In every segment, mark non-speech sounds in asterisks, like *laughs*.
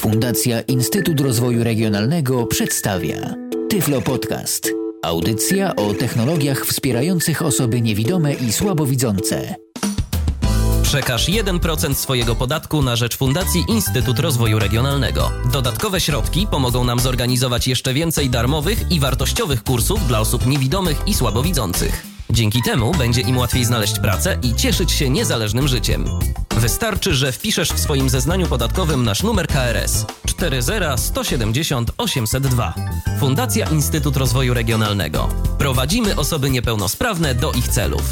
Fundacja Instytut Rozwoju Regionalnego przedstawia Tyflo Podcast. Audycja o technologiach wspierających osoby niewidome i słabowidzące. Przekaż 1% swojego podatku na rzecz Fundacji Instytut Rozwoju Regionalnego. Dodatkowe środki pomogą nam zorganizować jeszcze więcej darmowych i wartościowych kursów dla osób niewidomych i słabowidzących. Dzięki temu będzie im łatwiej znaleźć pracę i cieszyć się niezależnym życiem. Wystarczy, że wpiszesz w swoim zeznaniu podatkowym nasz numer KRS 40170 802. Fundacja Instytut Rozwoju Regionalnego. Prowadzimy osoby niepełnosprawne do ich celów.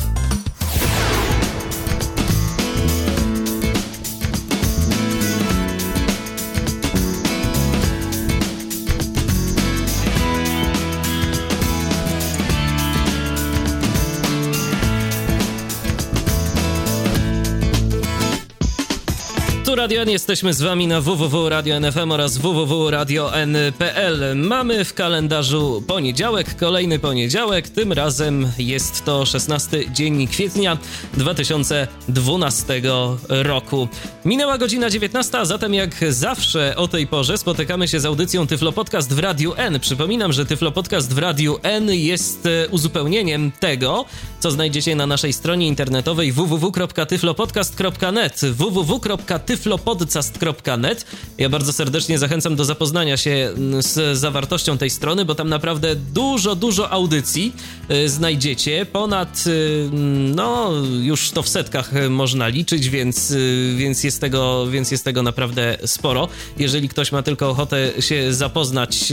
Radio N, jesteśmy z wami na www.radio.nfm oraz www.radio.n.pl. Mamy w kalendarzu poniedziałek, kolejny poniedziałek, tym razem jest to 16 dzień kwietnia 2012 roku. Minęła godzina 19, a zatem jak zawsze o tej porze spotykamy się z audycją Tyflo Podcast w Radiu N. Przypominam, że Tyflo Podcast w Radiu N jest e, uzupełnieniem tego, co znajdziecie na naszej stronie internetowej www.tyflopodcast.net www.tyflopodcast.net tyflopodcast.net. Ja bardzo serdecznie zachęcam do zapoznania się mm, z zawartością tej strony, bo tam naprawdę dużo, dużo audycji y, znajdziecie. Ponad, y, no, już to w setkach można liczyć, więc, y, więc, jest tego, więc jest tego naprawdę sporo. Jeżeli ktoś ma tylko ochotę się zapoznać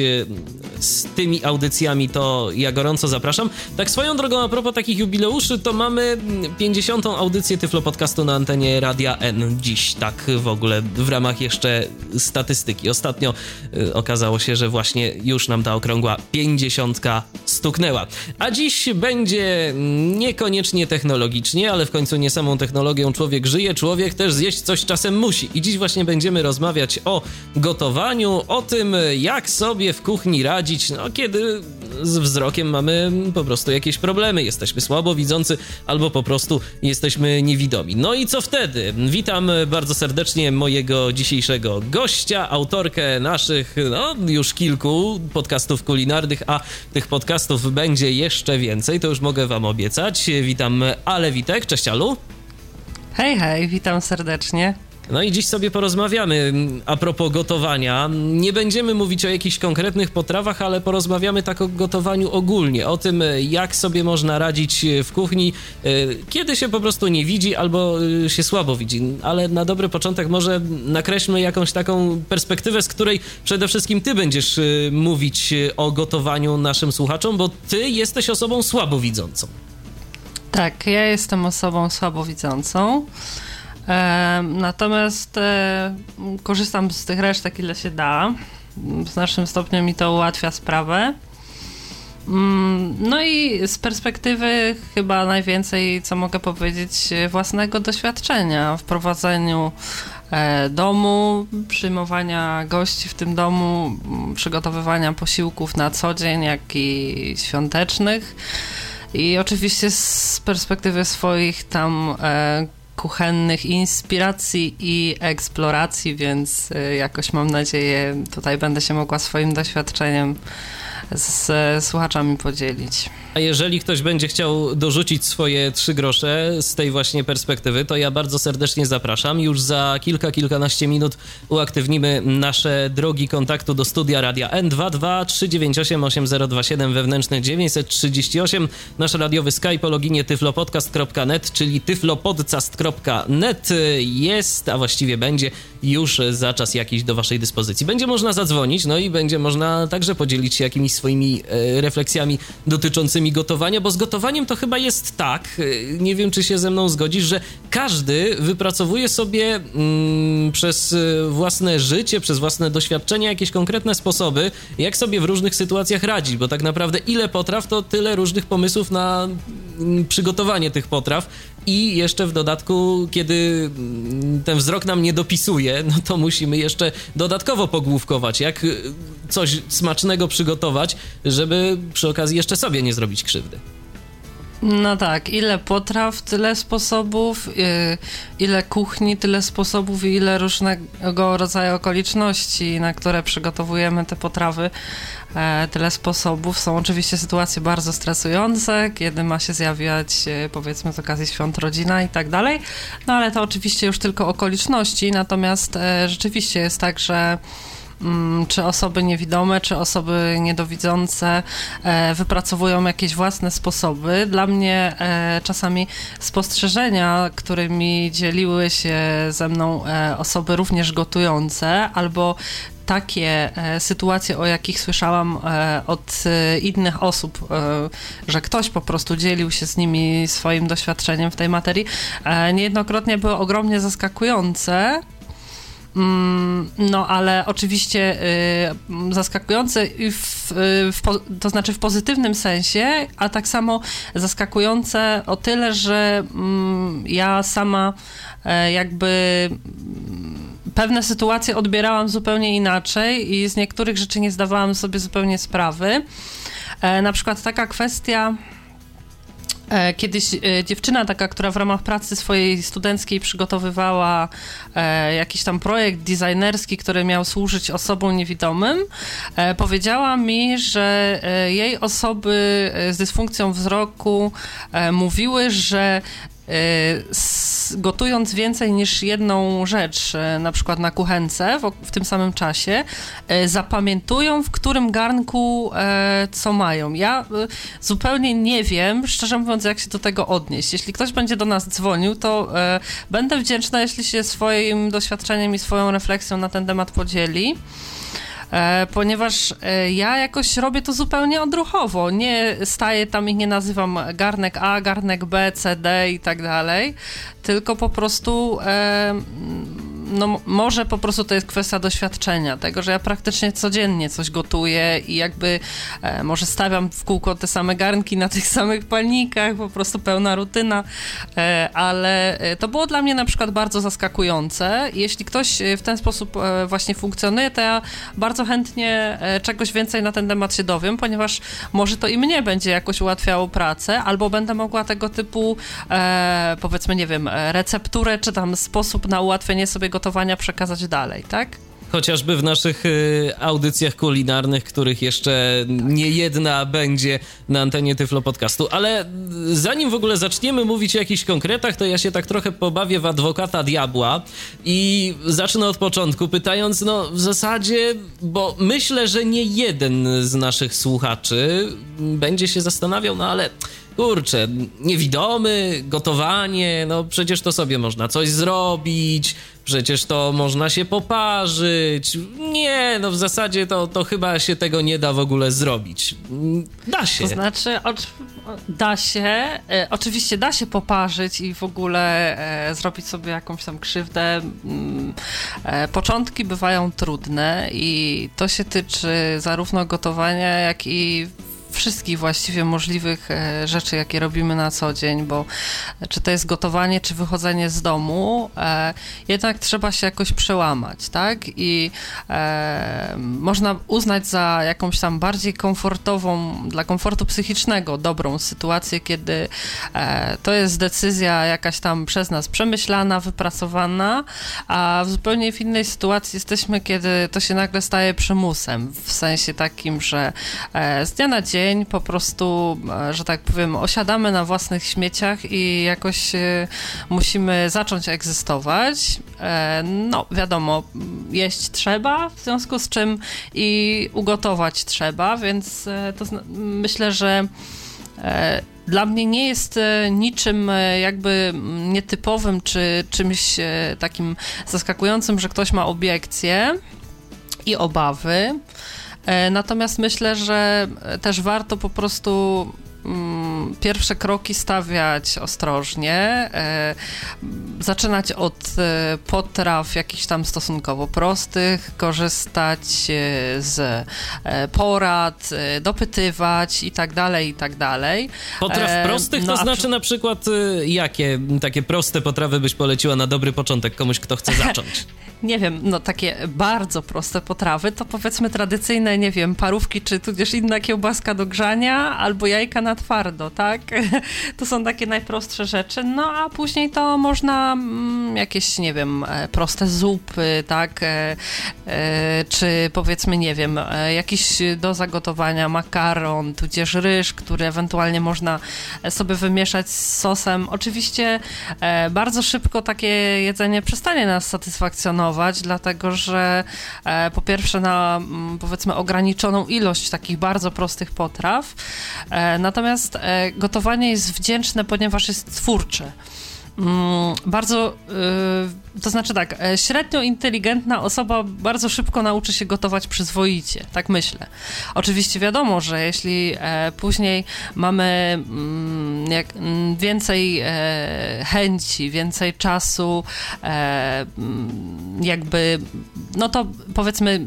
z tymi audycjami, to ja gorąco zapraszam. Tak swoją drogą, a propos takich jubileuszy, to mamy 50. audycję Tyflo Podcastu na antenie Radia N dziś, tak w ogóle w ramach jeszcze statystyki. Ostatnio y, okazało się, że właśnie już nam ta okrągła pięćdziesiątka stuknęła. A dziś będzie niekoniecznie technologicznie, ale w końcu nie samą technologią człowiek żyje, człowiek też zjeść coś czasem musi. I dziś właśnie będziemy rozmawiać o gotowaniu, o tym jak sobie w kuchni radzić, no kiedy z wzrokiem mamy po prostu jakieś problemy, jesteśmy słabowidzący albo po prostu jesteśmy niewidomi. No i co wtedy? Witam bardzo serdecznie mojego dzisiejszego gościa, autorkę naszych, no już kilku podcastów kulinarnych, a tych podcastów będzie jeszcze więcej, to już mogę wam obiecać. Witam Ale Witek, cześć Alu. Hej, hej, witam serdecznie. No i dziś sobie porozmawiamy a propos gotowania. Nie będziemy mówić o jakichś konkretnych potrawach, ale porozmawiamy tak o gotowaniu ogólnie, o tym jak sobie można radzić w kuchni, e, kiedy się po prostu nie widzi albo e, się słabo widzi. Ale na dobry początek może nakreślmy jakąś taką perspektywę, z której przede wszystkim ty będziesz e, mówić o gotowaniu naszym słuchaczom, bo ty jesteś osobą słabowidzącą. Tak, ja jestem osobą słabowidzącą. Natomiast e, korzystam z tych resztek ile się da. W znacznym stopniu mi to ułatwia sprawę. Mm, no i z perspektywy chyba najwięcej, co mogę powiedzieć, własnego doświadczenia w prowadzeniu e, domu, przyjmowania gości w tym domu, przygotowywania posiłków na co dzień, jak i świątecznych. I oczywiście z perspektywy swoich tam e, kuchennych inspiracji i eksploracji, więc y, jakoś mam nadzieję tutaj będę się mogła swoim doświadczeniem z słuchaczami podzielić. A jeżeli ktoś będzie chciał dorzucić swoje trzy grosze z tej właśnie perspektywy, to ja bardzo serdecznie zapraszam. Już za kilka, kilkanaście minut uaktywnimy nasze drogi kontaktu do studia Radia N22 398 8027 wewnętrzny 938. Nasz radiowy Skype o loginie tyflopodcast.net, czyli tyflopodcast.net jest, a właściwie będzie już za czas jakiś do waszej dyspozycji. Będzie można zadzwonić, no i będzie można także podzielić się jakimiś swoimi e, refleksjami dotyczącymi gotowania, bo z gotowaniem to chyba jest tak, e, nie wiem czy się ze mną zgodzisz, że każdy wypracowuje sobie mm, przez e, własne życie, przez własne doświadczenia jakieś konkretne sposoby, jak sobie w różnych sytuacjach radzić, bo tak naprawdę ile potraw, to tyle różnych pomysłów na mm, przygotowanie tych potraw i jeszcze w dodatku, kiedy ten wzrok nam nie dopisuje, no to musimy jeszcze dodatkowo pogłówkować, jak coś smacznego przygotować, żeby przy okazji jeszcze sobie nie zrobić krzywdy. No tak, ile potraw, tyle sposobów, y, ile kuchni, tyle sposobów i ile różnego rodzaju okoliczności, na które przygotowujemy te potrawy, e, tyle sposobów. Są oczywiście sytuacje bardzo stresujące, kiedy ma się zjawiać e, powiedzmy z okazji świąt rodzina i tak dalej, no ale to oczywiście już tylko okoliczności, natomiast e, rzeczywiście jest tak, że czy osoby niewidome, czy osoby niedowidzące e, wypracowują jakieś własne sposoby. Dla mnie e, czasami spostrzeżenia, którymi dzieliły się ze mną e, osoby również gotujące, albo takie sytuacje, o jakich słyszałam od innych osób, że ktoś po prostu dzielił się z nimi swoim doświadczeniem w tej materii, niejednokrotnie były ogromnie zaskakujące Mm, no, ale oczywiście y, zaskakujące, w, w, to znaczy w pozytywnym sensie, a tak samo zaskakujące o tyle, że mm, ja sama e, jakby mm, pewne sytuacje odbierałam zupełnie inaczej i z niektórych rzeczy nie zdawałam sobie zupełnie sprawy. E, na przykład taka kwestia kiedyś e, dziewczyna taka, która w ramach pracy swojej studenckiej przygotowywała e, jakiś tam projekt designerski, który miał służyć osobom niewidomym, powiedziała mi, że jej osoby z dysfunkcją wzroku mówiły, że gotując więcej niż jedną rzecz, y, na przykład na kuchence w, w, tym samym czasie, y, zapamiętują, w którym garnku co mają. Ja zupełnie nie wiem, szczerze mówiąc, jak się do tego odnieść. Jeśli ktoś będzie do nas dzwonił, to będę wdzięczna, jeśli się swoim doświadczeniem i swoją refleksją na ten temat podzieli. E, ponieważ e, ja jakoś robię to zupełnie odruchowo. Nie staję tam i nie nazywam garnek A, garnek B, C, D i tak dalej, tylko po prostu e, no może po prostu to jest kwestia doświadczenia, tego, że ja praktycznie codziennie coś gotuję i jakby e, może stawiam w kółko te same garnki na tych *laughs* samych palnikach, po prostu pełna rutyna, e, ale e, to było dla mnie na przykład bardzo zaskakujące. Jeśli ktoś w ten sposób e, właśnie funkcjonuje, to ja bardzo chętnie e, czegoś więcej na ten temat się dowiem, ponieważ może to i mnie będzie jakoś ułatwiało pracę, albo będę mogła tego typu, e, powiedzmy, nie wiem, recepturę, czy tam sposób na ułatwienie sobie gotowania przekazać dalej, tak? chociażby w naszych y, audycjach kulinarnych, których jeszcze nie jedna będzie na antenie Tyflo Podcastu. Ale zanim w ogóle zaczniemy mówić o jakichś konkretach, to ja się tak trochę pobawię w adwokata diabła i zacznę od początku, pytając, no w zasadzie, bo myślę, że nie jeden z naszych słuchaczy będzie się zastanawiał, no ale kurczę, niewidomy, gotowanie, no przecież to sobie można coś zrobić, przecież to można się poparzyć. Nie, no w zasadzie to, to chyba się tego nie da w ogóle zrobić. Da się. To znaczy, da się, e, oczywiście da się poparzyć i w ogóle e, zrobić sobie jakąś tam krzywdę. Mm, e, początki bywają trudne i to się tyczy zarówno gotowania, jak i wszystkich właściwie możliwych e, rzeczy, jakie robimy na co dzień, bo czy to jest gotowanie, czy wychodzenie z domu, e, jednak trzeba się jakoś przełamać, tak? I e, można uznać za jakąś tam bardziej komfortową, dla komfortu psychicznego dobrą sytuację, kiedy to jest decyzja jakaś tam przez nas przemyślana, wypracowana, a w zupełnie w innej sytuacji jesteśmy, kiedy to się nagle staje przymusem, w sensie takim, że z dnia na dzień dzień po prostu, e, że tak powiem, osiadamy na własnych śmieciach i jakoś e, musimy zacząć egzystować. E, no, wiadomo, jeść trzeba, w związku z czym i ugotować trzeba, więc to myślę, że dla mnie nie jest niczym jakby nietypowym, czy czymś takim zaskakującym, że ktoś ma obiekcje i obawy. E, natomiast myślę, że też warto po prostu mm, pierwsze kroki stawiać ostrożnie, e, zaczynać od e, potraw jakichś tam stosunkowo prostych, korzystać z porad, dopytywać i tak dalej, i tak dalej. Potraw prostych no, to znaczy na przykład jakie takie proste potrawy byś poleciła na dobry początek komuś, kto chce zacząć? *laughs* nie wiem, no takie bardzo proste potrawy, to powiedzmy tradycyjne, nie wiem, parówki, czy tudzież inna kiełbaska do grzania, albo jajka na twardo, tak? *laughs* To są takie najprostsze rzeczy, no a później to można mm, jakieś, nie wiem, e, proste zupy, tak? E, e, czy powiedzmy, nie wiem, jakiś do zagotowania makaron, tudzież ryż, który ewentualnie można sobie wymieszać z sosem. Oczywiście bardzo szybko takie jedzenie przestanie nas satysfakcjonować, dlatego że e, po pierwsze na mm, powiedzmy ograniczoną ilość takich bardzo prostych potraw, e, natomiast e, gotowanie jest wdzięczne, ponieważ jest twórcze. Mm, bardzo, y, to znaczy tak, e, średnio inteligentna osoba bardzo szybko nauczy się gotować przyzwoicie, tak myślę. Oczywiście wiadomo, że jeśli e, później mamy mm, jak, mm, więcej e, chęci, więcej czasu, jakby, no to powiedzmy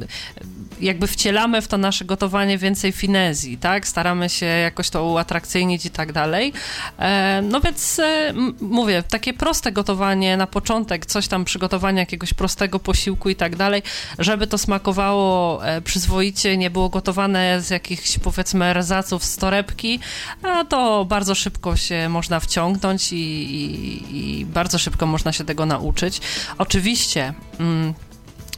jakby wcielamy w to nasze gotowanie więcej finezji, tak? Staramy się jakoś to uatrakcyjnić i tak dalej. E, no więc e, mówię, takie proste gotowanie na początek, coś tam przygotowanie jakiegoś prostego posiłku i tak dalej, żeby to smakowało e, przyzwoicie, nie było gotowane z jakichś powiedzmy erzaców z torebki, a to bardzo szybko się można wciągnąć i, i, i bardzo szybko można się tego nauczyć. Oczywiście. Mm,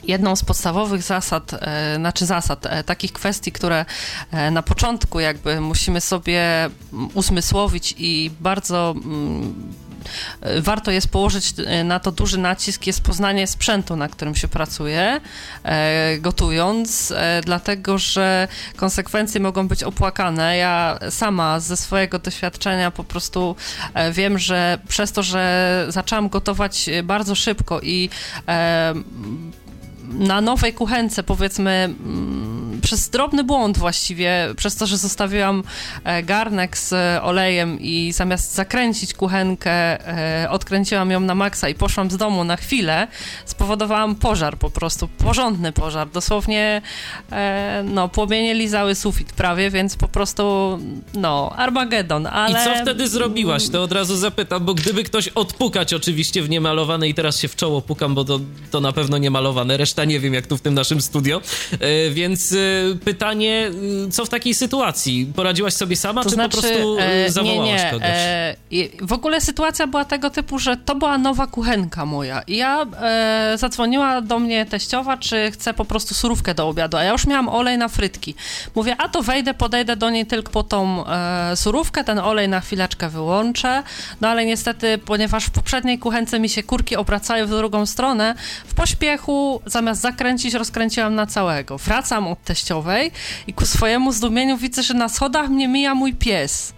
jedną z podstawowych zasad, e, znaczy zasad, e, takich kwestii, które e, na początku jakby musimy sobie mm, usmysłowić i bardzo mm, warto jest położyć na to duży nacisk, jest poznanie sprzętu, na którym się pracuje, gotując, dlatego że konsekwencje mogą być opłakane. Ja sama ze swojego doświadczenia po prostu wiem, że przez to, że zaczęłam gotować bardzo szybko i na nowej kuchence, powiedzmy, mm, przez drobny błąd właściwie, przez to, że zostawiłam e, garnek z olejem i zamiast zakręcić kuchenkę, e, odkręciłam ją na maksa i poszłam z domu na chwilę, spowodowałam pożar po prostu, porządny pożar. Dosłownie, e, no, płomienie lizały sufit prawie, więc po prostu, no, Armagedon, ale... I co wtedy zrobiłaś? To od razu zapytam, bo gdyby ktoś odpukać oczywiście w niemalowane i teraz się w czoło pukam, bo to, to na pewno niemalowane, reszta nie wiem, jak tu w tym naszym studio, więc pytanie, y, co w takiej sytuacji? Poradziłaś sobie sama, to czy znaczy, po prostu e, zawołałaś nie, nie. kogoś? E, w ogóle sytuacja była tego typu, że to była nowa kuchenka moja i ja e, zadzwoniła do mnie teściowa, czy chce po prostu surówkę do obiadu, a ja już miałam olej na frytki. Mówię, a to wejdę, podejdę do niej tylko po tą e, surówkę, ten olej na chwileczkę wyłączę, no ale niestety, ponieważ w poprzedniej kuchence mi się kurki obracają w drugą stronę, w pośpiechu zamiast zakręcić, rozkręciłam na całego. Wracam od teściowej, i ku swojemu zdumieniu widzę, że na schodach mnie mija mój pies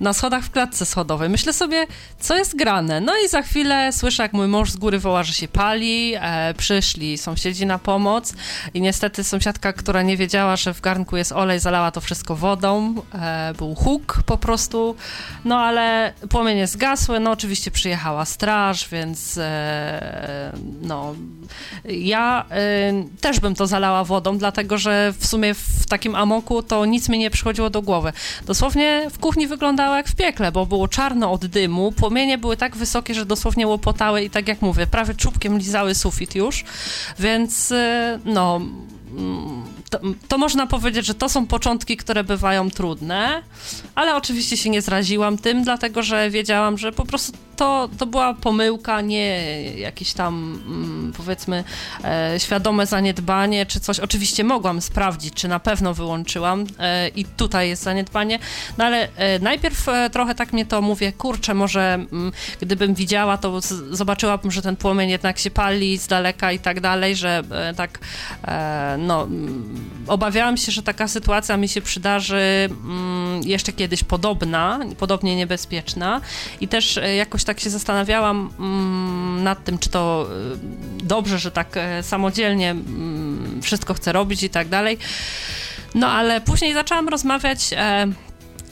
na schodach w klatce schodowej. Myślę sobie, co jest grane. No i za chwilę słyszę, jak mój mąż z góry woła, że się pali. E, przyszli sąsiedzi na pomoc i niestety sąsiadka, która nie wiedziała, że w garnku jest olej, zalała to wszystko wodą. E, był huk po prostu. No ale płomienie zgasły. No oczywiście przyjechała straż, więc e, no ja e, też bym to zalała wodą, dlatego że w sumie w takim amoku to nic mi nie przychodziło do głowy. Dosłownie w kuchni wygląda wyglądało jak w piekle, bo było czarno od dymu, płomienie były tak wysokie, że dosłownie łopotały i tak jak mówię, prawie czubkiem lizały sufit już, więc y, no mm, to, to, można powiedzieć, że to są początki, które bywają trudne, ale oczywiście się nie zraziłam tym, dlatego że wiedziałam, że po prostu to, to była pomyłka, nie jakieś tam mm, powiedzmy e, świadome zaniedbanie czy coś. Oczywiście mogłam sprawdzić, czy na pewno wyłączyłam e, i tutaj jest zaniedbanie, no ale e, najpierw e, trochę tak mnie to mówię, kurczę, może mm, gdybym widziała, to z, zobaczyłabym, że ten płomień jednak się pali z daleka i tak dalej, że e, tak e, no mm, obawiałam się, że taka sytuacja mi się przydarzy mm, jeszcze kiedyś podobna, podobnie niebezpieczna i też jakoś tak się zastanawiałam mm, nad tym, czy to y, dobrze, że tak e, samodzielnie mm, wszystko chcę robić i tak dalej. No ale później zaczęłam rozmawiać e,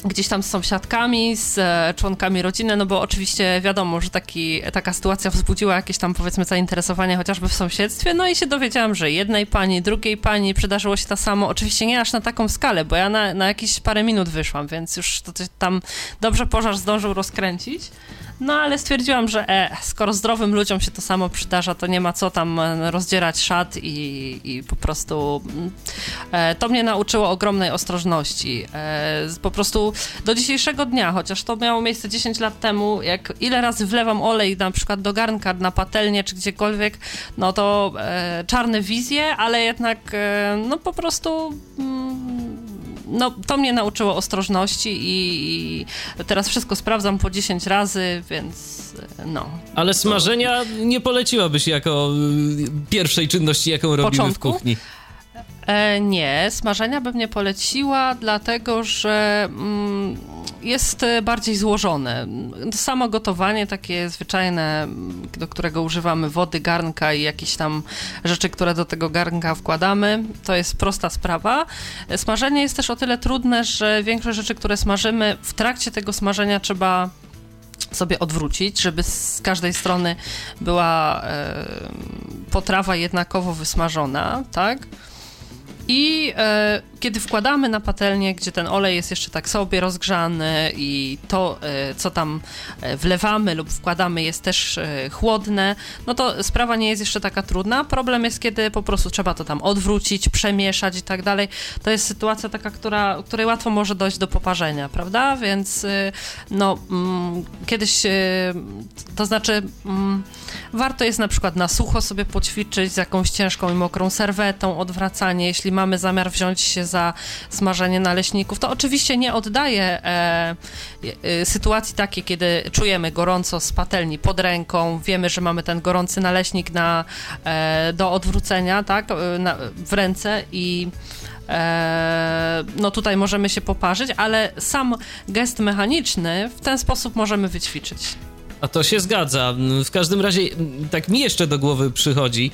gdzieś tam z sąsiadkami, z e, członkami rodziny, no bo oczywiście wiadomo, że taki, taka sytuacja wzbudziła jakieś tam powiedzmy zainteresowanie chociażby w sąsiedztwie, no i się dowiedziałam, że jednej pani, drugiej pani przydarzyło się to samo, oczywiście nie aż na taką skalę, bo ja na, na jakieś parę minut wyszłam, więc już to, tam dobrze pożar zdążył rozkręcić. No ale stwierdziłam, że e, skoro zdrowym ludziom się to samo przydarza, to nie ma co tam e, rozdzierać szat i, i po prostu mm, e, to mnie nauczyło ogromnej ostrożności. E, po prostu do dzisiejszego dnia, chociaż to miało miejsce 10 lat temu, jak ile razy wlewam olej na przykład do garnka, na patelnię czy gdziekolwiek, no to e, czarne wizje, ale jednak e, no po prostu... Mm, no, to mnie nauczyło ostrożności i, i, teraz wszystko sprawdzam po 10 razy, więc no. Ale smażenia nie poleciłabyś jako y, pierwszej czynności, jaką robimy Początku? w kuchni? E, nie, smażenia bym nie poleciła, dlatego że mm, jest e, bardziej złożone. Samo gotowanie, takie zwyczajne, do którego używamy wody, garnka i jakieś tam rzeczy, które do tego garnka wkładamy, to jest prosta sprawa. Smażenie jest też o tyle trudne, że większość rzeczy, które smażymy, w trakcie tego smażenia trzeba sobie odwrócić, żeby z każdej strony była e, potrawa jednakowo wysmażona, tak? I e, kiedy wkładamy na patelnię, gdzie ten olej jest jeszcze tak sobie rozgrzany i to, e, co tam e, wlewamy lub wkładamy jest też e, chłodne, no to sprawa nie jest jeszcze taka trudna. Problem jest, kiedy po prostu trzeba to tam odwrócić, przemieszać i tak dalej. To jest sytuacja taka, która, której łatwo może dojść do poparzenia, prawda? Więc no, mm, kiedyś, to znaczy mm, warto jest na przykład na sucho sobie poćwiczyć z jakąś ciężką i mokrą serwetą, odwracanie, jeśli mamy zamiar wziąć się za smażenie naleśników, to oczywiście nie oddaje e, e, sytuacji takiej, kiedy czujemy gorąco z patelni pod ręką, wiemy, że mamy ten gorący naleśnik na, e, do odwrócenia, tak, e, na, w ręce i e, no tutaj możemy się poparzyć, ale sam gest mechaniczny w ten sposób możemy wyćwiczyć. A to się zgadza. W każdym razie, tak mi jeszcze do głowy przychodzi,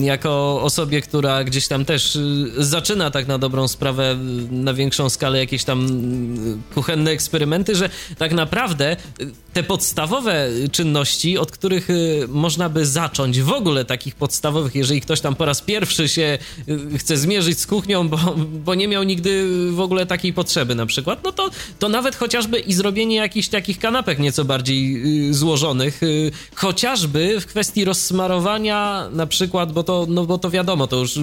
y, jako osobie, która gdzieś tam też y, zaczyna tak na dobrą sprawę y, na większą skalę jakieś tam kuchenne eksperymenty, że tak naprawdę te podstawowe czynności, od których można by zacząć, w ogóle takich podstawowych, jeżeli ktoś tam po raz pierwszy się chce zmierzyć z kuchnią, bo, bo nie miał nigdy w ogóle takiej potrzeby na przykład, no to, to nawet chociażby i zrobienie jakichś takich kanapek nieco bardziej złożonych, y, chociażby w kwestii rozsmarowania na przykład, bo to, no bo to wiadomo, to już y,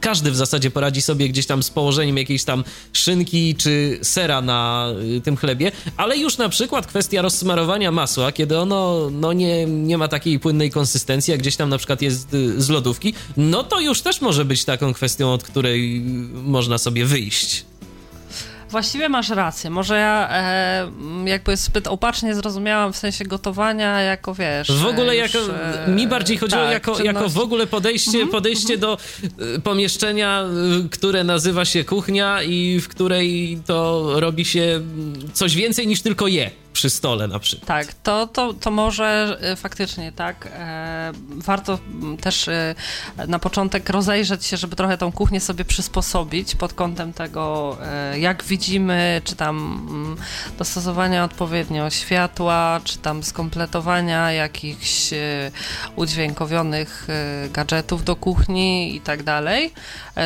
każdy w zasadzie poradzi sobie gdzieś tam z położeniem jakiejś tam szynki czy sera na tym chlebie, ale już na przykład kwestia rozsmarowania masła, kiedy ono no nie, nie ma takiej płynnej konsystencji, jak gdzieś tam na przykład jest z lodówki, no to już też może być taką kwestią, od której można sobie wyjść. Właściwie masz rację. Może ja e, jakby zbyt opacznie zrozumiałam w sensie gotowania jako, wiesz... W ogóle już, jako... E, mi bardziej chodziło tak, jako, jako w ogóle podejście, mhm, podejście mhm. do e, pomieszczenia, e, które nazywa się kuchnia i w której to robi się coś więcej niż tylko je przy stole na przykład. Tak, to, to, to może e, faktycznie tak. E, warto też e, na początek rozejrzeć się, żeby trochę tą kuchnię sobie przysposobić pod kątem tego, jak widzimy, czy tam mm, dostosowania odpowiednio światła, czy tam skompletowania jakichś udźwiękowionych gadżetów do kuchni i tak dalej.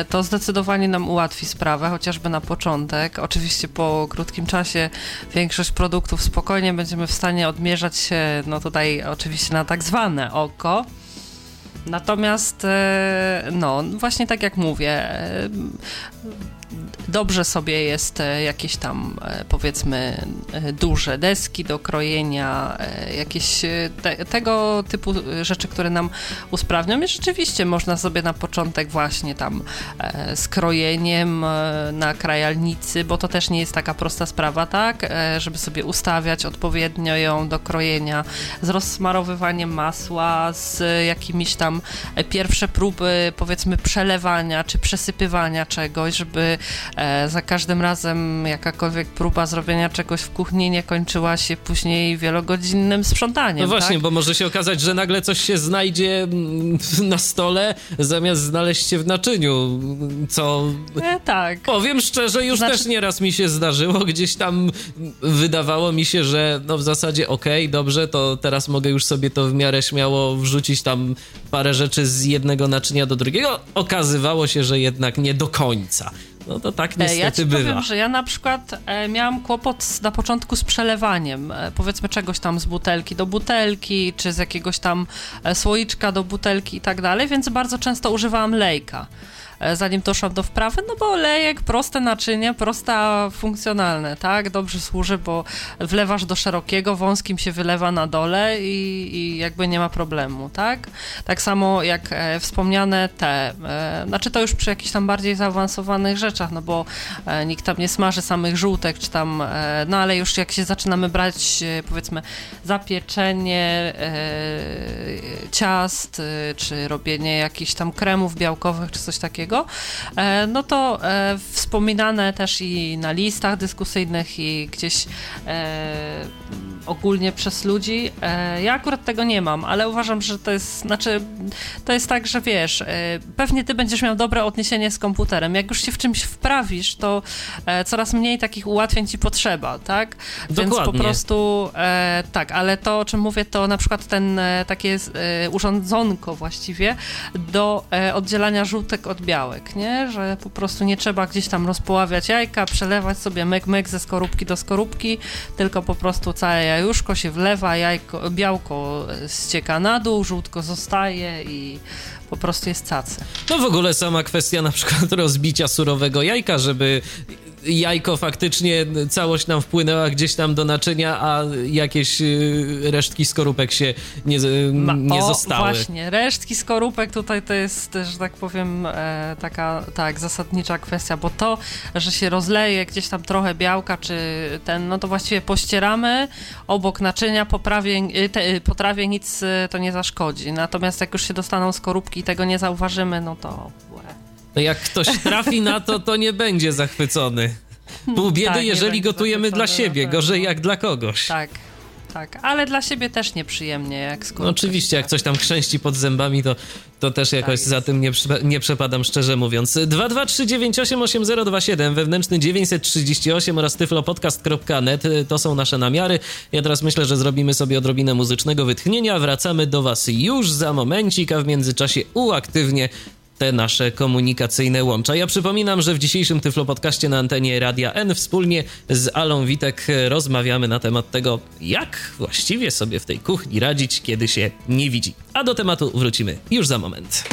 To zdecydowanie nam ułatwi sprawę, chociażby na początek. Oczywiście po krótkim czasie większość produktów spokojnie będziemy w stanie odmierzać się, no tutaj oczywiście na tak zwane oko. Natomiast, e, no, właśnie tak jak mówię, e, dobrze sobie jest e, jakieś tam e, powiedzmy e, duże deski do krojenia, jakieś te, tego typu rzeczy, które nam usprawnią. I rzeczywiście można sobie na początek właśnie tam z krojeniem na krajalnicy, bo to też nie jest taka prosta sprawa, tak, żeby sobie ustawiać odpowiednio ją do krojenia, z rozsmarowywaniem masła, z jakimiś tam pierwsze próby powiedzmy przelewania czy przesypywania czegoś, żeby za każdym razem jakakolwiek próba zrobienia czegoś w kuchni nie kończyła się później wielogodzinnym sprzątaniem. No właśnie, tak? bo może się okazać, że nagle coś się znajdzie mm, *laughs* na stole, zamiast znaleźć się w naczyniu, co... E, tak. Powiem szczerze, już znaczy... też nieraz mi się zdarzyło, *laughs* gdzieś tam wydawało mi się, że no w zasadzie okej, okay, dobrze, to teraz mogę już sobie to w miarę śmiało wrzucić tam parę rzeczy z jednego naczynia do drugiego. Okazywało się, że jednak nie do końca. No to tak niestety ja ci bywa. Powiem, że ja na przykład e, miałam kłopot na początku z przelewaniem, e, powiedzmy czegoś tam z butelki do butelki, czy z jakiegoś tam e, słoiczka do butelki i tak dalej, więc bardzo często używałam lejka. E, zanim doszłam do wprawy, no bo lejek, proste naczynie, prosta, funkcjonalne, tak? Dobrze służy, bo wlewasz do szerokiego, wąskim się wylewa na dole i, i jakby nie ma problemu, tak? Tak samo jak e, wspomniane te, e, znaczy to już przy jakichś tam bardziej zaawansowanych rzeczach, no bo e, nikt tam nie smaży samych żółtek, czy tam, e, no ale już jak się zaczynamy brać, e, powiedzmy, zapieczenie ciast, czy robienie jakichś tam kremów białkowych, czy coś takiego, takiego, e, no to e, wspominane też i na listach dyskusyjnych i gdzieś e, ogólnie przez ludzi. Ja akurat tego nie mam, ale uważam, że to jest, znaczy, to jest tak, że wiesz, pewnie ty będziesz miał dobre odniesienie z komputerem. Jak już się w czymś wprawisz, to coraz mniej takich ułatwień ci potrzeba, tak? Dokładnie. Więc po prostu tak, ale to, o czym mówię, to na przykład ten takie urządzonko właściwie do oddzielania żółtek od białych białek, nie? Że po prostu nie trzeba gdzieś tam rozpoławiać jajka, przelewać sobie myk ze skorupki do skorupki, tylko po prostu całe jajuszko się wlewa, jajko, białko ścieka na dół, żółtko zostaje i po prostu jest cacy. No w ogóle sama kwestia na przykład *laughs* rozbicia surowego jajka, żeby jajko faktycznie całość nam wpłynęła gdzieś tam do naczynia, a jakieś y, resztki skorupek się nie, nie o, zostały. Właśnie, resztki skorupek tutaj to jest, że tak powiem, e, taka tak, zasadnicza kwestia, bo to, że się rozleje gdzieś tam trochę białka, czy ten, no to właściwie pościeramy obok naczynia, poprawie, y, te, y, potrawie nic to nie zaszkodzi. Natomiast jak już się dostaną skorupki i tego nie zauważymy, no to no jak ktoś trafi na to, to nie będzie zachwycony. Pół biedy, tak, jeżeli gotujemy dla siebie, gorzej jak dla kogoś. Tak, tak, ale dla siebie też nieprzyjemnie, jak skoro. No oczywiście, jak coś tam chrzęści pod zębami, to, to też jakoś tak za tym nie, nie przepadam, szczerze mówiąc. 223988027, wewnętrzny 938 oraz tyflopodcast.net to są nasze namiary. Ja teraz myślę, że zrobimy sobie odrobinę muzycznego wytchnienia. Wracamy do Was już za momencik, a w międzyczasie uaktywnie te nasze komunikacyjne łącza. Ja przypominam, że w dzisiejszym Tyflo Podcaście na antenie Radia N wspólnie z Alą Witek rozmawiamy na temat tego, jak właściwie sobie w tej kuchni radzić, kiedy się nie widzi. A do tematu wrócimy już za moment.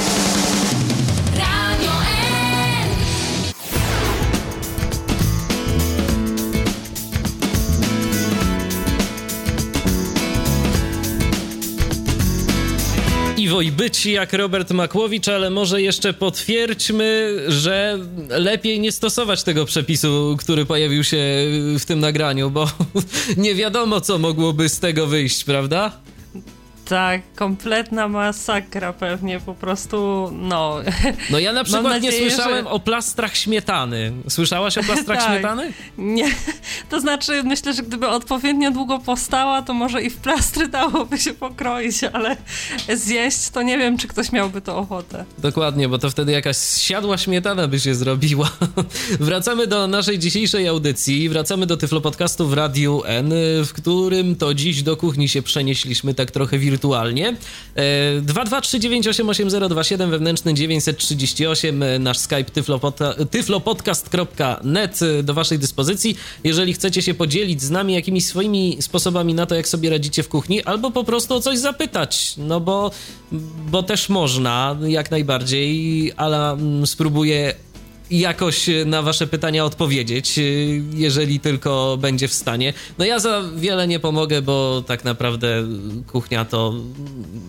Iwo i być jak Robert Makłowicz, ale może jeszcze potwierdźmy, że lepiej nie stosować tego przepisu, który pojawił się w tym nagraniu, bo *laughs* nie wiadomo, co mogłoby z tego wyjść, prawda? Tak, kompletna masakra pewnie, po prostu, no. No ja na przykład nadzieję, nie słyszałem że... o plastrach śmietany. Słyszałaś o plastrach *laughs* tak. śmietany? Nie, to znaczy myślę, że gdyby odpowiednio długo powstała, to może i w plastry dałoby się pokroić, ale zjeść to nie wiem, czy ktoś miałby to ochotę. Dokładnie, bo to wtedy jakaś siadła śmietana by się zrobiła. *laughs* Wracamy do naszej dzisiejszej audycji, wracamy do Tyflo Podcastu w Radiu N, w którym to dziś do kuchni się przenieśliśmy tak trochę wirtualnie wirtualnie. 223988027 e, wewnętrzny 938 e, nasz Skype tyflopodcast.net e, do waszej dyspozycji. Jeżeli chcecie się podzielić z nami jakimiś swoimi sposobami na to, jak sobie radzicie w kuchni, albo po prostu o coś zapytać, no bo, bo też można, jak najbardziej, ale mm, spróbuję jakoś na wasze pytania odpowiedzieć, y, jeżeli tylko będzie w stanie. No ja za wiele nie pomogę, bo tak naprawdę kuchnia to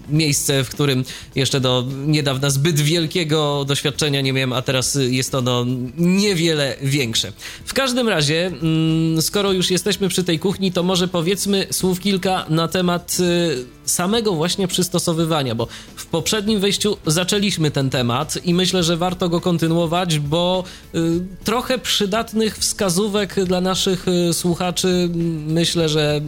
miejsce, w którym jeszcze do niedawna zbyt wielkiego doświadczenia nie miałem, a teraz jest ono niewiele większe. W każdym razie, mm, skoro już jesteśmy przy tej kuchni, to może powiedzmy słów kilka na temat y, samego właśnie przystosowywania, bo w poprzednim wejściu zaczęliśmy ten temat i myślę, że warto go kontynuować, bo y, trochę przydatnych wskazówek dla naszych y, słuchaczy myślę, że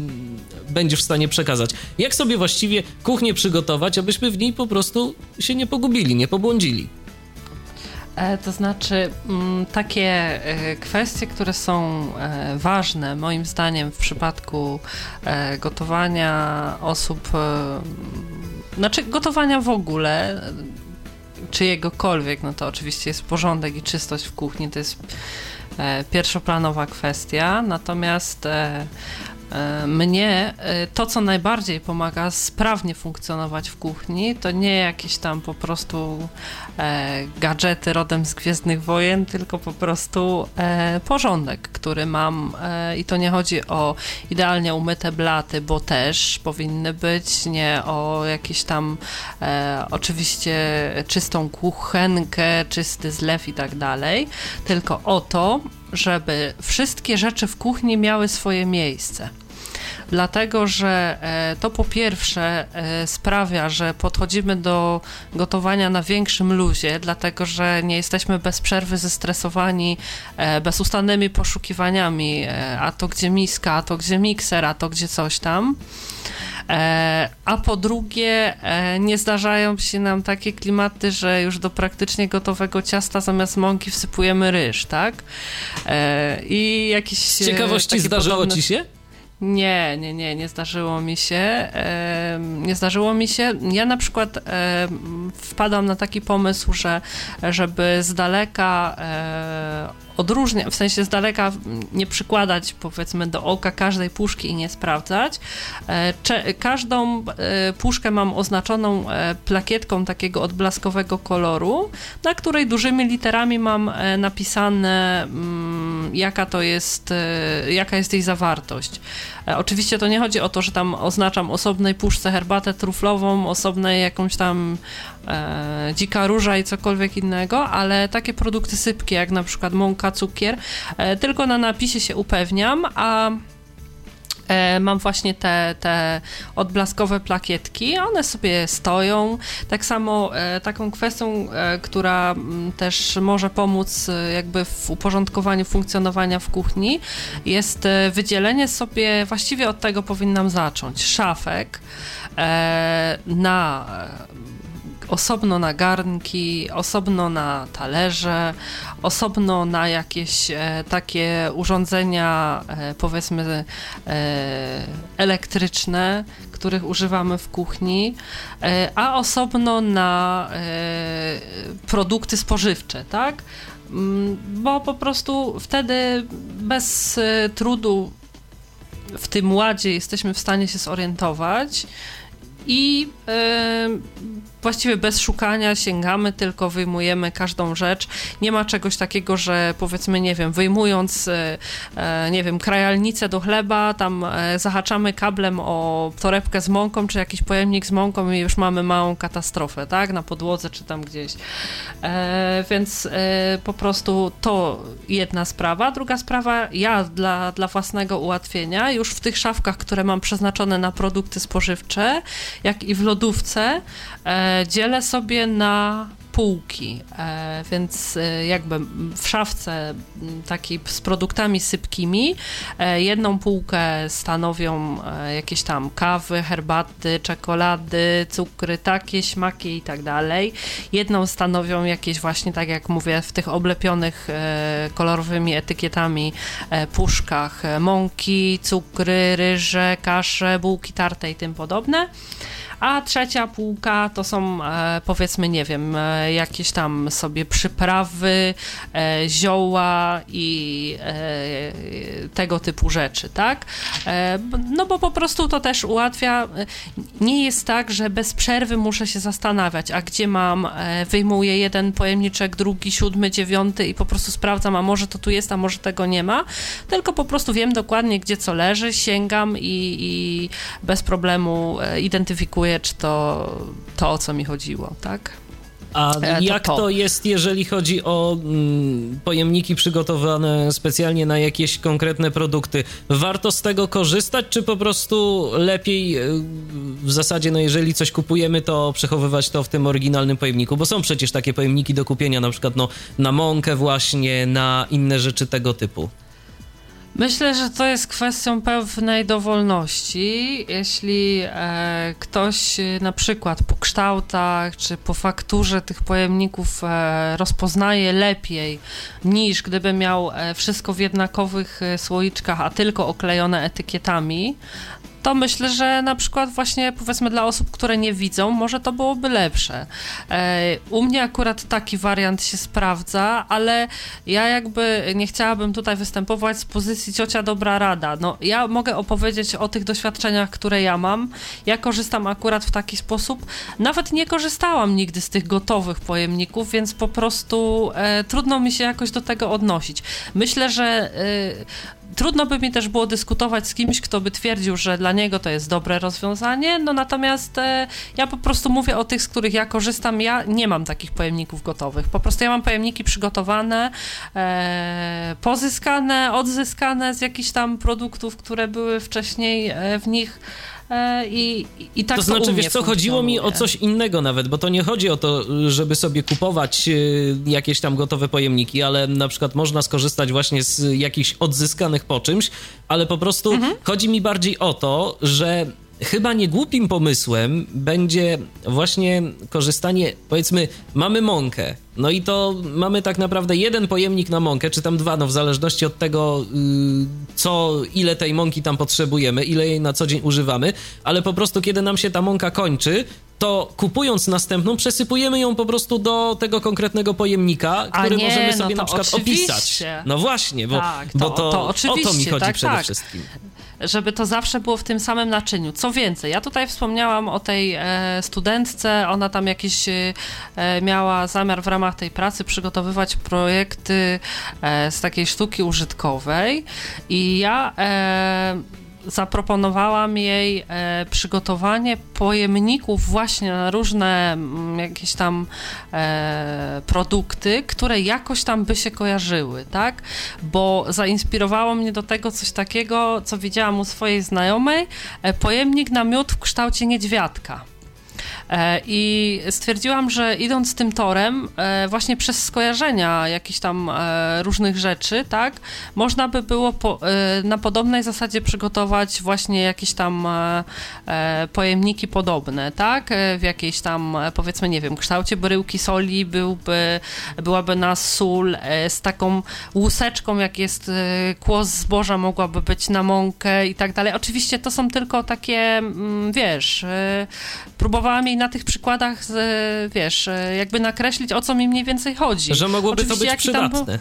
będziesz w stanie przekazać. Jak sobie właściwie kuchnię przygotować, abyśmy w niej po prostu się nie pogubili, nie pobłądzili? E, to znaczy, mm, takie e, kwestie, które są e, ważne, moim zdaniem, w przypadku gotowania osób, znaczy gotowania w ogóle, czyjegokolwiek, no to oczywiście jest porządek i czystość w kuchni, to jest pierwszoplanowa kwestia, natomiast mnie to, co najbardziej pomaga sprawnie funkcjonować w kuchni, to nie jakieś tam po prostu gadżety rodem z Gwiezdnych Wojen, tylko po prostu e, porządek, który mam. E, i to nie chodzi o idealnie umyte blaty, bo też powinny być, nie o jakieś tam e, oczywiście czystą kuchenkę, czysty zlew i tak dalej, tylko o to, żeby wszystkie rzeczy w kuchni miały swoje miejsce dlatego że e, to po pierwsze e, sprawia, że podchodzimy do gotowania na większym luzie, dlatego że nie jesteśmy bez przerwy zestresowani e, bezustannymi poszukiwaniami, a to gdzie miska, a to gdzie mikser, a to gdzie coś tam. A po drugie, nie zdarzają się nam takie klimaty, że już do praktycznie gotowego ciasta zamiast mąki wsypujemy ryż, tak? I jakieś. Z ciekawości zdarzyło podobne... ci się? Nie, nie, nie, nie zdarzyło mi się. Nie zdarzyło mi się. Ja na przykład wpadłam na taki pomysł, że żeby z daleka odróżniać, w sensie z daleka nie przykładać powiedzmy do oka każdej puszki i nie sprawdzać. E, każdą e, puszkę mam oznaczoną e, plakietką takiego odblaskowego koloru, na której dużymi literami mam napisane mm, jaka to jest, jaka jest jej zawartość. Oczywiście to nie chodzi o to, że tam oznaczam osobnej puszce herbatę truflową, osobnej jakąś tam e, dzika róża i cokolwiek innego, ale takie produkty sypkie, jak na przykład mąka, cukier, e, tylko na napisie się upewniam, a E, mam właśnie te, te odblaskowe plakietki, one sobie stoją. Tak samo e, taką kwestią, e, która mm, też może pomóc jakby w uporządkowaniu funkcjonowania w kuchni, jest wydzielenie sobie, właściwie od tego powinnam zacząć, szafek na osobno na garnki, osobno na talerze, osobno na jakieś e, takie urządzenia, e, powiedzmy, e, elektryczne, których używamy w kuchni, e, a osobno na e, produkty spożywcze, tak? Mm, bo po prostu wtedy bez e, trudu w tym ładzie jesteśmy w stanie się zorientować i właściwie bez szukania sięgamy, tylko wyjmujemy każdą rzecz. Nie ma czegoś takiego, że powiedzmy, nie wiem, wyjmując, e, e, nie wiem, krajalnicę do chleba, tam e, zahaczamy kablem o torebkę z mąką, czy jakiś pojemnik z mąką i już mamy małą katastrofę, tak, na podłodze, czy tam gdzieś. Więc po prostu to jedna sprawa. Druga sprawa, ja dla, dla własnego ułatwienia, już w tych szafkach, które mam przeznaczone na produkty spożywcze, jak i w lodówce, dzielę sobie na półki, e, więc e, jakby w szafce takiej z produktami sypkimi e, jedną półkę stanowią jakieś tam kawy, herbaty, czekolady, cukry, takie, śmaki i tak dalej. Jedną stanowią jakieś właśnie, tak jak mówię, w tych oblepionych kolorowymi etykietami puszkach mąki, cukry, ryże, kasze, bułki tarte i tym podobne a trzecia półka to są e, powiedzmy, nie wiem, e, jakieś tam sobie przyprawy, e, zioła i tego typu rzeczy, tak? No bo po prostu to też ułatwia, nie jest tak, że bez przerwy muszę się zastanawiać, a gdzie mam, wyjmuję jeden pojemniczek, drugi, siódmy, dziewiąty i po prostu sprawdzam, a może to tu jest, a może tego nie ma, tylko po prostu wiem dokładnie, gdzie co leży, sięgam i, i bez problemu identyfikuję czy to, to o co mi chodziło, tak? A to jak to. to. jest, jeżeli chodzi o mm, pojemniki przygotowane specjalnie na jakieś konkretne produkty? Warto z tego korzystać, czy po prostu lepiej y, w zasadzie, no jeżeli coś kupujemy, to przechowywać to w tym oryginalnym pojemniku? Bo są przecież takie pojemniki do kupienia, na przykład no, na mąkę właśnie, na inne rzeczy tego typu. Myślę, że to jest kwestią pewnej dowolności. Jeśli e, ktoś e, na przykład po kształtach czy po fakturze tych pojemników e, rozpoznaje lepiej niż gdyby miał e, wszystko w jednakowych e, słoiczkach, a tylko oklejone etykietami, to myślę, że na przykład właśnie powiedzmy dla osób, które nie widzą, może to byłoby lepsze. E, u mnie akurat taki wariant się sprawdza, ale ja jakby nie chciałabym tutaj występować z pozycji ciocia dobra rada. No, ja mogę opowiedzieć o tych doświadczeniach, które ja mam. Ja korzystam akurat w taki sposób. Nawet nie korzystałam nigdy z tych gotowych pojemników, więc po prostu e, trudno mi się jakoś do tego odnosić. Myślę, że e, trudno by mi też było dyskutować z kimś, kto by twierdził, że dla niego to jest dobre rozwiązanie, no natomiast e, ja po prostu mówię o tych, z których ja korzystam, ja nie mam takich pojemników gotowych, po prostu ja mam pojemniki przygotowane, e, pozyskane, odzyskane z jakichś tam produktów, które były wcześniej e, w nich I, i tak to, to znaczy, wiesz co, chodziło mi o coś innego nawet, bo to nie chodzi o to, żeby sobie kupować e, jakieś tam gotowe pojemniki, ale na przykład można skorzystać właśnie z jakichś odzyskanych po czymś, ale po prostu mhm. chodzi mi bardziej o to, że chyba niegłupim pomysłem będzie właśnie korzystanie, powiedzmy, mamy mąkę, no i to mamy tak naprawdę jeden pojemnik na mąkę, czy tam dwa, no w zależności od tego, yy, co, ile tej mąki tam potrzebujemy, ile jej na co dzień używamy, ale po prostu kiedy nam się ta mąka kończy, to kupując następną, przesypujemy ją po prostu do tego konkretnego pojemnika, który nie, możemy sobie no na przykład oczywiście. opisać. No właśnie, bo, tak, to, bo to, to o to mi chodzi tak, przede tak. wszystkim żeby to zawsze było w tym samym naczyniu. Co więcej, ja tutaj wspomniałam o tej e, studentce, ona tam jakiś e, miała zamiar w ramach tej pracy przygotowywać projekty e, z takiej sztuki użytkowej i ja zaproponowałam jej e, przygotowanie pojemników właśnie na różne m, mm, jakieś tam e, produkty, które jakoś tam by się kojarzyły, tak? Bo zainspirowało mnie do tego coś takiego, co widziałam u swojej znajomej, e, pojemnik na miód w kształcie niedźwiadka. E, I stwierdziłam, że idąc tym torem, e, właśnie przez skojarzenia jakichś tam e, różnych rzeczy, tak, można by było po, na podobnej zasadzie przygotować właśnie jakieś tam pojemniki podobne, tak, w jakiejś tam, powiedzmy, nie wiem, kształcie bryłki soli byłby, byłaby na sól z taką łuseczką, jak jest kłos zboża, mogłaby być na mąkę i tak dalej. Oczywiście to są tylko takie, mm, wiesz, próbowałam jej na tych przykładach, wiesz, jakby nakreślić, o co mi mniej więcej chodzi. Że mogłoby Oczywiście, to być przydatne.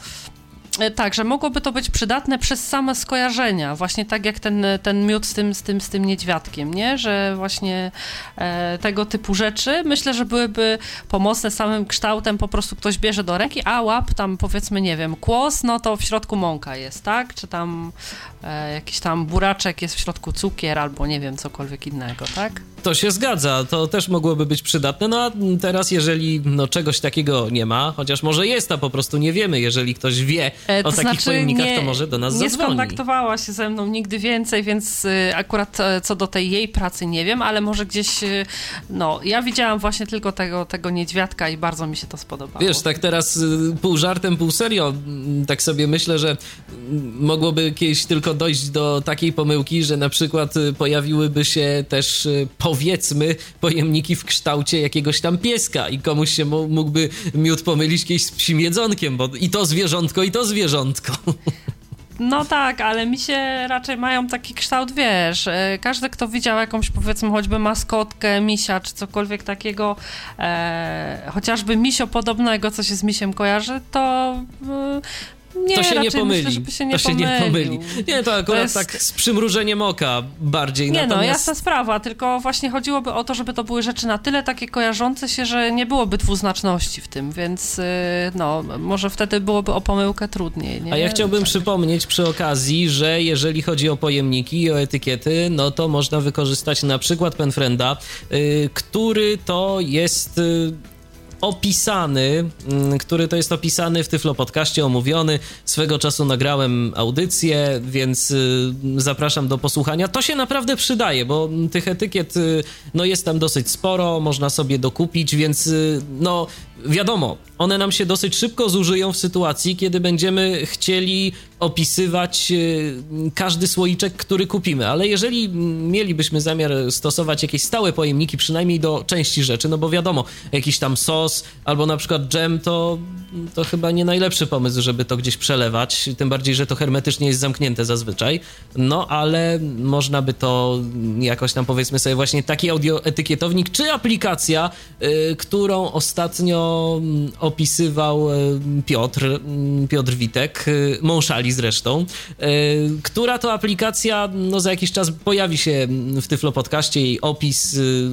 E, tak, że mogłoby to być przydatne przez same skojarzenia, właśnie tak jak ten, ten miód z tym, z tym, z tym niedźwiadkiem, nie? Że właśnie e, tego typu rzeczy myślę, że byłyby pomocne samym kształtem, po prostu ktoś bierze do ręki, a łap tam powiedzmy, nie wiem, kłos, no to w środku mąka jest, tak? Czy tam e, jakiś tam buraczek jest w środku cukier albo nie wiem, cokolwiek innego, tak? To się zgadza, to też mogłoby być przydatne, no a teraz jeżeli no, czegoś takiego nie ma, chociaż może jest, a po prostu nie wiemy, jeżeli ktoś wie, E, o takich znaczy, pojemnikach, nie, to może do nas nie zadzwoni. Nie skontaktowała się ze mną nigdy więcej, więc y, akurat e, co do tej jej pracy nie wiem, ale może gdzieś, y, no, ja widziałam właśnie tylko tego, tego niedźwiadka i bardzo mi się to spodobało. Wiesz, tak teraz y, pół żartem, pół serio, mm, tak sobie myślę, że mm, mogłoby kiedyś tylko dojść do takiej pomyłki, że na przykład pojawiłyby się też, powiedzmy, pojemniki w kształcie jakiegoś tam pieska i komuś się mógłby miód pomylić kiedyś z psim jedzonkiem, bo i to zwierzątko, i to zwierzątko. *laughs* No tak, ale mi się raczej mają taki kształt, wiesz, e, każdy, kto widział jakąś, powiedzmy, choćby maskotkę, misia, czy cokolwiek takiego, e, chociażby misio podobnego, co się z misiem kojarzy, to e, nie, to się nie pomyli. Myślę, się nie to się nie pomyli. Nie, to akurat to jest... tak z przymrużeniem oka bardziej. Nie no, Natomiast... no, jasna sprawa, tylko właśnie chodziłoby o to, żeby to były rzeczy na tyle takie kojarzące się, że nie byłoby dwuznaczności w tym, więc y, no, może wtedy byłoby o pomyłkę trudniej. Nie? A ja chciałbym tak. przypomnieć przy okazji, że jeżeli chodzi o pojemniki i o etykiety, no to można wykorzystać na przykład Penfrenda, yy, który to jest... Opisany, mm, który to jest opisany w Tyflo Podcaście, omówiony. Swego czasu nagrałem audycję, więc y, zapraszam do posłuchania. To się naprawdę przydaje, bo tych etykiet y, no jest tam dosyć sporo, można sobie dokupić, więc y, no wiadomo, one nam się dosyć szybko zużyją w sytuacji, kiedy będziemy chcieli opisywać każdy słoiczek, który kupimy, ale jeżeli mielibyśmy zamiar stosować jakieś stałe pojemniki, przynajmniej do części rzeczy, no bo wiadomo, jakiś tam sos albo na przykład dżem, to, to chyba nie najlepszy pomysł, żeby to gdzieś przelewać, tym bardziej, że to hermetycznie jest zamknięte zazwyczaj, no ale można by to jakoś tam powiedzmy sobie właśnie taki audioetykietownik, czy aplikacja, y, którą ostatnio mm, opisywał y, Piotr, y, Piotr Witek, y, zresztą, y, która to aplikacja, no za jakiś czas pojawi się w Tyflo Podcaście, jej opis y,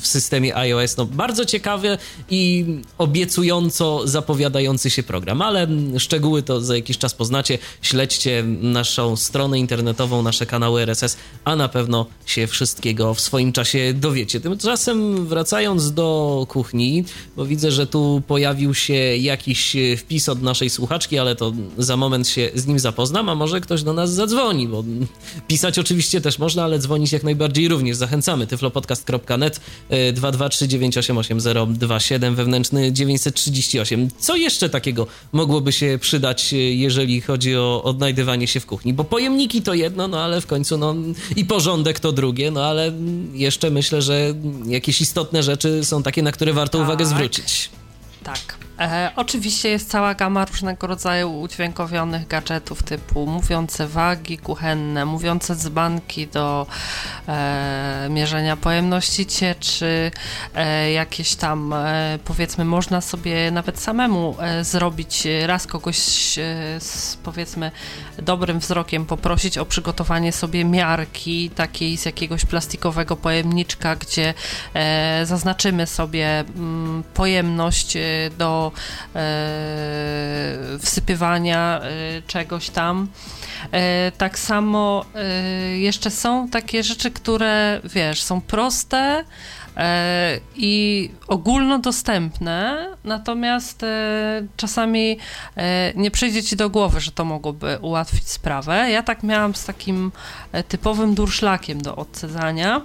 w systemie iOS, no bardzo ciekawy i obiecująco zapowiadający się program, ale szczegóły to za jakiś czas poznacie. Śledźcie naszą stronę internetową, nasze kanały RSS, a na pewno się wszystkiego w swoim czasie dowiecie. Tymczasem wracając do kuchni, bo widzę, że tu pojawił się jakiś wpis od naszej słuchaczki, ale to za moment się z nim zapoznam, a może ktoś do nas zadzwoni, bo pisać oczywiście też można, ale dzwonić jak najbardziej również. Zachęcamy tyflopodcast.net 223988027 wewnętrzny 938. Co jeszcze takiego mogłoby się przydać, jeżeli chodzi o odnajdywanie się w kuchni? Bo pojemniki to jedno, no ale w końcu no i porządek to drugie, no ale jeszcze myślę, że jakieś istotne rzeczy są takie, na które warto tak. uwagę zwrócić. Tak. E, oczywiście jest cała gama różnego rodzaju udźwiękowionych gadżetów typu mówiące wagi kuchenne, mówiące dzbanki do e, mierzenia pojemności cieczy, e, jakieś tam e, powiedzmy można sobie nawet samemu e, zrobić, raz kogoś z powiedzmy dobrym wzrokiem poprosić o przygotowanie sobie miarki takiej z jakiegoś plastikowego pojemniczka, gdzie e, zaznaczymy sobie mm, pojemność do e, wsypywania e, czegoś tam. E, tak samo jeszcze są takie rzeczy, które wiesz, są proste, i ogólnodostępne, natomiast czasami nie przyjdzie ci do głowy, że to mogłoby ułatwić sprawę. Ja tak miałam z takim typowym durszlakiem do odcedzania.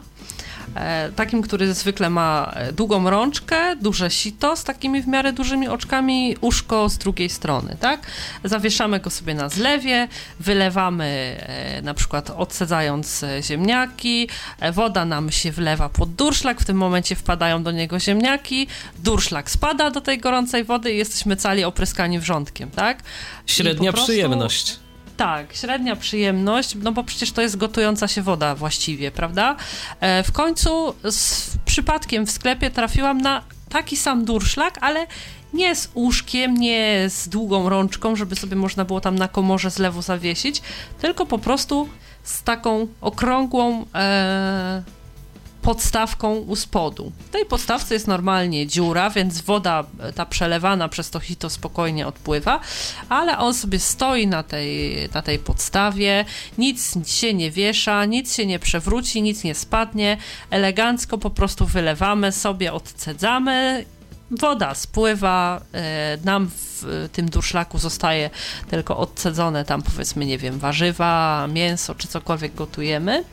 E, takim, który zwykle ma e, długą rączkę, duże sito z takimi w miarę dużymi oczkami, uszko z drugiej strony, tak? Zawieszamy go sobie na zlewie, wylewamy e, na przykład odsadzając ziemniaki, woda nam się wlewa pod durszlak, w tym momencie wpadają do niego ziemniaki, durszlak spada do tej gorącej wody i jesteśmy cali opryskani wrzątkiem, tak? Średnia prostu... przyjemność. Tak, średnia przyjemność, no bo przecież to jest gotująca się woda właściwie, prawda? E, w końcu z przypadkiem w sklepie trafiłam na taki sam durszlak, ale nie z łóżkiem, nie z długą rączką, żeby sobie można było tam na komorze z lewu zawiesić, tylko po prostu z taką okrągłą e, podstawką u spodu. W tej podstawce jest normalnie dziura, więc woda ta przelewana przez to hito spokojnie odpływa, ale on sobie stoi na tej, na tej podstawie, nic się nie wiesza, nic się nie przewróci, nic nie spadnie, elegancko po prostu wylewamy sobie, odcedzamy woda spływa, e, nam w tym durszlaku zostaje tylko odcedzone tam powiedzmy, nie wiem, warzywa, mięso czy cokolwiek gotujemy.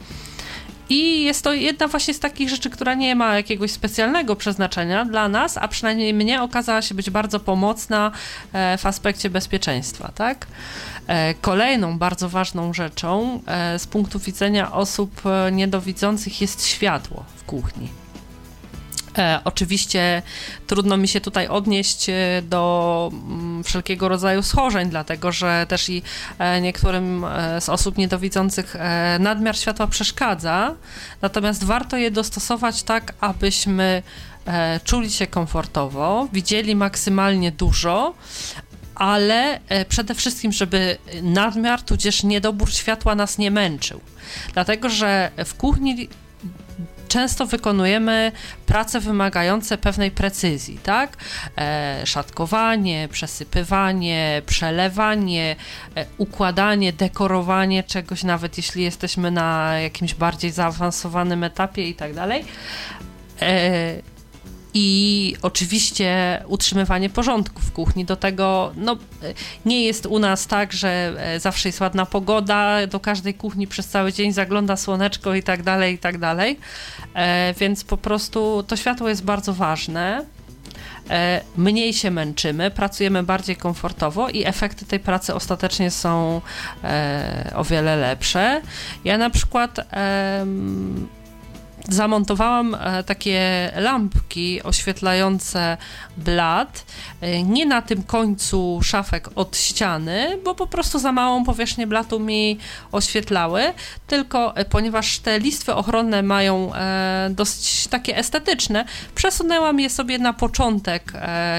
I jest to jedna właśnie z takich rzeczy, która nie ma jakiegoś specjalnego przeznaczenia dla nas, a przynajmniej mnie okazała się być bardzo pomocna e, w aspekcie bezpieczeństwa, tak? E, kolejną bardzo ważną rzeczą e, z punktu widzenia osób niedowidzących jest światło w kuchni. E, oczywiście trudno mi się tutaj odnieść e, do mm, wszelkiego rodzaju schorzeń, dlatego że też i e, niektórym e, z osób niedowidzących e, nadmiar światła przeszkadza. Natomiast warto je dostosować tak, abyśmy e, czuli się komfortowo, widzieli maksymalnie dużo, ale przede wszystkim, żeby nadmiar tudzież niedobór światła nas nie męczył. Dlatego, że w kuchni często wykonujemy prace wymagające pewnej precyzji, tak? E, szatkowanie, przesypywanie, przelewanie, e, układanie, dekorowanie czegoś, nawet jeśli jesteśmy na jakimś bardziej zaawansowanym etapie i tak dalej. E, i oczywiście utrzymywanie porządku w kuchni. Do tego no, nie jest u nas tak, że e, zawsze jest ładna pogoda, do każdej kuchni przez cały dzień zagląda słoneczko i tak dalej, i tak dalej. E, więc po prostu to światło jest bardzo ważne. E, mniej się męczymy, pracujemy bardziej komfortowo i efekty tej pracy ostatecznie są o wiele lepsze. Ja na przykład zamontowałam e, takie lampki oświetlające blat, e, nie na tym końcu szafek od ściany, bo po prostu za małą powierzchnię blatu mi oświetlały, tylko e, ponieważ te listwy ochronne mają dosyć takie estetyczne, przesunęłam je sobie na początek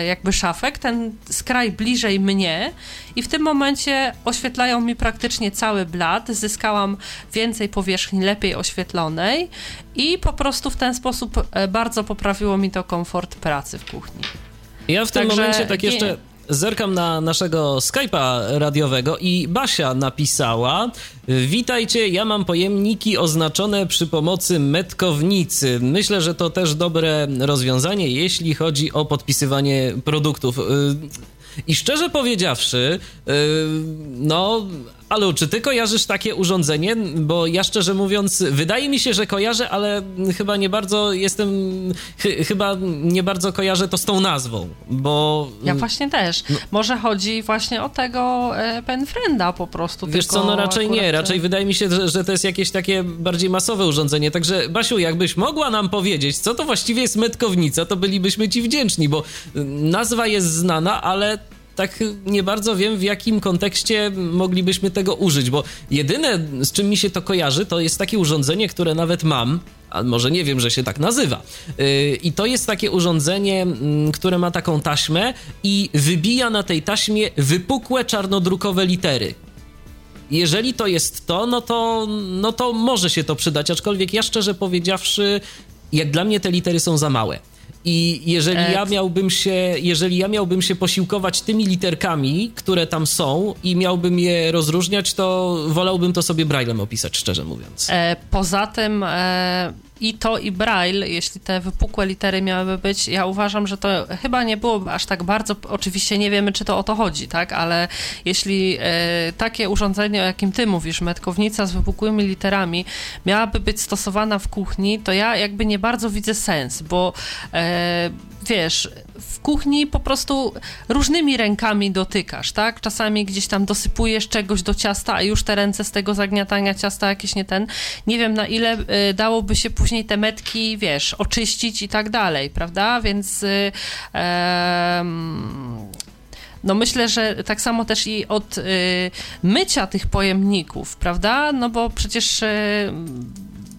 jakby szafek, ten skraj bliżej mnie i w tym momencie oświetlają mi praktycznie cały blat, zyskałam więcej powierzchni lepiej oświetlonej i po prostu w ten sposób e, bardzo poprawiło mi to komfort pracy w kuchni. Ja w tym Także momencie tak jeszcze zerkam na naszego Skype'a radiowego i Basia napisała Witajcie, ja mam pojemniki oznaczone przy pomocy metkownicy. Myślę, że to też dobre rozwiązanie, jeśli chodzi o podpisywanie produktów. Y, I szczerze powiedziawszy, y, no Alu, czy ty kojarzysz takie urządzenie? Bo ja szczerze mówiąc, wydaje mi się, że kojarzę, ale chyba nie bardzo jestem, ch chyba nie bardzo kojarzę to z tą nazwą, bo... Ja właśnie też. No. Może chodzi właśnie o tego e, Penfrienda po prostu. Wiesz co, no raczej nie, raczej wydaje mi się, że, że to jest jakieś takie bardziej masowe urządzenie, także Basiu, jakbyś mogła nam powiedzieć, co to właściwie jest metkownica, to bylibyśmy ci wdzięczni, bo nazwa jest znana, ale tak nie bardzo wiem, w jakim kontekście moglibyśmy tego użyć, bo jedyne, z czym mi się to kojarzy, to jest takie urządzenie, które nawet mam, a może nie wiem, że się tak nazywa. Yy, I to jest takie urządzenie, mm, które ma taką taśmę i wybija na tej taśmie wypukłe czarnodrukowe litery. Jeżeli to jest to, no to, no to może się to przydać, aczkolwiek ja szczerze powiedziawszy, jak dla mnie te litery są za małe. I jeżeli ja miałbym się, jeżeli ja miałbym się posiłkować tymi literkami, które tam są i miałbym je rozróżniać, to wolałbym to sobie braillem opisać, szczerze mówiąc. E, poza tym e, i to i braille, jeśli te wypukłe litery miałyby być, ja uważam, że to chyba nie byłoby aż tak bardzo, oczywiście nie wiemy, czy to o to chodzi, tak, ale jeśli e, takie urządzenie, o jakim ty mówisz, metkownica z wypukłymi literami, miałaby być stosowana w kuchni, to ja jakby nie bardzo widzę sens, bo e, wiesz, w kuchni po prostu różnymi rękami dotykasz, tak? Czasami gdzieś tam dosypujesz czegoś do ciasta, a już te ręce z tego zagniatania ciasta jakieś nie ten. Nie wiem na ile y, dałoby się później te metki, wiesz, oczyścić i tak dalej, prawda? Więc y, no myślę, że tak samo też i od y, mycia tych pojemników, prawda? No bo przecież y,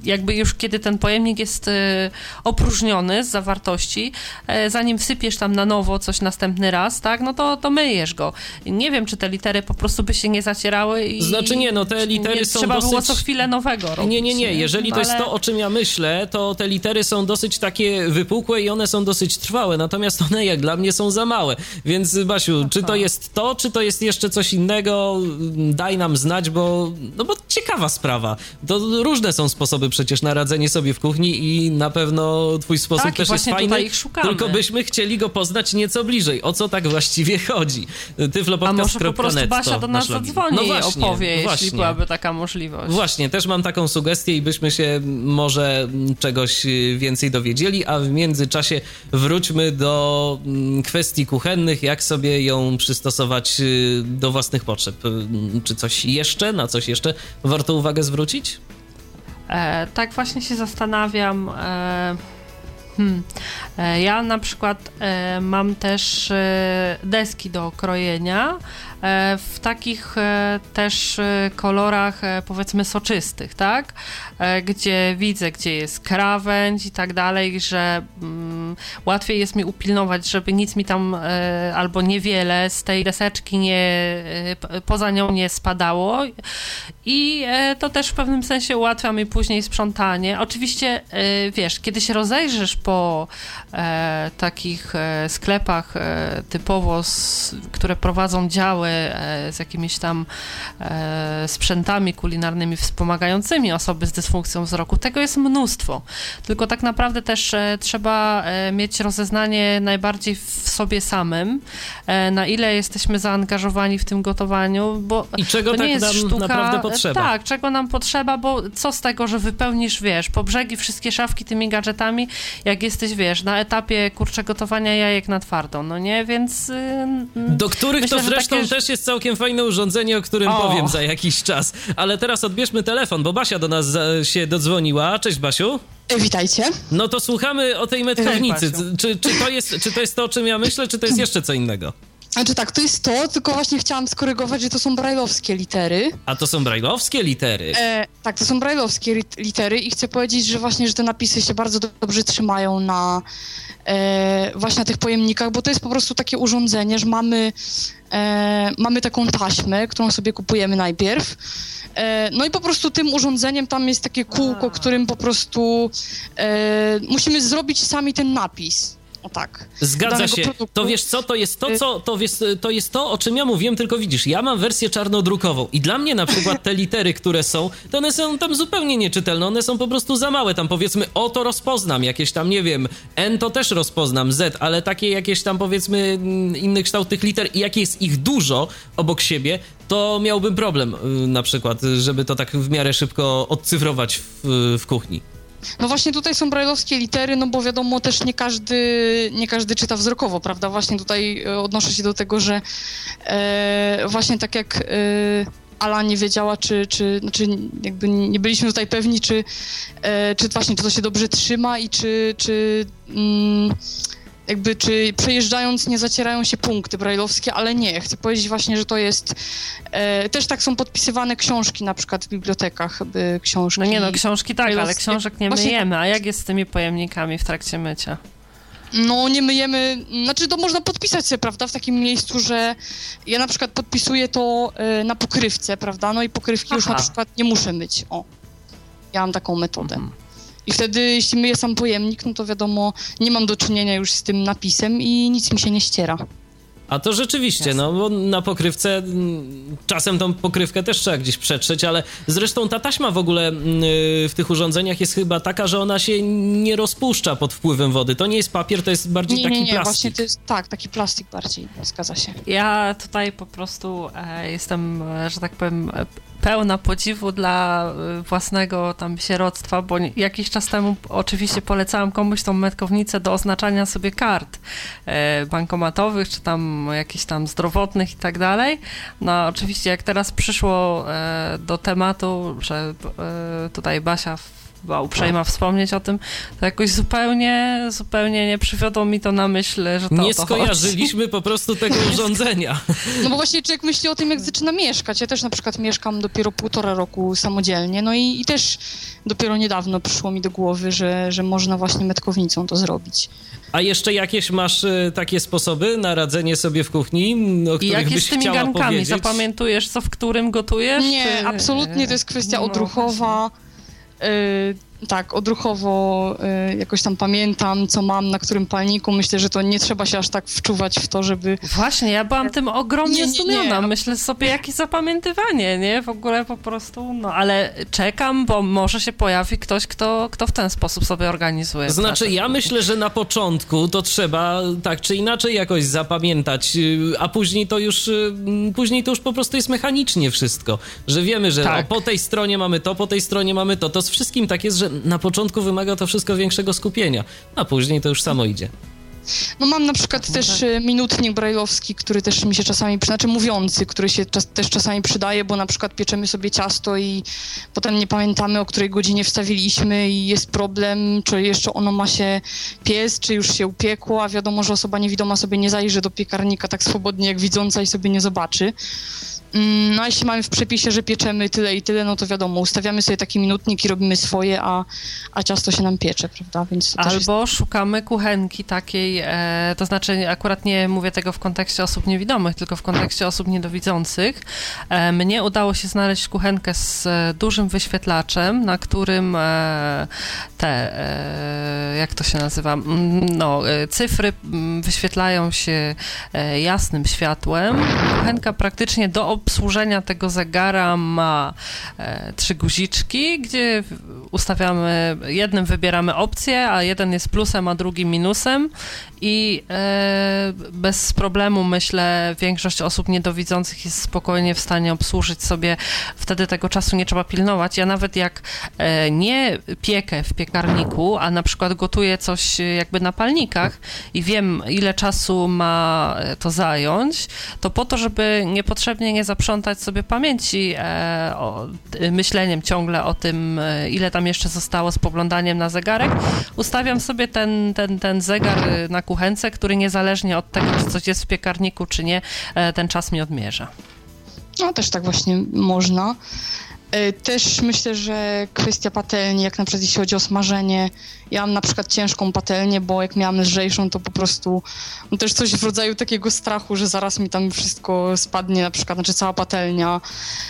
jakby już kiedy ten pojemnik jest e, opróżniony z zawartości, e, zanim wsypiesz tam na nowo coś następny raz, tak, no to, to myjesz go. Nie wiem, czy te litery po prostu by się nie zacierały i... Znaczy nie, no te litery są trzeba dosyć... było co chwilę nowego robić. Nie, nie, nie, jeżeli to ale... jest to, o czym ja myślę, to te litery są dosyć takie wypukłe i one są dosyć trwałe, natomiast one jak dla mnie są za małe. Więc Basiu, Aha. czy to jest to, czy to jest jeszcze coś innego? Daj nam znać, bo, no bo ciekawa sprawa. To różne są sposoby przecież na radzenie sobie w kuchni i na pewno twój sposób tak, też jest fajny. Ich szukamy. Tylko byśmy chcieli go poznać nieco bliżej. O co tak właściwie chodzi? Tyflopodcast.net A może po prostu Basia do nas zadzwoni no właśnie, opowie, właśnie. jeśli byłaby taka możliwość. Właśnie, też mam taką sugestię i byśmy się może czegoś więcej dowiedzieli, a w międzyczasie wróćmy do mm, kwestii kuchennych, jak sobie ją przystosować y, do własnych potrzeb. Czy coś jeszcze, na coś jeszcze warto uwagę zwrócić? E, tak właśnie się zastanawiam. E, hmm. e, ja na przykład e, mam też e, deski do krojenia w takich e, też e, kolorach powiedzmy soczystych, tak? Gdzie widzę, gdzie jest krawędź i tak dalej, że mm, łatwiej jest mi upilnować, żeby nic mi tam albo niewiele z tej deseczki nie, poza nią nie spadało i to też w pewnym sensie ułatwia mi później sprzątanie. Oczywiście, wiesz, kiedy się rozejrzysz po e, takich e, sklepach e, typowo, które prowadzą działy e, z jakimiś tam e, sprzętami kulinarnymi wspomagającymi osoby z dysfunkcją wzroku, tego jest mnóstwo. Tylko tak naprawdę też e, trzeba mieć rozeznanie najbardziej w sobie samym, na ile jesteśmy zaangażowani w tym gotowaniu, bo I czego to tak nie jest nam sztuka, naprawdę potrzeba. Tak, czego nam potrzeba, bo co z tego, że wypełnisz, wiesz, po brzegi wszystkie szafki tymi gadżetami, jak jesteś, wiesz, na etapie, kurczę, gotowania jajek na twardą, no nie, więc... Do których myślę, to zresztą takie... też jest całkiem fajne urządzenie, o którym o. powiem za jakiś czas. Ale teraz odbierzmy telefon, bo Basia do nas się dodzwoniła. Cześć, Basiu. Witajcie. No to słuchamy o tej metkownicy. Czy, czy, to jest, czy to jest to, o czym ja myślę, czy to jest jeszcze co innego? Znaczy tak, to jest to, tylko właśnie chciałam skorygować, że to są brajlowskie litery. A to są brajlowskie litery? E, tak, to są brajlowskie litery i chcę powiedzieć, że właśnie, że te napisy się bardzo dobrze trzymają na e, właśnie na tych pojemnikach, bo to jest po prostu takie urządzenie, że mamy, e, mamy taką taśmę, którą sobie kupujemy najpierw. E, no i po prostu tym urządzeniem tam jest takie kółko, którym po prostu e, musimy zrobić sami ten napis. O tak. Zgadza się. Produktu. To wiesz co, to jest to, co, to, wiesz, to jest to, o czym ja mówiłem, tylko widzisz, ja mam wersję czarnodrukową i dla mnie na przykład te litery, które są, to one są tam zupełnie nieczytelne, one są po prostu za małe, tam powiedzmy o to rozpoznam, jakieś tam, nie wiem, N to też rozpoznam, Z, ale takie jakieś tam powiedzmy mm, inny kształt tych liter i jak jest ich dużo obok siebie, to miałbym problem y, na przykład, żeby to tak w miarę szybko odcyfrować w, w kuchni. No właśnie tutaj są brajlowskie litery, no bo wiadomo też nie każdy, nie każdy czyta wzrokowo, prawda? Właśnie tutaj e, odnoszę się do tego, że e, właśnie tak jak e, Ala nie wiedziała, czy, czy znaczy jakby nie byliśmy tutaj pewni, czy, e, czy właśnie to się dobrze trzyma i czy, czy mm, jakby czy przejeżdżając nie zacierają się punkty brajlowskie, ale nie. Chcę powiedzieć właśnie, że to jest... E, też tak są podpisywane książki na przykład w bibliotekach, by książki... No nie no, książki tak, ale książek nie właśnie... myjemy. A jak jest z tymi pojemnikami w trakcie mycia? No, nie myjemy, znaczy to można podpisać sobie, prawda, w takim miejscu, że ja na przykład podpisuję to e, na pokrywce, prawda, no i pokrywki Aha. już na przykład nie muszę myć, o. Ja mam taką metodę. Mhm. I wtedy, jeśli myję sam pojemnik, no to wiadomo, nie mam do czynienia już z tym napisem i nic mi się nie ściera. A to rzeczywiście, Jasne. no bo na pokrywce mm, czasem tą pokrywkę też trzeba gdzieś przetrzeć, ale zresztą ta taśma w ogóle mm, w tych urządzeniach jest chyba taka, że ona się nie rozpuszcza pod wpływem wody. To nie jest papier, to jest bardziej nie, taki nie, nie, plastik. Właśnie to jest, tak, taki plastik bardziej, zgadza się. Ja tutaj po prostu e, jestem, e, że tak powiem, pełna podziwu dla y, własnego tam sieroctwa, bo jakiś czas temu oczywiście polecałam komuś tą metkownicę do oznaczania sobie kart e, bankomatowych, czy tam jakichś tam zdrowotnych i tak dalej. No oczywiście jak teraz przyszło e, do tematu, że tutaj Basia była uprzejma wspomnieć o tym, to jakoś zupełnie, zupełnie nie przywiodło mi to na myśl, że to Nie skojarzyliśmy chodzi. po prostu tego *laughs* urządzenia. No bo właśnie człowiek myśli o tym, jak zaczyna mieszkać. Ja też na przykład mieszkam dopiero półtora roku samodzielnie, no i, i też dopiero niedawno przyszło mi do głowy, że, że można właśnie metkownicą to zrobić. A jeszcze jakieś masz y, takie sposoby na radzenie sobie w kuchni, o których I jak byś z tymi gankami? Powiedzieć? Zapamiętujesz, co w którym gotujesz? Nie, czy... absolutnie to jest kwestia no, odruchowa. Tak, odruchowo y, jakoś tam pamiętam, co mam, na którym palniku. Myślę, że to nie trzeba się aż tak wczuwać w to, żeby... Właśnie, ja byłam tym ogromnie zdumiona. Myślę sobie, jakieś zapamiętywanie, nie? W ogóle po prostu, no ale czekam, bo może się pojawi ktoś, kto, kto w ten sposób sobie organizuje. Znaczy, ja myślę, że na początku to trzeba tak czy inaczej jakoś zapamiętać, y, a później to już, y, później to już po prostu jest mechanicznie wszystko, że wiemy, że tak. o, po tej stronie mamy to, po tej stronie mamy to. To z wszystkim tak jest, że na początku wymaga to wszystko większego skupienia, a później to już samo idzie. No mam na przykład też e, minutnik brajlowski, który też mi się czasami, znaczy mówiący, który się czas, też czasami przydaje, bo na przykład pieczemy sobie ciasto i potem nie pamiętamy, o której godzinie wstawiliśmy i jest problem, czy jeszcze ono ma się pies, czy już się upiekło, a wiadomo, że osoba niewidoma sobie nie zajrzy do piekarnika tak swobodnie jak widząca i sobie nie zobaczy. Mm, no jeśli mamy w przepisie, że pieczemy tyle i tyle, no to wiadomo, ustawiamy sobie taki minutnik i robimy swoje, a, a ciasto się nam piecze, prawda? Więc Albo jest... szukamy kuchenki takiej, e, to znaczy akurat nie mówię tego w kontekście osób niewidomych, tylko w kontekście osób niedowidzących. E, mnie udało się znaleźć kuchenkę z e, dużym wyświetlaczem, na którym e, te, e, jak to się nazywa, mm, no, e, cyfry mm, wyświetlają się jasnym światłem. Kuchenka praktycznie do obsłużenia tego zegara ma e, trzy guziczki, gdzie ustawiamy, jednym wybieramy opcję, a jeden jest plusem, a drugi minusem i e, bez problemu myślę większość osób niedowidzących jest spokojnie w stanie obsłużyć sobie, wtedy tego czasu nie trzeba pilnować. Ja nawet jak e, nie piekę w piekarniku, a na przykład gotuję coś jakby na palnikach i wiem ile czasu ma to zająć, to po to, żeby niepotrzebnie nie zaprzątać sobie pamięci e, o, myśleniem ciągle o tym, e, ile tam jeszcze zostało, spoglądaniem na zegarek, ustawiam sobie ten, ten, ten zegar na kuchence, który niezależnie od tego, czy coś jest w piekarniku, czy nie, e, ten czas mi odmierza. No też tak właśnie można. E, też myślę, że kwestia patelni, jak na przykład jeśli chodzi o smażenie, ja mam na przykład ciężką patelnię, bo jak miałam lżejszą, to po prostu no też coś w rodzaju takiego strachu, że zaraz mi tam wszystko spadnie, na przykład, znaczy cała patelnia.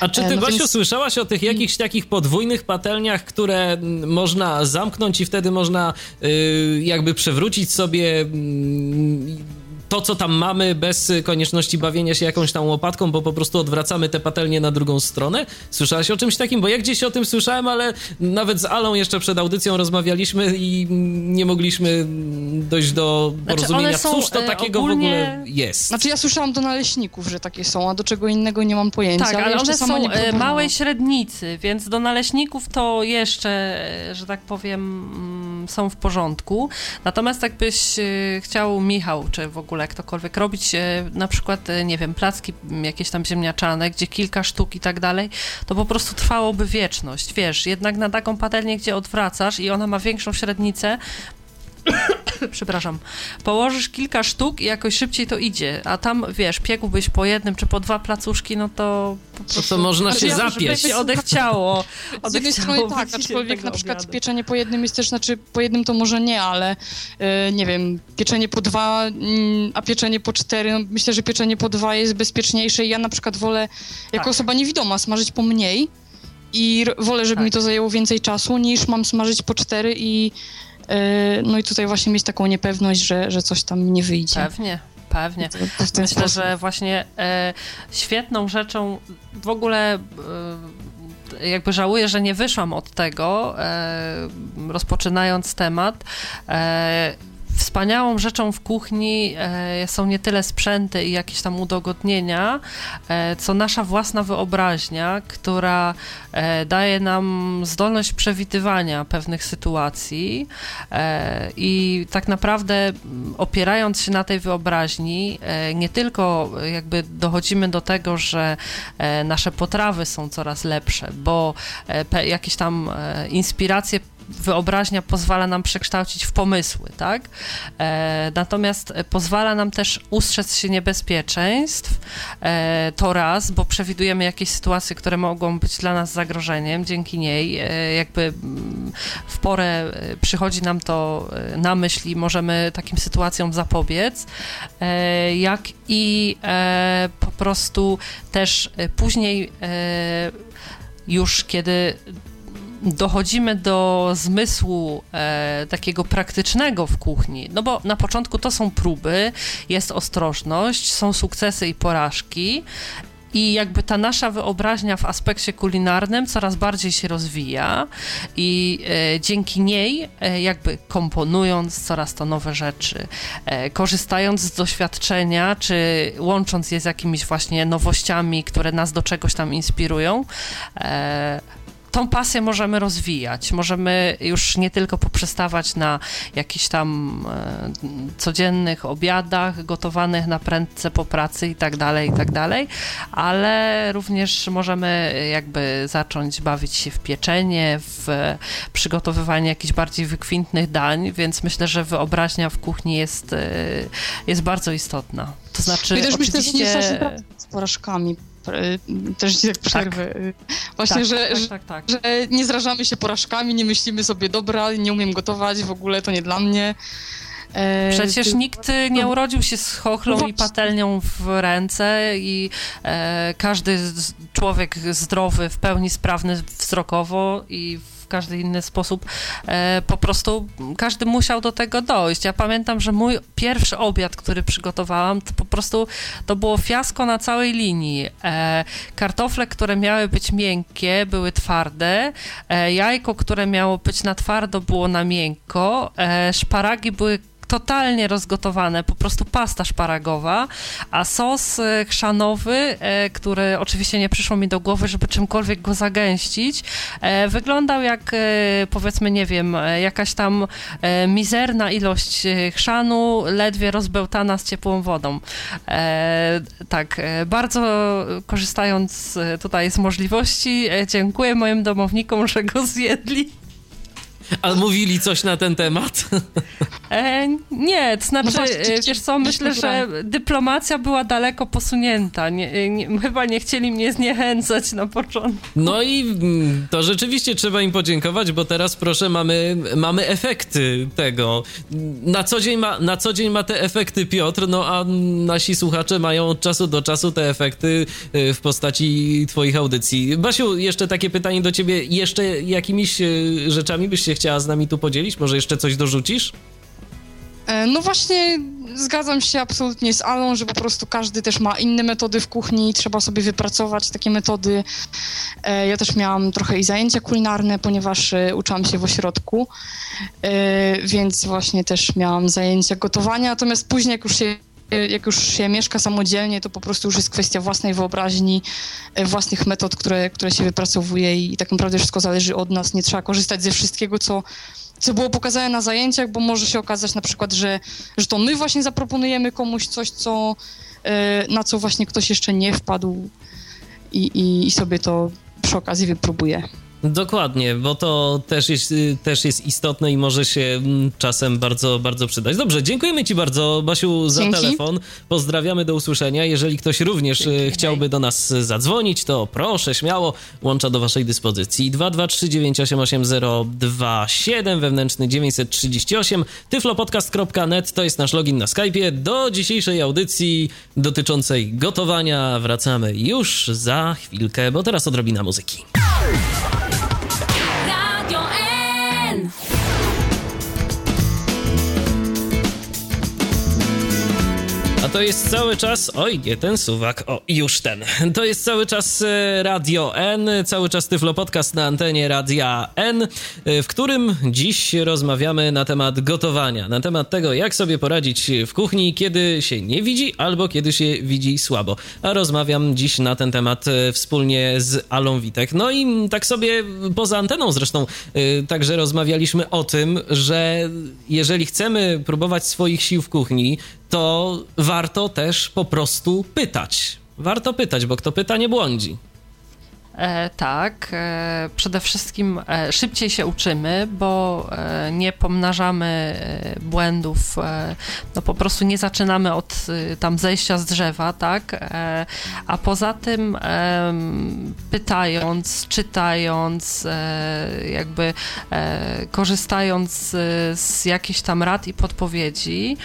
A czy ty, no Basiu, więc... słyszałaś o tych jakichś takich podwójnych patelniach, które można zamknąć i wtedy można yy, jakby przewrócić sobie yy, to, co tam mamy, bez konieczności bawienia się jakąś tam łopatką, bo po prostu odwracamy te patelnie na drugą stronę. Słyszałaś o czymś takim? Bo ja gdzieś o tym słyszałem, ale nawet z Alą jeszcze przed audycją rozmawialiśmy i nie mogliśmy dojść do znaczy, porozumienia, są, cóż to e, takiego ogólnie... w ogóle jest. Znaczy ja słyszałam do naleśników, że takie są, a do czego innego nie mam pojęcia. Tak, ale, ale one są e, małej średnicy, więc do naleśników to jeszcze, e, że tak powiem, mm, są w porządku. Natomiast jakbyś chciał, Michał, czy w ogóle ktokolwiek robić e, na przykład, e, nie wiem, placki jakieś tam ziemniaczane, gdzie kilka sztuk i tak dalej, to po prostu trwałoby wieczność, wiesz, jednak na taką patelnię, gdzie odwracasz i ona ma większą średnicę, *coughs* przepraszam, położysz kilka sztuk i jakoś szybciej to idzie, a tam, wiesz, piekłbyś po jednym czy po dwa placuszki, no to po prostu... To, to można się ja, zapieć. się odechciało. *laughs* Z jednej strony tak, aczkolwiek na przykład obiadu. pieczenie po jednym jest też, znaczy po jednym to może nie, ale yy, nie wiem, pieczenie po dwa, yy, a pieczenie po cztery, no myślę, że pieczenie po dwa jest bezpieczniejsze i ja na przykład wolę, jako tak. osoba niewidoma, smażyć po mniej, i wolę, żeby tak. mi to zajęło więcej czasu, niż mam smażyć po cztery i no i tutaj właśnie mieć taką niepewność, że, że coś tam nie wyjdzie. Pewnie, pewnie. Myślę, sposób. że właśnie e, świetną rzeczą w ogóle e, jakby żałuję, że nie wyszłam od tego, e, rozpoczynając temat. E, Wspaniałą rzeczą w kuchni e, są nie tyle sprzęty i jakieś tam udogodnienia, e, co nasza własna wyobraźnia, która e, daje nam zdolność przewidywania pewnych sytuacji i tak naprawdę opierając się na tej wyobraźni, nie tylko jakby dochodzimy do tego, że nasze potrawy są coraz lepsze, bo jakieś tam inspiracje wyobraźnia pozwala nam przekształcić w pomysły, tak? E, natomiast pozwala nam też ustrzec się niebezpieczeństw, e, to raz, bo przewidujemy jakieś sytuacje, które mogą być dla nas zagrożeniem, dzięki niej e, jakby mm, w porę e, przychodzi nam to e, na myśl i możemy takim sytuacjom zapobiec, e, jak i po prostu też później już kiedy dochodzimy do zmysłu e, takiego praktycznego w kuchni, no bo na początku to są próby, jest ostrożność, są sukcesy i porażki. I jakby ta nasza wyobraźnia w aspekcie kulinarnym coraz bardziej się rozwija, i e, dzięki niej, e, jakby komponując coraz to nowe rzeczy, e, korzystając z doświadczenia, czy łącząc je z jakimiś właśnie nowościami, które nas do czegoś tam inspirują, e, tą pasję możemy rozwijać. Możemy już nie tylko poprzestawać na jakichś tam e, codziennych obiadach gotowanych na prędce po pracy i tak dalej, i tak dalej, ale również możemy jakby zacząć bawić się w pieczenie, w przygotowywanie jakichś bardziej wykwintnych dań, więc myślę, że wyobraźnia w kuchni jest, e, jest bardzo istotna. To znaczy, I też oczywiście... myślę, że nie z porażkami też ci tak przerwę. Tak. Właśnie, tak, że, tak, tak, że nie zrażamy się porażkami, nie myślimy sobie, dobra, nie umiem gotować, w ogóle to nie dla mnie. E, Przecież nikt nie no. urodził się z chochlą i patelnią w ręce i e, każdy człowiek zdrowy, w pełni sprawny wzrokowo i w każdy inny sposób. E, po prostu każdy musiał do tego dojść. Ja pamiętam, że mój pierwszy obiad, który przygotowałam, to po prostu to było fiasko na całej linii. E, kartofle, które miały być miękkie, były twarde. E, jajko, które miało być na twardo, było na miękko. Szparagi były totalnie rozgotowane, po prostu pasta szparagowa, a sos e, chrzanowy, e, który oczywiście nie przyszło mi do głowy, żeby czymkolwiek go zagęścić, e, wyglądał jak powiedzmy, nie wiem, jakaś tam mizerna ilość chrzanu, ledwie rozbełtana z ciepłą wodą. Tak, bardzo korzystając tutaj z możliwości, dziękuję moim domownikom, *laughs* że go zjedli. A mówili coś na ten temat? E, nie, to znaczy, no e, wiesz co, myślę, że dyplomacja była daleko posunięta. Nie, e, nie, chyba nie chcieli mnie zniechęcać na początku. No i mm, to rzeczywiście trzeba im podziękować, bo teraz proszę, mamy, mamy efekty tego. Na co, dzień ma, na co dzień ma te efekty Piotr, no a nasi słuchacze mają od czasu do czasu te efekty e, w postaci twoich audycji. Basiu, jeszcze takie pytanie do ciebie. Jeszcze jakimiś rzeczami byś się chciała z nami tu podzielić? Może jeszcze coś dorzucisz? E, no właśnie zgadzam się absolutnie z Alą, że po prostu każdy też ma inne metody w kuchni, trzeba sobie wypracować takie metody. E, ja też miałam trochę i zajęcia kulinarne, ponieważ e, uczyłam się w ośrodku, więc właśnie też miałam zajęcia gotowania, natomiast później jak już się jak już się mieszka samodzielnie, to po prostu już jest kwestia własnej wyobraźni, własnych metod, które, które się wypracowuje i tak naprawdę wszystko zależy od nas. Nie trzeba korzystać ze wszystkiego, co co było pokazane na zajęciach, bo może się okazać na przykład, że, że to my właśnie zaproponujemy komuś coś, co, e, na co właśnie ktoś jeszcze nie wpadł i, i, i sobie to przy okazji wypróbuje. Dokładnie, bo to też jest, y, też jest istotne i może się mm, czasem bardzo, bardzo przydać. Dobrze, dziękujemy Ci bardzo, Basiu, za Dzięki. telefon. Pozdrawiamy, do usłyszenia. Jeżeli ktoś również y, Dzięki. chciałby do nas zadzwonić, to proszę, śmiało, łącza do Waszej dyspozycji. 223988027, wewnętrzny 938, tyflopodcast.net to jest nasz login na Skype'ie. Do dzisiejszej audycji dotyczącej gotowania wracamy już za chwilkę, bo teraz odrobina muzyki. To jest cały czas. Oj, nie ten suwak. O, już ten. To jest cały czas e, Radio N, cały czas Tyflo Podcast na antenie Radia N, e, w którym dziś rozmawiamy na temat gotowania, na temat tego, jak sobie poradzić w kuchni, kiedy się nie widzi albo kiedy się widzi słabo. A rozmawiam dziś na ten temat e, wspólnie z Alą Witek. No i tak sobie poza anteną zresztą także rozmawialiśmy o tym, że jeżeli chcemy próbować swoich sił w kuchni, to warto też po prostu pytać. Warto pytać, bo kto pyta, nie błądzi. E, tak, e, przede wszystkim e, szybciej się uczymy, bo e, nie pomnażamy e, błędów, e, no po prostu nie zaczynamy od tam zejścia z drzewa, tak? a poza tym pytając, czytając, jakby korzystając z jakichś tam rad i podpowiedzi,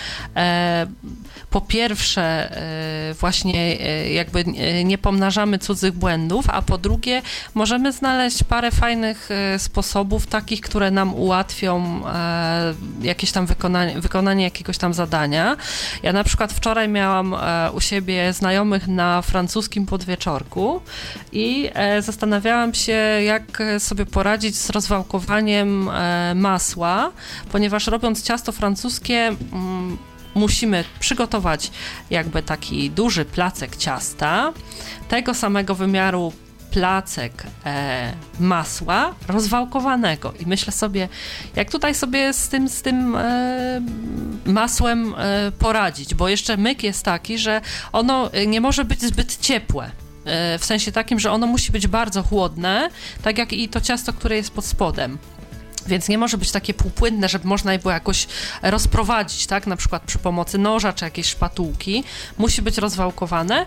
po pierwsze właśnie jakby nie pomnażamy cudzych błędów, a po drugie drugie, możemy znaleźć parę fajnych e, sposobów, takich, które nam ułatwią e, jakieś tam wykonanie, wykonanie jakiegoś tam zadania. Ja na przykład wczoraj miałam e, u siebie znajomych na francuskim podwieczorku i zastanawiałam się, jak sobie poradzić z rozwałkowaniem masła, ponieważ robiąc ciasto francuskie, mm, musimy przygotować jakby taki duży placek ciasta, tego samego wymiaru placek e, masła rozwałkowanego. I myślę sobie, jak tutaj sobie z tym, z tym e, masłem e, poradzić, bo jeszcze myk jest taki, że ono nie może być zbyt ciepłe. E, w sensie takim, że ono musi być bardzo chłodne, tak jak i to ciasto, które jest pod spodem. Więc nie może być takie półpłynne, żeby można je było jakoś rozprowadzić, tak? Na przykład przy pomocy noża czy jakiejś szpatułki. Musi być rozwałkowane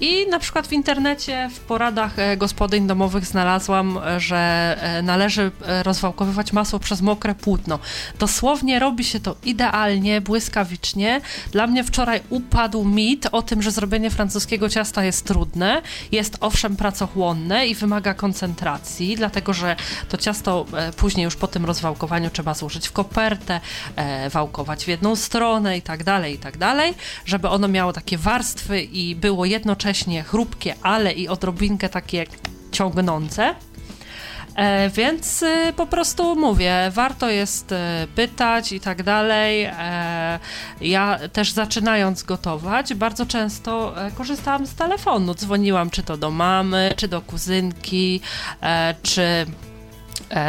I na przykład w internecie, w poradach e, gospodyń domowych znalazłam, e, że e, należy rozwałkowywać masło przez mokre płótno. Dosłownie robi się to idealnie, błyskawicznie. Dla mnie wczoraj upadł mit o tym, że zrobienie francuskiego ciasta jest trudne. Jest owszem pracochłonne i wymaga koncentracji, dlatego że to ciasto później już po tym rozwałkowaniu trzeba złożyć w kopertę, wałkować w jedną stronę i tak dalej, i tak dalej, żeby ono miało takie warstwy i było jednocześnie jednocześnie chrupkie, ale i odrobinkę takie ciągnące. E, więc e, po prostu mówię, warto jest e, pytać i tak dalej. E, ja też zaczynając gotować, bardzo często e, korzystałam z telefonu. Dzwoniłam czy to do mamy, czy do kuzynki, e, czy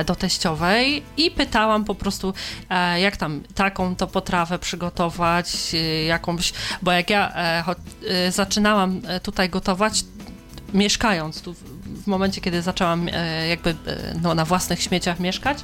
do teściowej i pytałam po prostu, jak tam taką to potrawę przygotować, jakąś, bo jak ja zaczynałam tutaj gotować, mieszkając tu w momencie, kiedy zaczęłam jakby no, na własnych śmieciach mieszkać,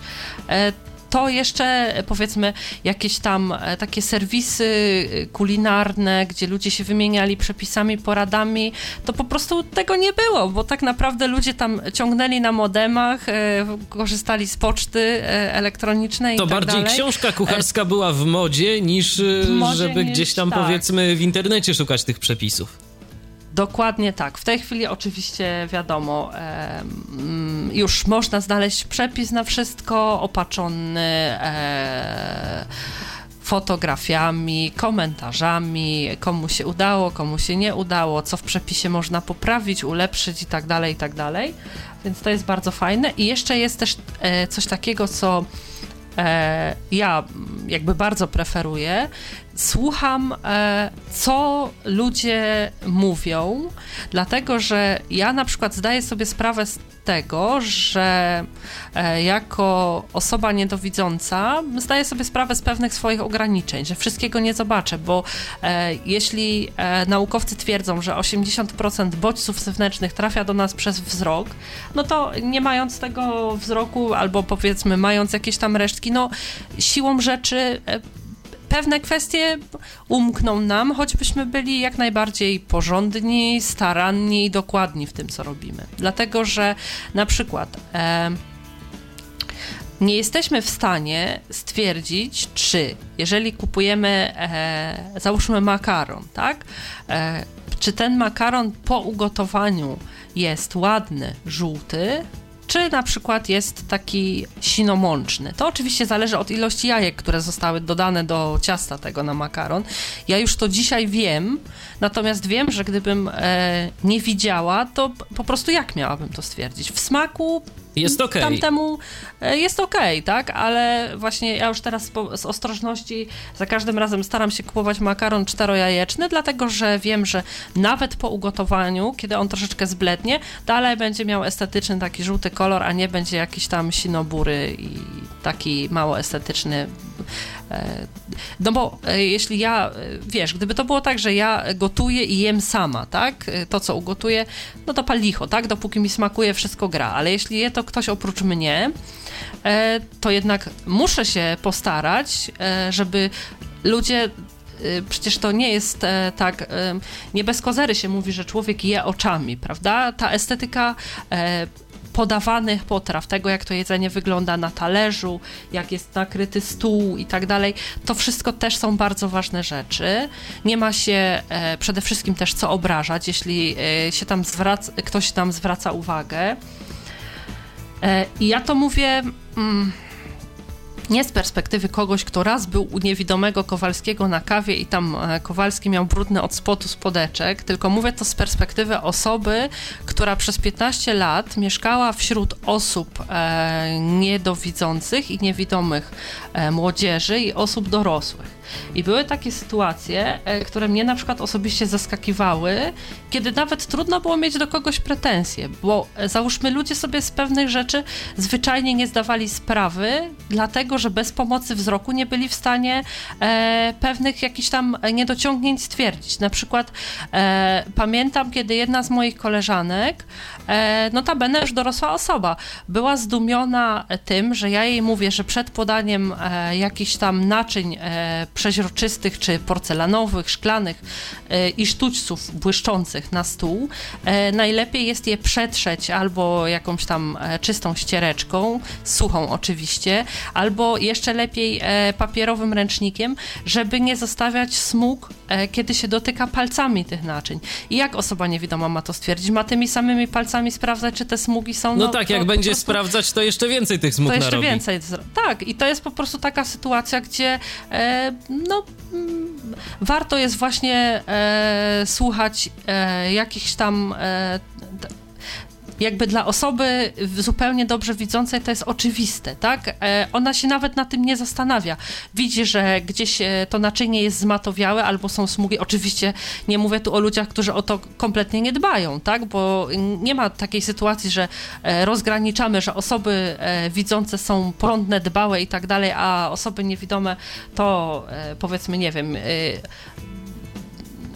to jeszcze powiedzmy jakieś tam e, takie serwisy e, kulinarne, gdzie ludzie się wymieniali przepisami, poradami, to po prostu tego nie było, bo tak naprawdę ludzie tam ciągnęli na modemach, e, korzystali z poczty elektronicznej to tak bardziej dalej. książka kucharska była w modzie niż w modzie, żeby niż, gdzieś tam tak. powiedzmy w internecie szukać tych przepisów. Dokładnie tak. W tej chwili oczywiście wiadomo, już można znaleźć przepis na wszystko, opatrzony e, fotografiami, komentarzami, komu się udało, komu się nie udało, co w przepisie można poprawić, ulepszyć i tak dalej, i tak dalej. Więc to jest bardzo fajne. I jeszcze jest też e, coś takiego, co e, ja jakby bardzo preferuję, słucham, e, co ludzie mówią, dlatego że ja na przykład zdaję sobie sprawę z tego, że e, jako osoba niedowidząca zdaję sobie sprawę z pewnych swoich ograniczeń, że wszystkiego nie zobaczę, bo e, jeśli naukowcy twierdzą, że 80% bodźców zewnętrznych trafia do nas przez wzrok, no to nie mając tego wzroku albo powiedzmy mając jakieś tam resztki, no siłą rzeczy pewne kwestie umkną nam, choćbyśmy byli jak najbardziej porządni, staranni i dokładni w tym, co robimy. Dlatego, że na przykład. E, nie jesteśmy w stanie stwierdzić, czy jeżeli kupujemy, e, załóżmy makaron, tak? E, czy ten makaron po ugotowaniu jest ładny, żółty, czy na przykład jest taki sinomączny. To oczywiście zależy od ilości jajek, które zostały dodane do ciasta tego na makaron. Ja już to dzisiaj wiem, natomiast wiem, że gdybym e, nie widziała, to po prostu jak miałabym to stwierdzić? W smaku jest okej. Okay. Tamtemu e, jest okej, okay, tak? Ale właśnie ja już teraz z ostrożności za każdym razem staram się kupować makaron czterojajeczny, dlatego że wiem, że nawet po ugotowaniu, kiedy on troszeczkę zblednie, dalej będzie miał estetyczny taki żółty kolor, a nie będzie jakiś tam sinobury i taki mało estetyczny no bo e, jeśli ja, e, wiesz, gdyby to było tak, że ja gotuję i jem sama, tak, to co ugotuję, no to palicho, tak, dopóki mi smakuje, wszystko gra, ale jeśli je to ktoś oprócz mnie, to jednak muszę się postarać, żeby ludzie przecież to nie jest tak, nie bez kozery się mówi, że człowiek je oczami, prawda? Ta estetyka podawanych potraw, tego jak to jedzenie wygląda na talerzu, jak jest nakryty stół i tak dalej, to wszystko też są bardzo ważne rzeczy. Nie ma się e, przede wszystkim też co obrażać, jeśli e, się tam zwraca, ktoś tam zwraca uwagę. E, I ja to mówię. Mm, nie z perspektywy kogoś, kto raz był u niewidomego Kowalskiego na kawie i tam e, Kowalski miał brudny od spotu spodeczek, tylko mówię to z perspektywy osoby, która przez 15 lat mieszkała wśród osób e, niedowidzących i niewidomych e, młodzieży i osób dorosłych. I były takie sytuacje, e, które mnie na przykład osobiście zaskakiwały, kiedy nawet trudno było mieć do kogoś pretensje, bo e, załóżmy ludzie sobie z pewnych rzeczy zwyczajnie nie zdawali sprawy, dlatego że bez pomocy wzroku nie byli w stanie e, pewnych jakichś tam niedociągnięć stwierdzić. Na przykład e, pamiętam, kiedy jedna z moich koleżanek, e, notabene już dorosła osoba, była zdumiona tym, że ja jej mówię, że przed podaniem e, jakichś tam naczyń e, przeźroczystych czy porcelanowych, szklanych e, i sztućców błyszczących na stół, e, najlepiej jest je przetrzeć albo jakąś tam e, czystą ściereczką, suchą oczywiście, albo jeszcze lepiej e, papierowym ręcznikiem, żeby nie zostawiać smug, e, kiedy się dotyka palcami tych naczyń. I jak osoba niewidoma ma to stwierdzić? Ma tymi samymi palcami sprawdzać, czy te smugi są... No, tak, to jak będzie prostu- sprawdzać, to jeszcze więcej tych smug to jeszcze narobi. więcej. Tak, i to jest po prostu taka sytuacja, gdzie e, no, mm, warto jest właśnie słuchać jakichś tam. Jakby dla osoby zupełnie dobrze widzącej to jest oczywiste, tak? E, ona się nawet na tym nie zastanawia. Widzi, że gdzieś e, to naczynie jest zmatowiałe albo są smugi. Oczywiście nie mówię tu o ludziach, którzy o to kompletnie nie dbają, tak? Bo nie ma takiej sytuacji, że e, rozgraniczamy, że osoby widzące są porządne, dbałe i tak dalej, a osoby niewidome to powiedzmy, nie wiem,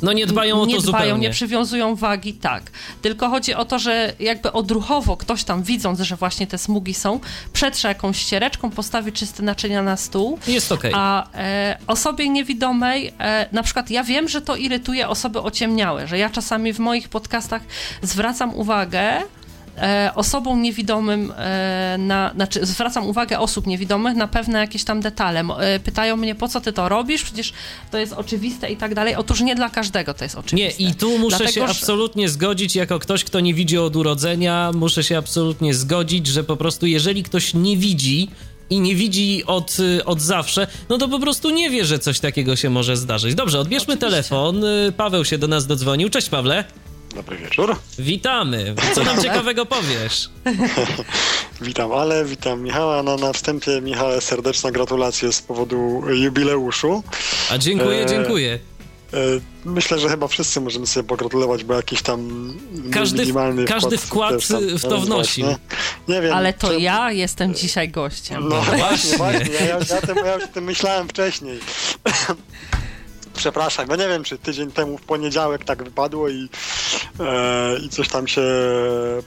No nie dbają o nie to dbają, zupełnie. nie przywiązują wagi, tak. Tylko chodzi o to, że jakby odruchowo ktoś tam widząc, że właśnie te smugi są, przetrze jakąś ściereczką, postawi czyste naczynia na stół, Jest okej. a e, osobie niewidomej, e, na przykład ja wiem, że to irytuje osoby ociemniałe, że ja czasami w moich podcastach zwracam uwagę e, osobom niewidomym, e, na, znaczy zwracam uwagę osób niewidomych na pewne jakieś tam detale. E, pytają mnie, po co ty to robisz? Przecież to jest oczywiste i tak dalej. Otóż nie dla każdego to jest Nie, oczywiste. i tu muszę Dlatego, się że- absolutnie zgodzić, jako ktoś, kto nie widzi od urodzenia, muszę się absolutnie zgodzić, że po prostu jeżeli ktoś nie widzi i nie widzi od, y, od zawsze, no to po prostu nie wie, że coś takiego się może zdarzyć. Dobrze, odbierzmy Oczywiście. telefon. Y, Paweł się do nas dodzwonił. Cześć Pawle. Dobry wieczór. Witamy. Co nam ciekawego powiesz? Witam Ale, witam Michała. No, na wstępie, Michale, serdeczne gratulacje z powodu jubileuszu. A dziękuję, Eee, dziękuję. E, Myślę, że chyba wszyscy możemy sobie pogratulować, bo jakiś tam Każdy- minimalny każdy wkład, tam, w to no, wnosił. właśnie. Nie wiem. Ale to czy- ja jestem dzisiaj gościem. No właśnie. właśnie, właśnie. Ja, ja, ja, tym, ja już tym myślałem wcześniej. Przepraszam, bo nie wiem, czy tydzień temu w poniedziałek tak wypadło i, e, i coś tam się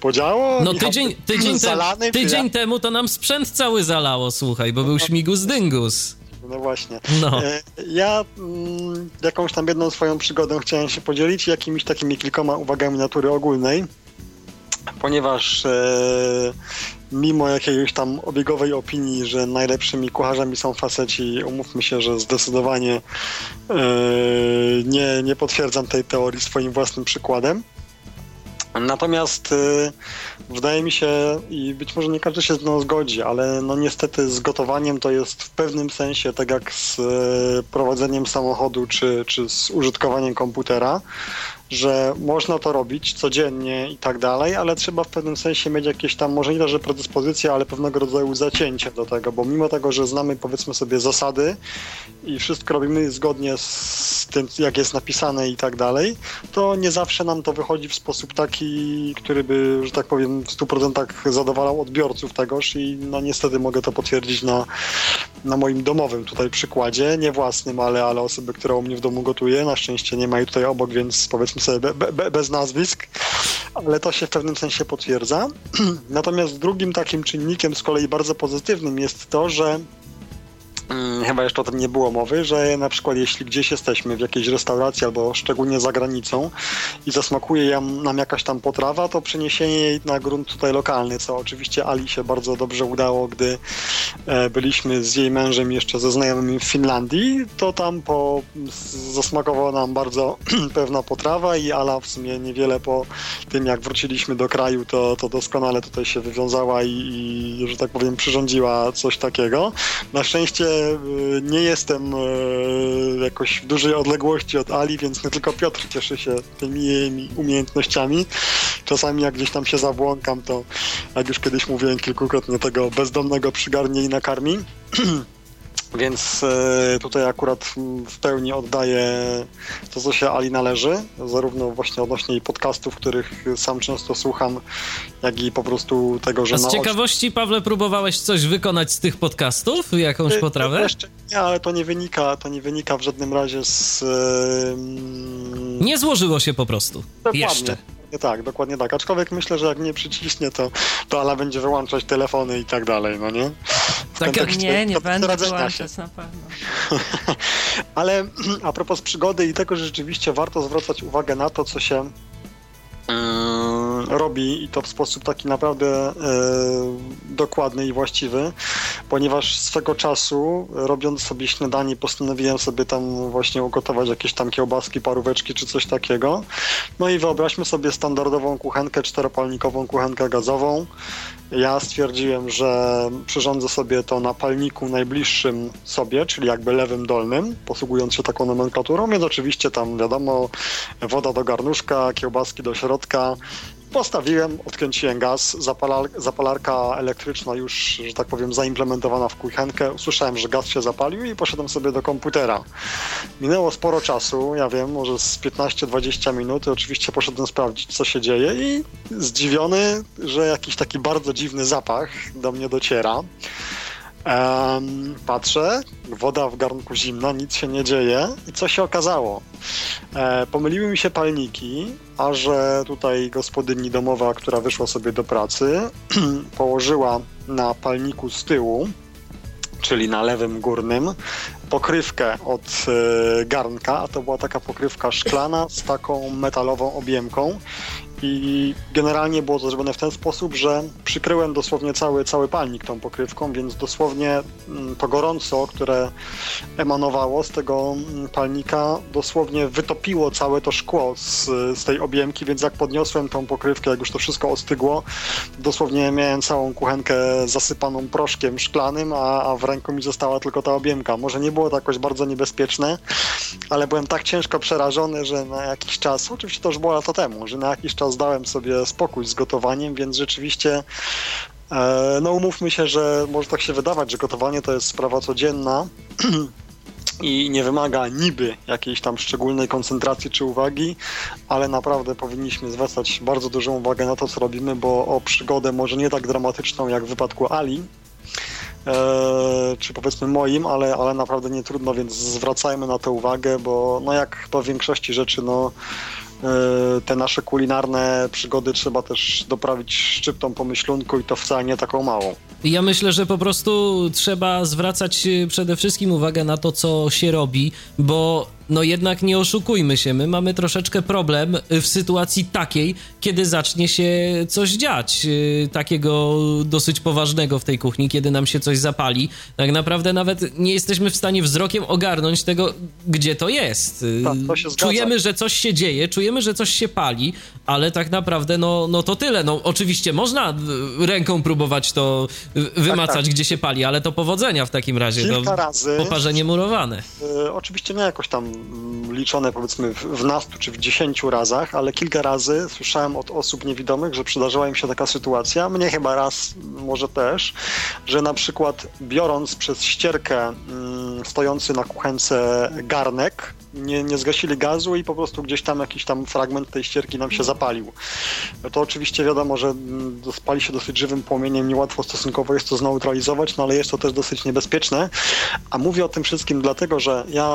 podziało. No tydzień, tydzień, zalany, tydzień ja? temu to nam sprzęt cały zalało, słuchaj, bo był śmigus dyngus. No właśnie. No. E, Ja mm, jakąś tam jedną swoją przygodą chciałem się podzielić jakimiś takimi kilkoma uwagami natury ogólnej, ponieważ e, mimo jakiegoś tam obiegowej opinii, że najlepszymi kucharzami są faceci, umówmy się, że zdecydowanie e, nie, nie potwierdzam tej teorii swoim własnym przykładem. Natomiast e, wydaje mi się, i być może nie każdy się z mną zgodzi, ale no niestety z gotowaniem to jest w pewnym sensie tak jak z e, prowadzeniem samochodu czy, czy z użytkowaniem komputera, że można to robić codziennie i tak dalej, ale trzeba w pewnym sensie mieć jakieś tam, może nie to, że predyspozycje, ale pewnego rodzaju zacięcie do tego, bo mimo tego, że znamy powiedzmy sobie zasady i wszystko robimy zgodnie z tym, jak jest napisane i tak dalej, to nie zawsze nam to wychodzi w sposób taki, który by, że tak powiem, w 100% zadowalał odbiorców tegoż i no niestety mogę to potwierdzić na, na moim domowym tutaj przykładzie, nie własnym, ale, ale osoby, która u mnie w domu gotuje. Na szczęście nie ma jej tutaj obok, więc powiedzmy sobie be, be, be, bez nazwisk, ale to się w pewnym sensie potwierdza. *clears throat* Natomiast drugim takim czynnikiem z kolei bardzo pozytywnym jest to, że Chyba jeszcze o tym nie było mowy, że na przykład jeśli gdzieś jesteśmy w jakiejś restauracji albo szczególnie za granicą i zasmakuje nam jakaś tam potrawa, to przeniesienie jej na grunt tutaj lokalny, co oczywiście Ali się bardzo dobrze udało, gdy e, byliśmy z jej mężem jeszcze ze znajomymi w Finlandii, to tam po, zasmakowała nam bardzo *clears throat* pewna potrawa i Ala w sumie niewiele po tym jak wróciliśmy do kraju, to, to doskonale tutaj się wywiązała i, i, że tak powiem przyrządziła coś takiego. Na szczęście nie jestem y, jakoś w dużej odległości od Ali, więc nie tylko Piotr cieszy się tymi jej umiejętnościami. Czasami jak gdzieś tam się zabłąkam, to jak już kiedyś mówiłem kilkukrotnie, tego bezdomnego przygarnie i nakarmi. *clears throat* Więc e, tutaj akurat w pełni oddaję to, co się Ali należy, zarówno właśnie odnośnie jej podcastów, których sam często słucham, jak i po prostu tego, że... A z ciekawości, Pawle, próbowałeś coś wykonać z tych podcastów? Jakąś e, potrawę? Jeszcze nie, ale to nie wynika, to nie wynika w żadnym razie z... Nie złożyło się po prostu. Dokładnie. Jeszcze. Tak, dokładnie tak. Aczkolwiek myślę, że jak nie przyciśnie, to, to Ala będzie wyłączać telefony i tak dalej, no nie? tak jak nie, nie będę wyłączać na pewno. *laughs* Ale *clears throat* a propos przygody i tego, że rzeczywiście warto zwracać uwagę na to, co się robi i to w sposób taki naprawdę e, dokładny i właściwy, ponieważ swego czasu, robiąc sobie śniadanie, postanowiłem sobie tam właśnie ugotować jakieś tam kiełbaski, paróweczki czy coś takiego. No i wyobraźmy sobie standardową kuchenkę, czteropalnikową kuchenkę gazową. Ja stwierdziłem, że przyrządzę sobie to na palniku najbliższym sobie, czyli jakby lewym dolnym, posługując się taką nomenklaturą, więc oczywiście tam wiadomo, woda do garnuszka, kiełbaski do środka, Postawiłem, odkręciłem gaz, zapalar, zapalarka elektryczna już, że tak powiem, zaimplementowana w kuchenkę. Usłyszałem, że gaz się zapalił i poszedłem sobie do komputera. Minęło sporo czasu, ja wiem, może z 15-20 minut. Oczywiście poszedłem sprawdzić, co się dzieje i zdziwiony, że jakiś taki bardzo dziwny zapach do mnie dociera. Um, patrzę, woda w garnku zimna, nic się nie dzieje. I co się okazało? E, pomyliły mi się palniki, a że tutaj gospodyni domowa, która wyszła sobie do pracy, *clears throat* położyła na palniku z tyłu, czyli na lewym górnym, pokrywkę od e, garnka, a to była taka pokrywka szklana z taką metalową objemką i generalnie było to zrobione w ten sposób, że przykryłem dosłownie cały, cały palnik tą pokrywką, więc dosłownie mm, to gorąco, które emanowało z tego mm, palnika, dosłownie wytopiło całe to szkło z, z tej objemki, więc jak podniosłem tą pokrywkę, jak już to wszystko ostygło, dosłownie miałem całą kuchenkę zasypaną proszkiem szklanym, a, a w ręku mi została tylko ta objemka. Może nie było to jakoś bardzo niebezpieczne, ale byłem tak ciężko przerażony, że na jakiś czas, oczywiście to już było lata temu, że na jakiś czas zdałem sobie spokój z gotowaniem, więc rzeczywiście e, no umówmy się, że może tak się wydawać, że gotowanie to jest sprawa codzienna *clears throat* i nie wymaga niby jakiejś tam szczególnej koncentracji czy uwagi, ale naprawdę powinniśmy zwracać bardzo dużą uwagę na to, co robimy, bo o przygodę może nie tak dramatyczną jak w wypadku Ali, e, czy powiedzmy moim, ale, ale naprawdę nie trudno, więc zwracajmy na to uwagę, bo no jak po większości rzeczy, no te nasze kulinarne przygody trzeba też doprawić szczyptą pomyślunku i to wcale nie taką małą. Ja myślę, że po prostu trzeba zwracać przede wszystkim uwagę na to, co się robi, bo no jednak nie oszukujmy się, my mamy troszeczkę problem w sytuacji takiej, kiedy zacznie się coś dziać, y, takiego dosyć poważnego w tej kuchni, kiedy nam się coś zapali. Tak naprawdę nawet nie jesteśmy w stanie wzrokiem ogarnąć tego, gdzie to jest. Y, tak, to czujemy, że coś się dzieje, czujemy, że coś się pali, ale tak naprawdę no, no to tyle. No oczywiście można ręką próbować to wymacać, tak, tak. gdzie się pali, ale to powodzenia w takim razie. Kilka razy. Poparzenie murowane. Yy, oczywiście nie jakoś tam liczone powiedzmy w nastu czy w dziesięciu razach, ale kilka razy słyszałem od osób niewidomych, że przydarzyła im się taka sytuacja, mnie chyba raz może też, że na przykład biorąc przez ścierkę mm, stojący na kuchence garnek, nie, nie zgasili gazu i po prostu gdzieś tam jakiś tam fragment tej ścierki nam się zapalił. To oczywiście wiadomo, że mm, spali się dosyć żywym płomieniem, niełatwo stosunkowo jest to zneutralizować, no ale jest to też dosyć niebezpieczne. A mówię o tym wszystkim dlatego, że ja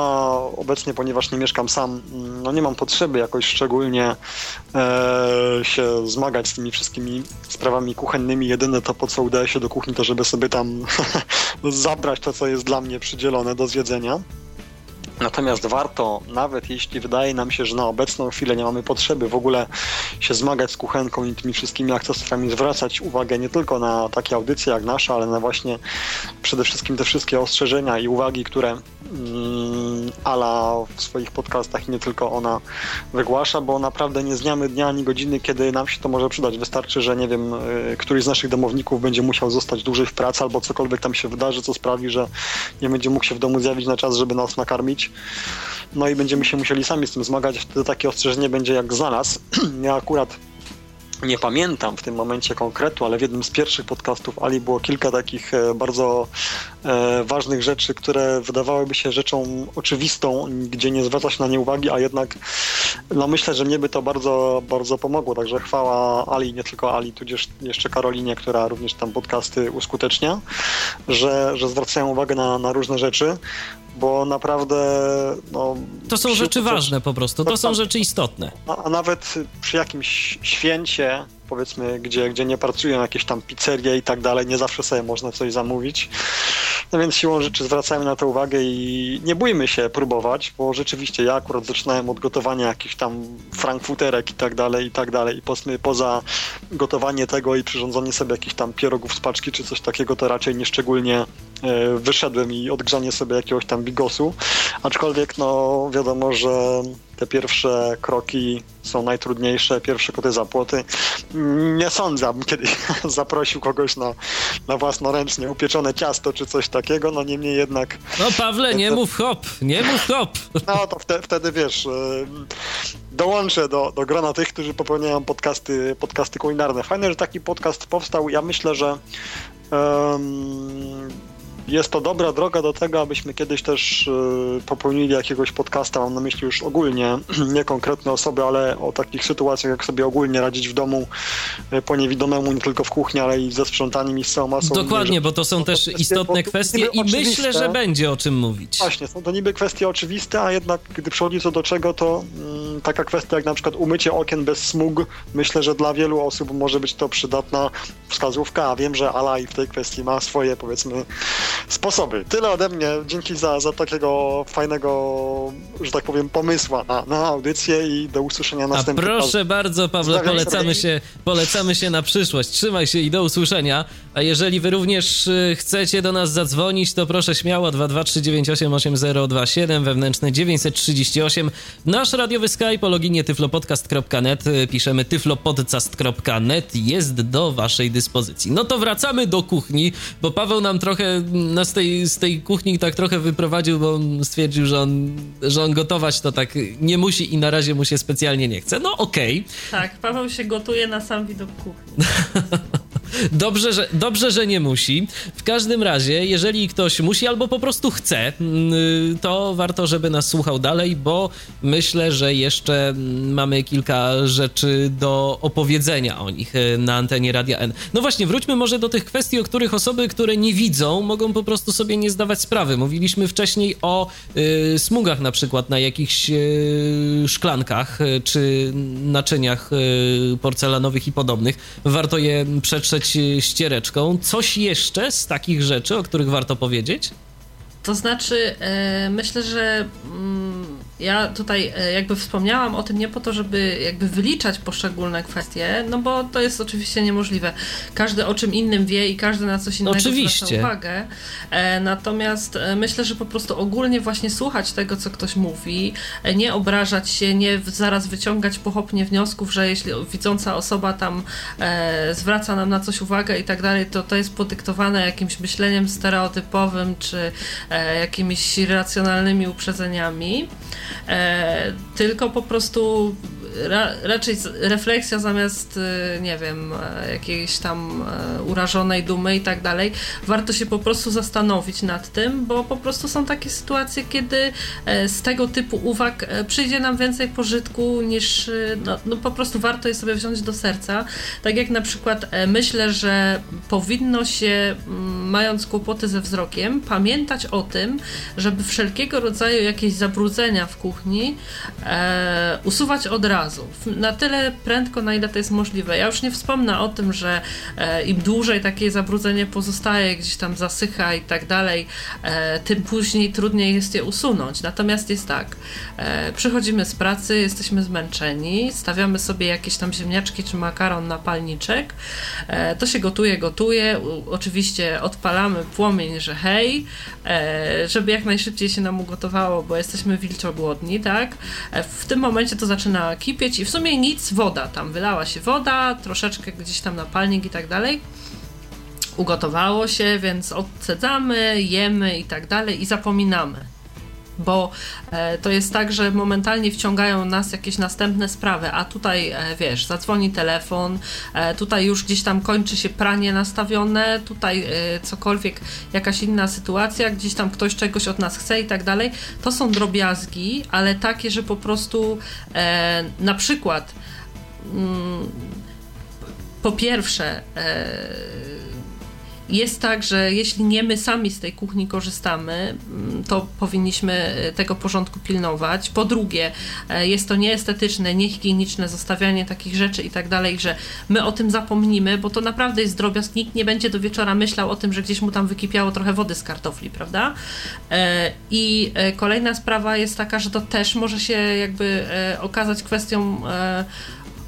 obecnie, ponieważ nie mieszkam sam, mm, no nie mam potrzeby jakoś szczególnie e, się zmagać z tymi wszystkimi sprawami kuchennymi. Jedyne to, po co udaje się do kuchni, to żeby sobie tam *laughs* zabrać to, co jest dla mnie przydzielone do zjedzenia. Natomiast warto, nawet jeśli wydaje nam się, że na obecną chwilę nie mamy potrzeby w ogóle się zmagać z kuchenką i tymi wszystkimi akcesoriami, zwracać uwagę nie tylko na takie audycje jak nasza, ale na właśnie przede wszystkim te wszystkie ostrzeżenia i uwagi, które Ala w swoich podcastach i nie tylko ona wygłasza, bo naprawdę nie zmiamy dnia ani godziny, kiedy nam się to może przydać. Wystarczy, że nie wiem, y, któryś z naszych domowników będzie musiał zostać dłużej w pracy albo cokolwiek tam się wydarzy, co sprawi, że nie będzie mógł się w domu zjawić na czas, żeby nas nakarmić no i będziemy się musieli sami z tym zmagać. Wtedy takie ostrzeżenie będzie jak za nas. *clears throat* Ja akurat nie pamiętam w tym momencie konkretu, ale w jednym z pierwszych podcastów Ali było kilka takich e, bardzo ważnych rzeczy, które wydawałyby się rzeczą oczywistą, gdzie nie zwraca się na nie uwagi, a jednak no myślę, że mnie by to bardzo, bardzo pomogło. Także chwała Ali, nie tylko Ali, tudzież jeszcze Karolinie, która również tam podcasty uskutecznia, że, że zwracają uwagę na, na różne rzeczy bo naprawdę. No, to są rzeczy ważne po prostu, to są rzeczy istotne. A, a, nawet przy jakimś święcie, powiedzmy, gdzie, gdzie nie pracują jakieś tam pizzerie i tak dalej, nie zawsze sobie można coś zamówić. No więc siłą rzeczy zwracajmy na to uwagę i nie bójmy się próbować, bo rzeczywiście ja akurat zaczynałem od gotowania jakichś tam frankfuterek i tak dalej, i tak dalej. I powiedzmy, poza gotowanie tego i przyrządzanie sobie jakichś tam pierogów z paczki czy coś takiego, to raczej nieszczególnie wyszedłem i odgrzanie sobie jakiegoś tam bigosu. Aczkolwiek no wiadomo, że te pierwsze kroki są najtrudniejsze, pierwsze koty za płoty. Nie sądzę, abym *laughs* kiedyś zaprosił kogoś na, na własnoręcznie upieczone ciasto czy coś takiego, no niemniej jednak... No Pawle, nie mów hop, nie mów hop. *laughs* No to wtedy, wtedy wiesz, y, dołączę do, do grona tych, którzy popełniają podcasty, podcasty kulinarne. Fajne, że taki podcast powstał. Ja myślę, że um, jest to dobra droga do tego, abyśmy kiedyś też y, popełnili jakiegoś podcasta, mam na myśli już ogólnie, *clears throat* nie konkretne osoby, ale o takich sytuacjach, jak sobie ogólnie radzić w domu y, po niewidomemu, nie tylko w kuchni, ale i ze sprzątaniem i z całą masą. Dokładnie, bo to są też istotne kwestie i myślę, że będzie o czym mówić. Właśnie, są to niby kwestie oczywiste, a jednak gdy przychodzi co do czego, to mm, taka kwestia jak na przykład umycie okien bez smug, myślę, że dla wielu osób może być to przydatna wskazówka, a wiem, że Ala i w tej kwestii ma swoje, powiedzmy, sposoby. Tyle ode mnie. Dzięki za, za takiego fajnego, że tak powiem, pomysła na, na audycję i do usłyszenia następnym A proszę bardzo, Pawle, polecamy się, polecamy się na przyszłość. Trzymaj się i do usłyszenia. A jeżeli wy również y, chcecie do nas zadzwonić, to proszę śmiało 223988027 wewnętrzne 938. Nasz radiowy Skype o loginie tyflopodcast.net piszemy tyflopodcast.net jest do waszej dyspozycji. No to wracamy do kuchni, bo Paweł nam trochę nas tej, z tej kuchni tak trochę wyprowadził, bo on stwierdził, że on, że on gotować to tak nie musi i na razie mu się specjalnie nie chce. No okej. Okay. Tak, Paweł się gotuje na sam widok kuchni. *laughs* Dobrze że, dobrze, że nie musi. W każdym razie, jeżeli ktoś musi albo po prostu chce, mm, to warto, żeby nas słuchał dalej, bo myślę, że jeszcze mm, mamy kilka rzeczy do opowiedzenia o nich e, na antenie Radia N. No właśnie, wróćmy może do tych kwestii, o których osoby, które nie widzą, mogą po prostu sobie nie zdawać sprawy. Mówiliśmy wcześniej o y, smugach na przykład na jakichś y, szklankach y, czy naczyniach porcelanowych i podobnych. Warto je przetrzeć ściereczką. Coś jeszcze z takich rzeczy, o których warto powiedzieć? To znaczy, e, myślę, że mm, ja tutaj e, jakby wspomniałam o tym nie po to, żeby jakby wyliczać poszczególne kwestie, no bo to jest oczywiście niemożliwe. Każdy o czym innym wie i każdy na coś innego oczywiście. zwraca uwagę. E, natomiast myślę, że po prostu ogólnie właśnie słuchać tego, co ktoś mówi, nie obrażać się, nie zaraz wyciągać pochopnie wniosków, że jeśli widząca osoba tam zwraca nam na coś uwagę i tak dalej, to to jest podyktowane jakimś myśleniem stereotypowym, czy E, jakimiś racjonalnymi uprzedzeniami, e, tylko po prostu ra, raczej refleksja zamiast, y, nie wiem, e, jakiejś tam e, urażonej dumy i tak dalej. Warto się po prostu zastanowić nad tym, bo po prostu są takie sytuacje, kiedy e, z tego typu uwag przyjdzie nam więcej pożytku niż, no, no po prostu warto je sobie wziąć do serca. Tak jak na przykład myślę, że powinno się, mając kłopoty ze wzrokiem, pamiętać o tym, żeby wszelkiego rodzaju jakieś zabrudzenia w kuchni e, usuwać od razu razu. Na tyle prędko, na ile to jest możliwe. Ja już nie wspomnę o tym, że e, im dłużej takie zabrudzenie pozostaje, gdzieś tam zasycha i tak dalej, e, tym później trudniej jest je usunąć. Natomiast jest tak, e, przychodzimy z pracy, jesteśmy zmęczeni, stawiamy sobie jakieś tam ziemniaczki czy makaron na palniczek, to się gotuje, gotuje, oczywiście odpalamy płomień, że hej, żeby jak najszybciej się nam ugotowało, bo jesteśmy wilczo głodni, tak? W tym momencie to zaczyna kipieć, kipieć i w sumie nic, woda tam, wylała się woda, troszeczkę gdzieś tam na palnik i tak dalej. Ugotowało się, więc odsadzamy, jemy i tak dalej i zapominamy. Bo e, to jest tak, że momentalnie wciągają nas jakieś następne sprawy, a tutaj e, wiesz, zadzwoni telefon, e, tutaj już gdzieś tam kończy się pranie nastawione, tutaj cokolwiek, jakaś inna sytuacja, gdzieś tam ktoś czegoś od nas chce i tak dalej. To są drobiazgi, ale takie, że po prostu na przykład mm, po pierwsze jest tak, że jeśli nie my sami z tej kuchni korzystamy, mm, to powinniśmy e, tego porządku pilnować. Po drugie, e, jest to nieestetyczne, niehigieniczne zostawianie takich rzeczy i tak dalej, że my o tym zapomnimy, bo to naprawdę jest drobiazg. Nikt nie będzie do wieczora myślał o tym, że gdzieś mu tam wykipiało trochę wody z kartofli, prawda? E, I kolejna sprawa jest taka, że to też może się jakby okazać kwestią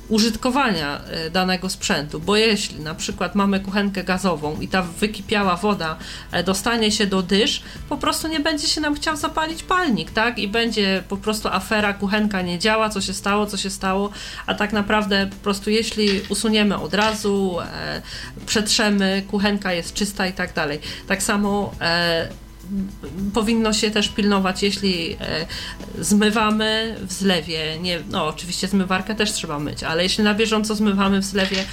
użytkowania e, danego sprzętu, bo jeśli na przykład mamy kuchenkę gazową i ta wykipiała woda e, dostanie się do dysz, po prostu nie będzie się nam chciał zapalić palnik, tak? I będzie po prostu afera, kuchenka nie działa, co się stało, co się stało, a tak naprawdę po prostu jeśli usuniemy od razu, e, przetrzemy, kuchenka jest czysta i tak dalej. Tak samo powinno się też pilnować, jeśli e, zmywamy w zlewie, nie, no oczywiście zmywarkę też trzeba myć, ale jeśli na bieżąco zmywamy w zlewie,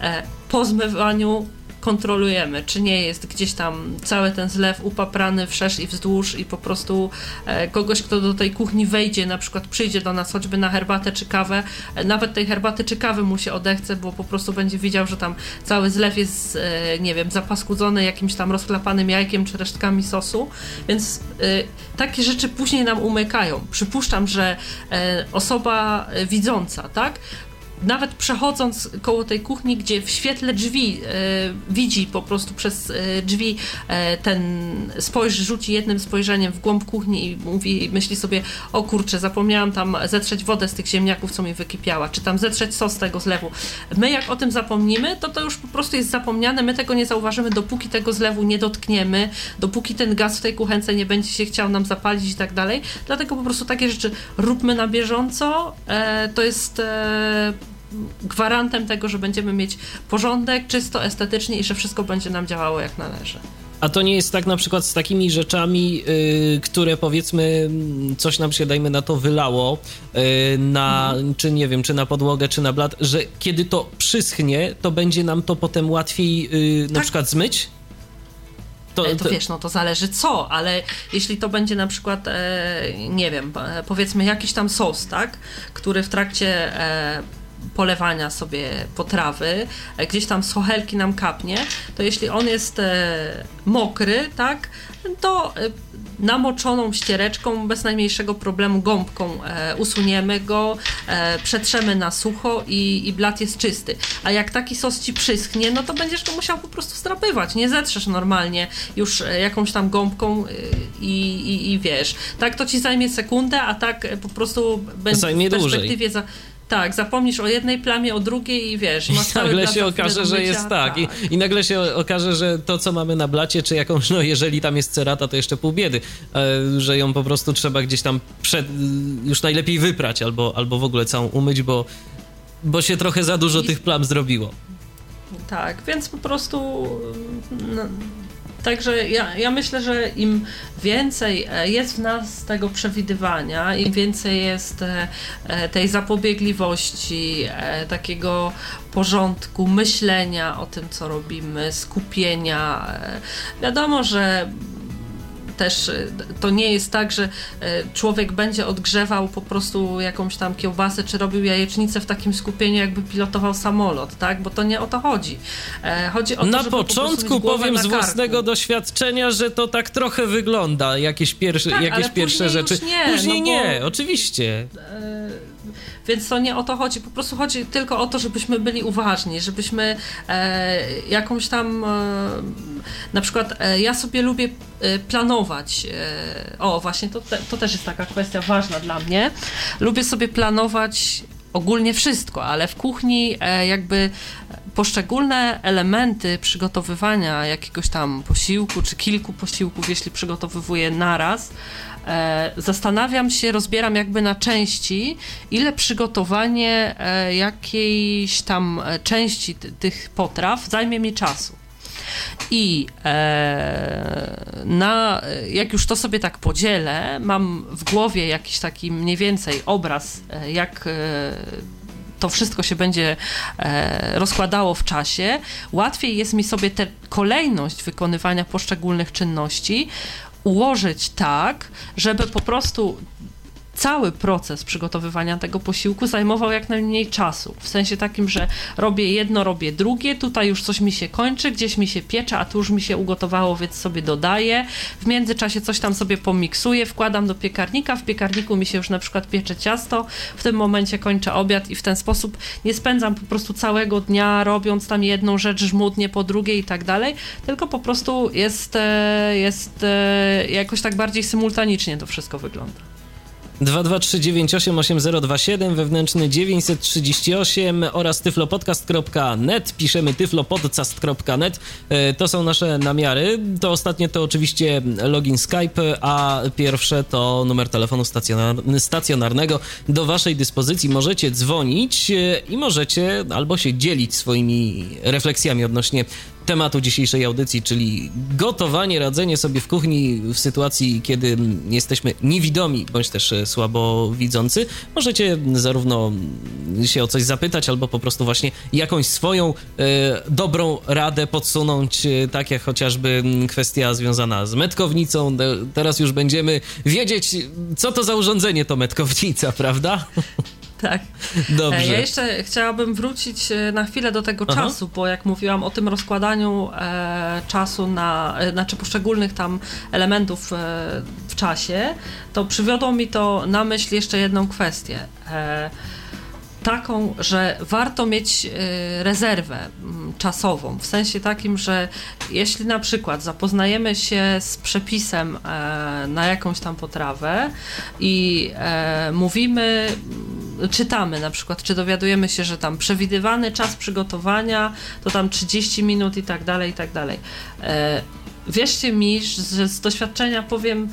e, po zmywaniu kontrolujemy, czy nie jest gdzieś tam cały ten zlew upaprany wszerz i wzdłuż i po prostu e, kogoś, kto do tej kuchni wejdzie, na przykład przyjdzie do nas choćby na herbatę czy kawę, e, nawet tej herbaty czy kawy mu się odechce, bo po prostu będzie widział, że tam cały zlew jest, e, nie wiem, zapaskudzony jakimś tam rozklapanym jajkiem czy resztkami sosu, więc takie rzeczy później nam umykają. Przypuszczam, że osoba widząca, tak, nawet przechodząc koło tej kuchni, gdzie w świetle drzwi e, widzi po prostu przez e, drzwi e, ten spojrzy, rzuci jednym spojrzeniem w głąb kuchni i mówi, myśli sobie, o kurczę, zapomniałam tam zetrzeć wodę z tych ziemniaków, co mi wykipiała, czy tam zetrzeć sos tego zlewu. My jak o tym zapomnimy, to to już po prostu jest zapomniane, my tego nie zauważymy, dopóki tego zlewu nie dotkniemy, dopóki ten gaz w tej kuchence nie będzie się chciał nam zapalić i tak dalej. Dlatego po prostu takie rzeczy róbmy na bieżąco. E, to jest e, gwarantem tego, że będziemy mieć porządek, czysto, estetycznie i że wszystko będzie nam działało jak należy. A to nie jest tak na przykład z takimi rzeczami, yy, które powiedzmy coś nam się, dajmy na to, wylało yy, na, mhm. czy nie wiem, czy na podłogę, czy na blat, że kiedy to przyschnie, to będzie nam to potem łatwiej yy, tak. na przykład zmyć? To, to, to, wiesz, no to zależy co, ale jeśli to będzie na przykład, e, nie wiem, powiedzmy jakiś tam sos, tak, który w trakcie e, polewania sobie potrawy, e, gdzieś tam sochelki nam kapnie, to jeśli on jest e, mokry, tak, to e, namoczoną ściereczką bez najmniejszego problemu gąbką usuniemy go, przetrzemy na sucho i, i blat jest czysty. A jak taki sos ci przyschnie, no to będziesz go musiał po prostu strapywać. Nie zetrzesz normalnie już jakąś tam gąbką i, i, i wiesz. Tak to ci zajmie sekundę, a tak po prostu będzie w perspektywie dłużej. za tak, zapomnisz o jednej plamie, o drugiej i wiesz. I nagle się okaże, że jest tak. I, tak. I, nagle się okaże, że to, co mamy na blacie, czy jakąś, no jeżeli tam jest cerata, to jeszcze pół biedy, e, że ją po prostu trzeba gdzieś tam przed, już najlepiej wyprać albo, albo w ogóle całą umyć, bo, bo się trochę za dużo I... tych plam zrobiło. Tak, więc po prostu no, Także ja, ja myślę, że im więcej e, jest w nas tego przewidywania, im więcej jest e, e, tej zapobiegliwości, takiego porządku, myślenia o tym, co robimy, skupienia. Wiadomo, że też y, to nie jest tak, że y, człowiek będzie odgrzewał po prostu jakąś tam kiełbasę, czy robił jajecznicę w takim skupieniu, jakby pilotował samolot, tak? Bo to nie o to chodzi. E, chodzi o to, Na początku po powiem na z własnego doświadczenia, że to tak trochę wygląda, jakieś pierwsze, tak, jakieś pierwsze rzeczy. Nie, później no bo... nie, oczywiście. E, więc to nie o to chodzi, po prostu chodzi tylko o to, żebyśmy byli uważni, żebyśmy e, jakąś tam, e, na przykład e, ja sobie lubię e, planować, e, o właśnie, to, to też jest taka kwestia ważna dla mnie, lubię sobie planować ogólnie wszystko, ale w kuchni e, jakby poszczególne elementy przygotowywania jakiegoś tam posiłku, czy kilku posiłków, jeśli przygotowywuję naraz, zastanawiam się, rozbieram jakby na części, ile przygotowanie e, jakiejś tam e, części tych potraw zajmie mi czasu. I e, na, jak już to sobie tak podzielę, mam w głowie jakiś taki mniej więcej obraz, e, jak e, to wszystko się będzie e, rozkładało w czasie, łatwiej jest mi sobie tę kolejność wykonywania poszczególnych czynności ułożyć tak, żeby po prostu cały proces przygotowywania tego posiłku zajmował jak najmniej czasu. W sensie takim, że robię jedno, robię drugie, tutaj już coś mi się kończy, gdzieś mi się piecze, a tu już mi się ugotowało, więc sobie dodaję. W międzyczasie coś tam sobie pomiksuję, wkładam do piekarnika, w piekarniku mi się już na przykład piecze ciasto, w tym momencie kończę obiad i w ten sposób nie spędzam po prostu całego dnia robiąc tam jedną rzecz żmudnie po drugiej i tak dalej, tylko po prostu jest, e, jest e, jakoś tak bardziej symultanicznie to wszystko wygląda. 223988027, wewnętrzny 938 oraz tyflopodcast.net. Piszemy tyflopodcast.net. E, to są nasze namiary. To ostatnie to oczywiście login Skype, a pierwsze to numer telefonu stacjonar stacjonarnego do waszej dyspozycji. Możecie dzwonić e, i możecie albo się dzielić swoimi refleksjami odnośnie tematu dzisiejszej audycji, czyli gotowanie, radzenie sobie w kuchni w sytuacji, kiedy jesteśmy niewidomi bądź też e, słabo widzący. Możecie zarówno się o coś zapytać, albo po prostu właśnie jakąś swoją e, dobrą radę podsunąć, e, tak jak chociażby kwestia związana z metkownicą. Teraz już będziemy wiedzieć, co to za urządzenie to metkownica, *laughs* prawda? *laughs* Tak. Dobrze. Ja jeszcze chciałabym wrócić e, na chwilę do tego Aha. czasu, bo jak mówiłam o tym rozkładaniu e, czasu na, e, znaczy poszczególnych tam elementów e, w czasie, to przywiodło mi to na myśl jeszcze jedną kwestię. E, taką, że warto mieć y, rezerwę czasową, w sensie takim, że jeśli na przykład zapoznajemy się z przepisem e, na jakąś tam potrawę i e, mówimy, czytamy na przykład, czy dowiadujemy się, że tam przewidywany czas przygotowania to tam 30 minut i tak dalej, i tak dalej. E, wierzcie mi, że z doświadczenia powiem,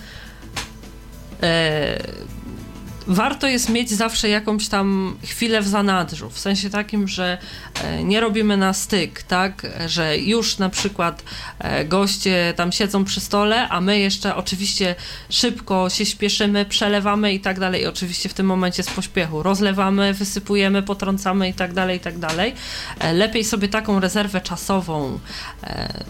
warto jest mieć zawsze jakąś tam chwilę w zanadrzu, w sensie takim, że e, nie robimy na styk, tak, że już na przykład e, goście tam siedzą przy stole, a my jeszcze oczywiście szybko się śpieszymy, przelewamy i tak dalej, oczywiście w tym momencie z pośpiechu rozlewamy, wysypujemy, potrącamy i tak dalej, i tak dalej. E, lepiej sobie taką rezerwę czasową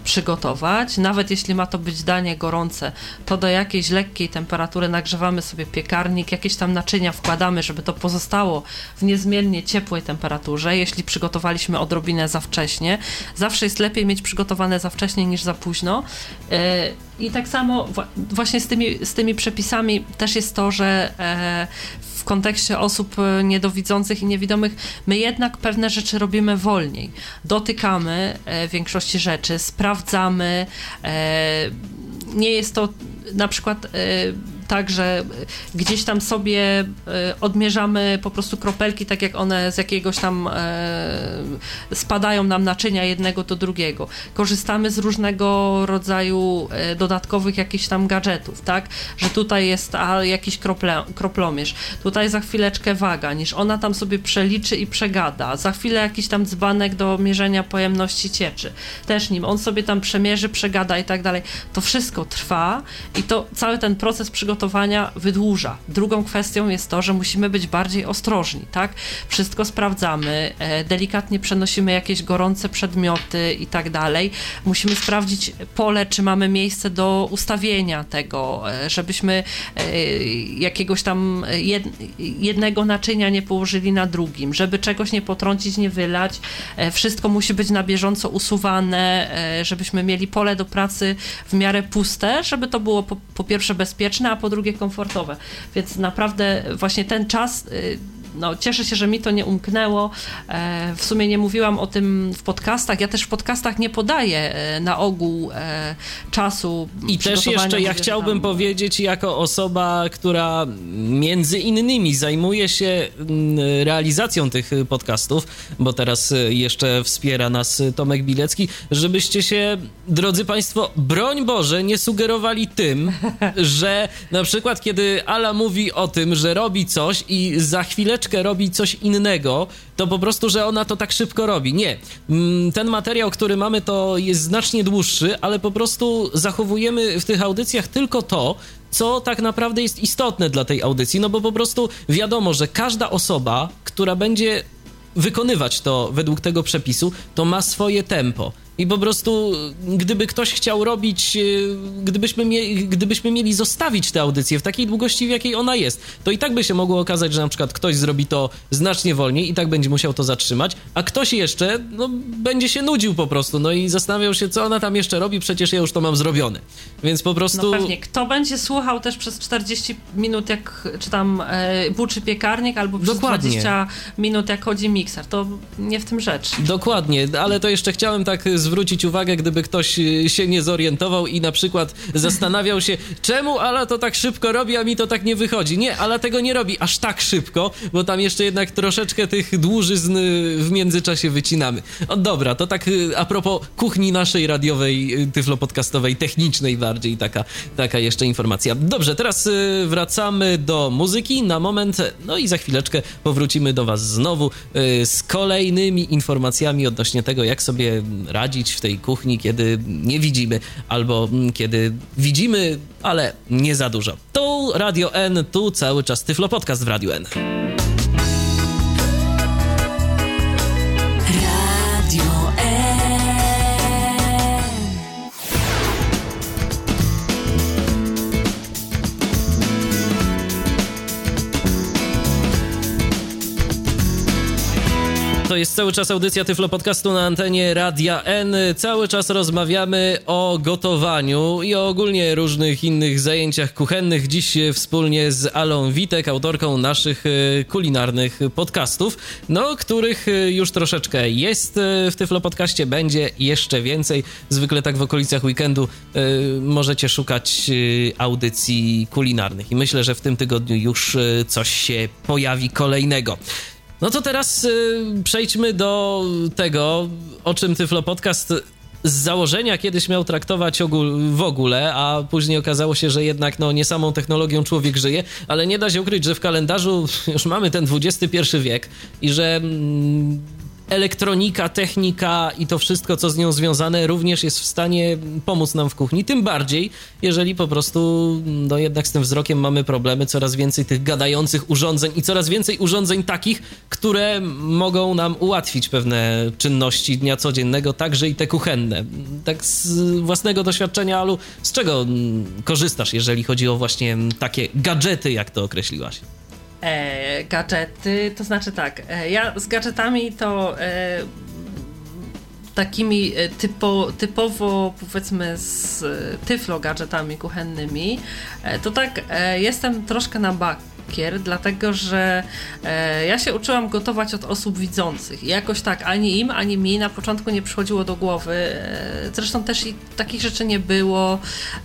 przygotować, nawet jeśli ma to być danie gorące, to do jakiejś lekkiej temperatury nagrzewamy sobie piekarnik, jakieś tam na naczynia wkładamy, żeby to pozostało w niezmiennie ciepłej temperaturze, jeśli przygotowaliśmy odrobinę za wcześnie. Zawsze jest lepiej mieć przygotowane za wcześnie niż za późno. E, I tak samo właśnie z tymi, z tymi przepisami też jest to, że e, w kontekście osób e, niedowidzących i niewidomych, my jednak pewne rzeczy robimy wolniej. Dotykamy większości rzeczy, sprawdzamy. Nie jest to na przykład tak, że gdzieś tam sobie e, odmierzamy po prostu kropelki, tak jak one z jakiegoś tam e, spadają nam naczynia jednego do drugiego. Korzystamy z różnego rodzaju e, dodatkowych jakichś tam gadżetów, tak, że tutaj jest a, jakiś krople, kroplomierz, tutaj za chwileczkę waga, niż ona tam sobie przeliczy i przegada, za chwilę jakiś tam dzbanek do mierzenia pojemności cieczy, też nim. On sobie tam przemierzy, przegada i tak dalej. To wszystko trwa i to cały ten proces przygotowania przygotowania wydłuża. Drugą kwestią jest to, że musimy być bardziej ostrożni, tak? Wszystko sprawdzamy, e, delikatnie przenosimy jakieś gorące przedmioty i tak dalej. Musimy sprawdzić pole, czy mamy miejsce do ustawienia tego, e, żebyśmy e, jakiegoś tam jednego naczynia nie położyli na drugim, żeby czegoś nie potrącić, nie wylać. Wszystko musi być na bieżąco usuwane, żebyśmy mieli pole do pracy w miarę puste, żeby to było po, po pierwsze bezpieczne, a po drugie komfortowe. Więc naprawdę właśnie ten czas y, no, cieszę się, że mi to nie umknęło. E, w sumie nie mówiłam o tym w podcastach. Ja też w podcastach nie podaję e, na ogół e, czasu. I też jeszcze ja chciałbym tam... powiedzieć, jako osoba, która między innymi zajmuje się mm, realizacją tych podcastów, bo teraz jeszcze wspiera nas Tomek Bilecki, żebyście się, drodzy Państwo, broń Boże, nie sugerowali tym, *laughs* że na przykład kiedy Ala mówi o tym, że robi coś i za chwilę troszeczkę robi coś innego, to po prostu, że ona to tak szybko robi. Nie. Mm, ten materiał, który mamy, to jest znacznie dłuższy, ale po prostu zachowujemy w tych audycjach tylko to, co tak naprawdę jest istotne dla tej audycji, no bo po prostu wiadomo, że każda osoba, która będzie wykonywać to według tego przepisu, to ma swoje tempo. I po prostu, gdyby ktoś chciał robić, e, gdybyśmy, mie gdybyśmy mieli zostawić tę audycję w takiej długości, w jakiej ona jest, to i tak by się mogło okazać, że na przykład ktoś zrobi to znacznie wolniej i tak będzie musiał to zatrzymać, a ktoś jeszcze, no, będzie się nudził po prostu, no i zastanawiał się, co ona tam jeszcze robi, przecież ja już to mam zrobione. Więc po prostu... No pewnie. Kto będzie słuchał też przez 40 minut, jak czy tam e, buczy piekarnik, albo przez Dokładnie. 20 minut, jak chodzi mikser, to nie w tym rzecz. Dokładnie, ale to jeszcze chciałem tak zwrócić uwagę, gdyby ktoś y, się nie zorientował i na przykład zastanawiał się, czemu Ala to tak szybko robi, a mi to tak nie wychodzi. Nie, Ala tego nie robi aż tak szybko, bo tam jeszcze jednak troszeczkę tych dłużyzn y, w międzyczasie wycinamy. O, dobra, to tak y, a propos kuchni naszej radiowej, tyflopodcastowej, technicznej bardziej, taka, taka jeszcze informacja. Dobrze, teraz wracamy do muzyki na moment, no i za chwileczkę powrócimy do Was znowu z kolejnymi informacjami odnośnie tego, jak sobie radzi radzić w tej kuchni, kiedy nie widzimy, albo mm, kiedy widzimy, ale nie za dużo. Tu Radio N, tu cały czas Tyflo Podcast w Radio N. jest cały czas audycja Tyflo Podcastu na antenie Radia N. Cały czas rozmawiamy o gotowaniu i o ogólnie różnych innych zajęciach kuchennych. Dziś wspólnie z Alą Witek, autorką naszych e, kulinarnych podcastów, no, których e, już troszeczkę jest e, w Tyflo Podcaście, będzie jeszcze więcej. Zwykle tak w okolicach weekendu możecie szukać audycji kulinarnych i myślę, że w tym tygodniu już coś się pojawi kolejnego. No to teraz y, przejdźmy do tego, o czym Tyflo Podcast z założenia kiedyś miał traktować w ogóle, a później okazało się, że jednak no, nie samą technologią człowiek żyje, ale nie da się ukryć, że w kalendarzu już mamy ten XXI wiek i że mm, elektronika, technika i to wszystko, co z nią związane, również jest w stanie pomóc nam w kuchni. Tym bardziej, jeżeli po prostu, no jednak z tym wzrokiem mamy problemy, coraz więcej tych gadających urządzeń i coraz więcej urządzeń takich, które mogą nam ułatwić pewne czynności dnia codziennego, także i te kuchenne. Tak z własnego doświadczenia, Alu, z czego korzystasz, jeżeli chodzi o właśnie takie gadżety, jak to określiłaś? E, gadżety, to znaczy tak, e, ja z gadżetami to e, takimi e, typo, typowo powiedzmy z e, tyflo gadżetami kuchennymi, e, to tak jestem troszkę na bak bakier, dlatego że e, ja się uczyłam gotować od osób widzących. I jakoś tak ani im, ani mi na początku nie przychodziło do głowy. E, zresztą też i takich rzeczy nie było.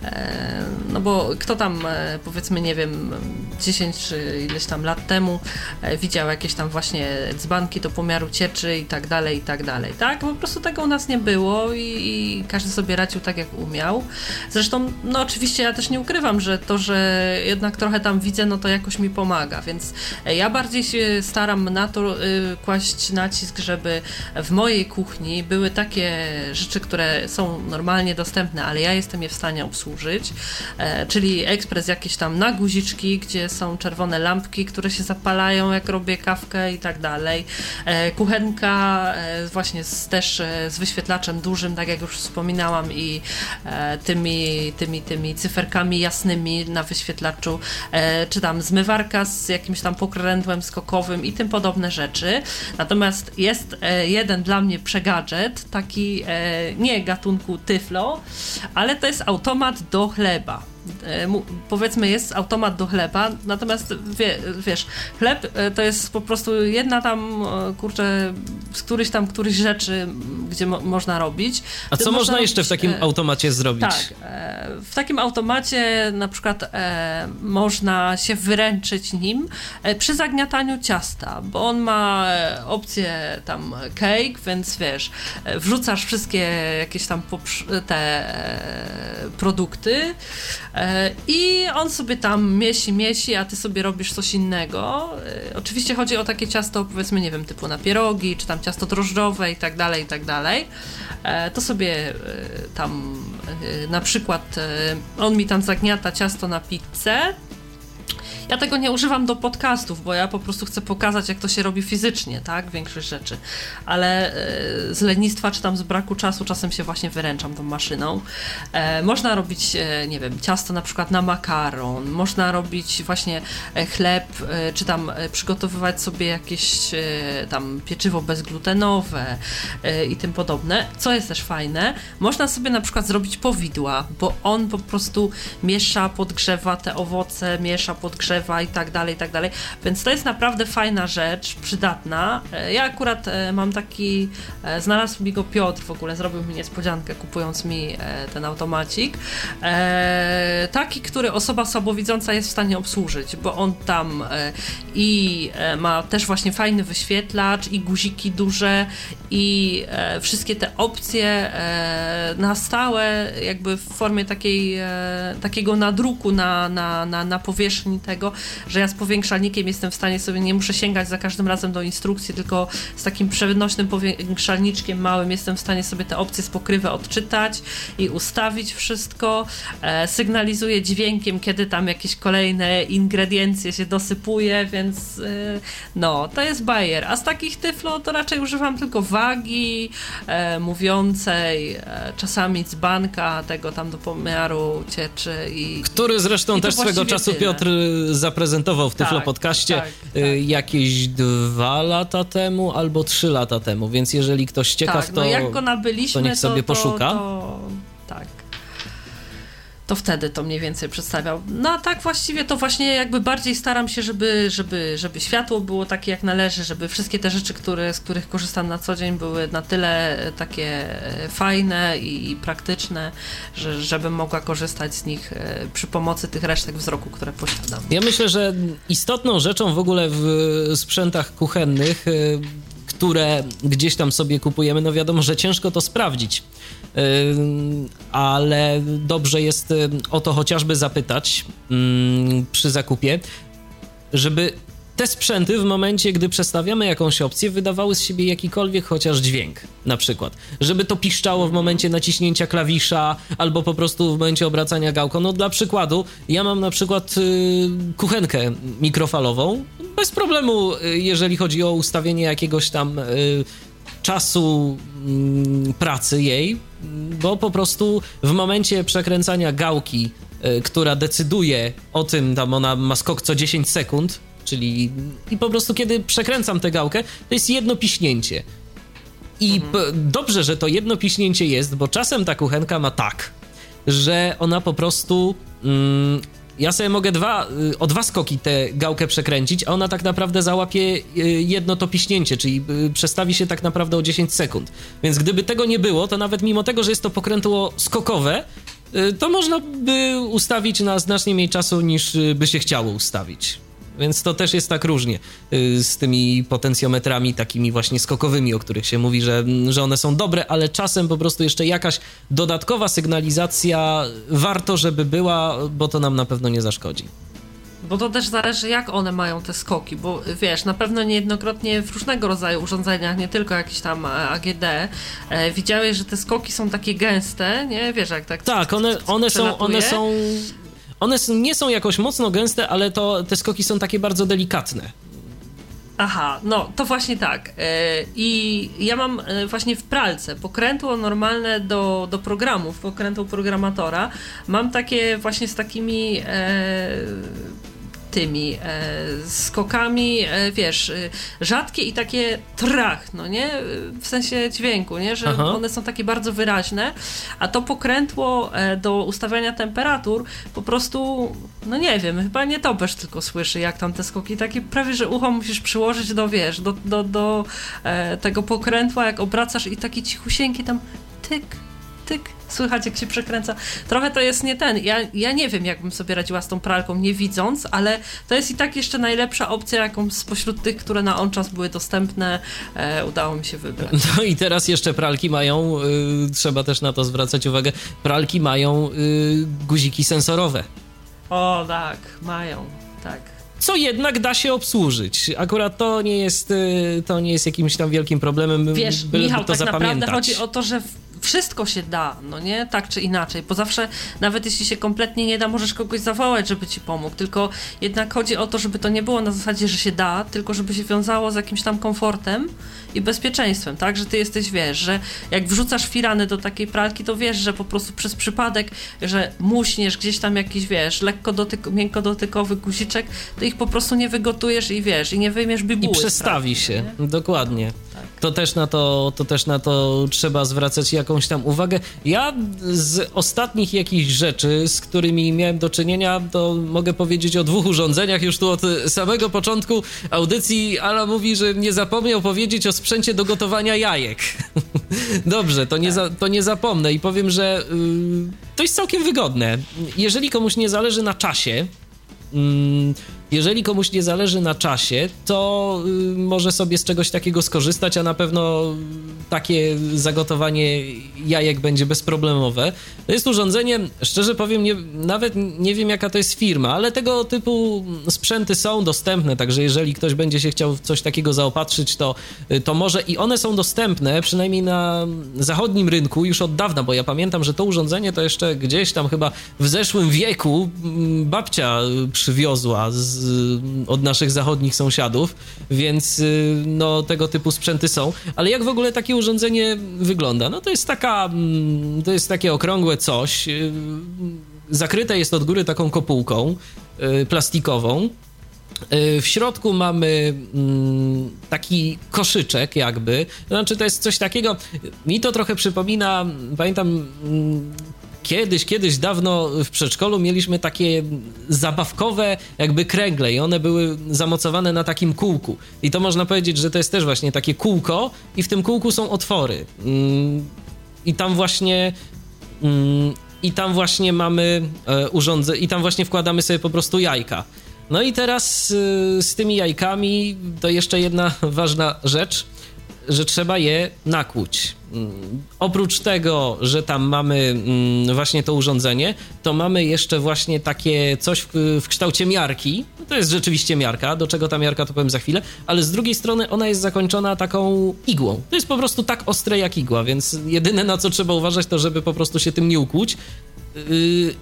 E, no bo kto tam, e, powiedzmy, nie wiem, 10 czy ileś tam lat temu e, widział jakieś tam właśnie dzbanki do pomiaru cieczy i tak dalej, i tak dalej. Tak? Po prostu tego u nas nie było i, i każdy sobie radził tak, jak umiał. Zresztą, no oczywiście ja też nie ukrywam, że to, że jednak trochę tam widzę, no to jakoś mi pomaga, więc e, ja bardziej się staram na to y, kłaść nacisk, żeby w mojej kuchni były takie rzeczy, które są normalnie dostępne, ale ja jestem je w stanie obsłużyć, e, czyli ekspres jakieś tam na guziczki, gdzie są czerwone lampki, które się zapalają, jak robię kawkę i tak dalej. E, kuchenka właśnie z, też z wyświetlaczem dużym, tak jak już wspominałam i tymi, tymi, tymi cyferkami jasnymi na wyświetlaczu, czy tam zmywarka z jakimś tam pokrętłem skokowym i tym podobne rzeczy. Natomiast jest e, jeden dla mnie przegadżet, taki e, nie gatunku Tyflo, ale to jest automat do chleba. E, powiedzmy jest automat do chleba, natomiast wie, wiesz, chleb e, to jest po prostu jedna tam, e, kurczę, z któryś tam któryś rzeczy, gdzie mo można robić. A co można, jeszcze w takim automacie zrobić? Tak, w takim automacie na przykład można się wyręczyć nim przy zagniataniu ciasta, bo on ma opcję tam cake, więc wiesz, wrzucasz wszystkie jakieś tam te produkty, I on sobie tam miesi, miesi, a ty sobie robisz coś innego. Oczywiście chodzi o takie ciasto, powiedzmy, nie wiem, typu na pierogi, czy tam ciasto drożdżowe i tak dalej, i tak dalej. To sobie tam na przykład on mi tam zagniata ciasto na pizzę, ja tego nie używam do podcastów, bo ja po prostu chcę pokazać, jak to się robi fizycznie, tak? Większość rzeczy. Ale e, z lenistwa czy tam z braku czasu czasem się właśnie wyręczam tą maszyną. E, można robić, e, nie wiem, ciasto na przykład na makaron, można robić właśnie chleb, czy tam przygotowywać sobie jakieś tam pieczywo bezglutenowe i tym podobne. Co jest też fajne, można sobie na przykład zrobić powidła, bo on po prostu miesza, podgrzewa te owoce, miesza, podgrzewa drzewa i tak dalej, i tak dalej. Więc to jest naprawdę fajna rzecz, przydatna. E, ja akurat e, mam taki, e, znalazł mi go Piotr w ogóle, zrobił mi niespodziankę kupując mi ten automacik. Taki, który osoba słabowidząca jest w stanie obsłużyć, bo on tam i ma też właśnie fajny wyświetlacz i guziki duże i wszystkie te opcje na stałe jakby w formie takiej, takiego nadruku na, na, na, na powierzchni tego tego, że ja z powiększalnikiem jestem w stanie sobie, nie muszę sięgać za każdym razem do instrukcji, tylko z takim przenośnym powiększalniczkiem małym jestem w stanie sobie te opcje z pokrywy odczytać i ustawić wszystko. E, sygnalizuje dźwiękiem, kiedy tam jakieś kolejne ingrediencje się dosypuje, więc e, no, to jest bajer. A z takich tyflo to raczej używam tylko wagi e, mówiącej, e, czasami dzbanka tego tam do pomiaru cieczy i... Który zresztą i też swego czasu tyle. Piotr zaprezentował w Tyflo tak, Podcaście tak, tak. jakieś dwa lata temu albo trzy lata temu, więc jeżeli ktoś ciekaw, tak, to, no jak go nabyliśmy, to niech sobie to, poszuka. To, to, tak to wtedy to mniej więcej przedstawiał. No a tak właściwie to właśnie jakby bardziej staram się, żeby, żeby, żeby światło było takie jak należy, żeby wszystkie te rzeczy, które, z których korzystam na co dzień były na tyle e, takie e, fajne i, praktyczne, że, żebym mogła korzystać z nich e, przy pomocy tych resztek wzroku, które posiadam. Ja myślę, że istotną rzeczą w ogóle w sprzętach kuchennych które gdzieś tam sobie kupujemy, no wiadomo, że ciężko to sprawdzić, ale dobrze jest o to chociażby zapytać przy zakupie, żeby te sprzęty w momencie, gdy przestawiamy jakąś opcję, wydawały z siebie jakikolwiek chociaż dźwięk, na przykład. Żeby to piszczało w momencie naciśnięcia klawisza, albo po prostu w momencie obracania gałką. No dla przykładu, ja mam na przykład y, kuchenkę mikrofalową, bez problemu, y, jeżeli chodzi o ustawienie jakiegoś tam y, czasu y, pracy jej, bo po prostu w momencie przekręcania gałki, y, która decyduje o tym, tam ona ma skok co 10 sekund, czyli i po prostu kiedy przekręcam tę gałkę, to jest jedno piśnięcie. I mhm. dobrze, że to jedno piśnięcie jest, bo czasem ta kuchenka ma tak, że ona po prostu. Mm, ja sobie mogę dwa, y, o dwa skoki tę gałkę przekręcić, a ona tak naprawdę załapie y, jedno to piśnięcie, czyli y, przestawi się tak naprawdę o 10 sekund. Więc gdyby tego nie było, to nawet mimo tego, że jest to pokrętło skokowe, to można by ustawić na znacznie mniej czasu niż by się chciało ustawić. Więc to też jest tak różnie y, z tymi potencjometrami takimi właśnie skokowymi, o których się mówi, że, że one są dobre, ale czasem po prostu jeszcze jakaś dodatkowa sygnalizacja warto, żeby była, bo to nam na pewno nie zaszkodzi. Bo to też zależy, jak one mają te skoki, bo wiesz, na pewno niejednokrotnie w różnego rodzaju urządzeniach, nie tylko jakieś tam AGD, e, widziałeś, że te skoki są takie gęste, nie? Wiesz, jak tak. Tak, one, one, są, one są one nie są jakoś mocno gęste, ale to te skoki są takie bardzo delikatne. Aha, no to właśnie tak. E, I ja mam e, właśnie w pralce pokrętło normalne do, do programów, pokrętło programatora. Mam takie właśnie z takimi e, tymi e, skokami, e, wiesz, e, rzadkie i takie trach, no nie? W sensie dźwięku, nie? Że Aha. one są takie bardzo wyraźne, a to pokrętło do ustawiania temperatur po prostu, no nie wiem, chyba nie topesz tylko słyszy, jak tam te skoki, takie prawie, że ucho musisz przyłożyć do, wiesz, do, do, do tego pokrętła, jak obracasz i taki cichusieńki tam tyk, tyk, słychać jak się przekręca. Trochę to jest nie ten. Ja, ja nie wiem, jakbym sobie radziła z tą pralką, nie widząc, ale to jest i tak jeszcze najlepsza opcja, jaką spośród tych, które na on czas były dostępne, e, udało mi się wybrać. No i teraz jeszcze pralki mają, y, trzeba też na to zwracać uwagę, pralki mają y, guziki sensorowe. O, tak, mają, tak co jednak da się obsłużyć. Akurat to nie jest, y, to nie jest jakimś tam wielkim problemem, Wiesz, Michał, to tak zapamiętać. naprawdę chodzi o to, że wszystko się da, no nie? Tak czy inaczej. Bo zawsze, nawet jeśli się kompletnie nie da, możesz kogoś zawołać, żeby ci pomógł. Tylko jednak chodzi o to, żeby to nie było na zasadzie, że się da, tylko żeby się wiązało z jakimś tam komfortem i bezpieczeństwem, tak? Że ty jesteś, wiesz, że jak wrzucasz firany do takiej pralki, to wiesz, że po prostu przez przypadek, że muśniesz gdzieś tam jakiś, wiesz, lekko dotyk, miękko dotykowy guziczek, to ich po prostu nie wygotujesz i wiesz, i nie wyjmiesz bibuły. I przestawi się, nie? dokładnie. Tak. To, też na to, to też na to trzeba zwracać jakąś tam uwagę. Ja z ostatnich jakichś rzeczy, z którymi miałem do czynienia, to mogę powiedzieć o dwóch urządzeniach. Już tu od samego początku audycji Ala mówi, że nie zapomniał powiedzieć o sprzęcie do gotowania jajek. *laughs* Dobrze, to nie, za, to nie zapomnę i powiem, że yy, to jest całkiem wygodne. Jeżeli komuś nie zależy na czasie, yy, jeżeli komuś nie zależy na czasie, to y, może sobie z czegoś takiego skorzystać, a na pewno takie zagotowanie jajek będzie bezproblemowe. To jest urządzenie, szczerze powiem, nie, nawet nie wiem jaka to jest firma, ale tego typu sprzęty są dostępne, także jeżeli ktoś będzie się chciał coś takiego zaopatrzyć, to, y, to może i one są dostępne, przynajmniej na zachodnim rynku już od dawna, bo ja pamiętam, że to urządzenie to jeszcze gdzieś tam chyba w zeszłym wieku mm, babcia przywiozła z od naszych zachodnich sąsiadów, więc y, no tego typu sprzęty są. Ale jak w ogóle takie urządzenie wygląda? No to jest taka, mm, to jest takie okrągłe coś, y, zakryte jest od góry taką kopułką y, plastikową. W środku mamy mm, taki koszyczek, jakby. Znaczy, to jest coś takiego. Mi to trochę przypomina. Pamiętam mm, kiedyś, kiedyś dawno w przedszkolu mieliśmy takie zabawkowe jakby kręgle i one były zamocowane na takim kółku. I to można powiedzieć, że to jest też właśnie takie kółko i w tym kółku są otwory. Mm, I tam właśnie mm, i tam właśnie mamy e, urządzenie, i tam właśnie wkładamy sobie po prostu jajka. No i teraz e, z tymi jajkami to jeszcze jedna *laughs* ważna rzecz że trzeba je nakłuć. Mm, oprócz tego, że tam mamy mm, właśnie to urządzenie, to mamy jeszcze właśnie takie coś w, w kształcie miarki. To jest rzeczywiście miarka, do czego ta miarka to powiem za chwilę, ale z drugiej strony ona jest zakończona taką igłą. To jest po prostu tak ostre jak igła, więc jedyne na co trzeba uważać to, żeby po prostu się tym nie ukłuć,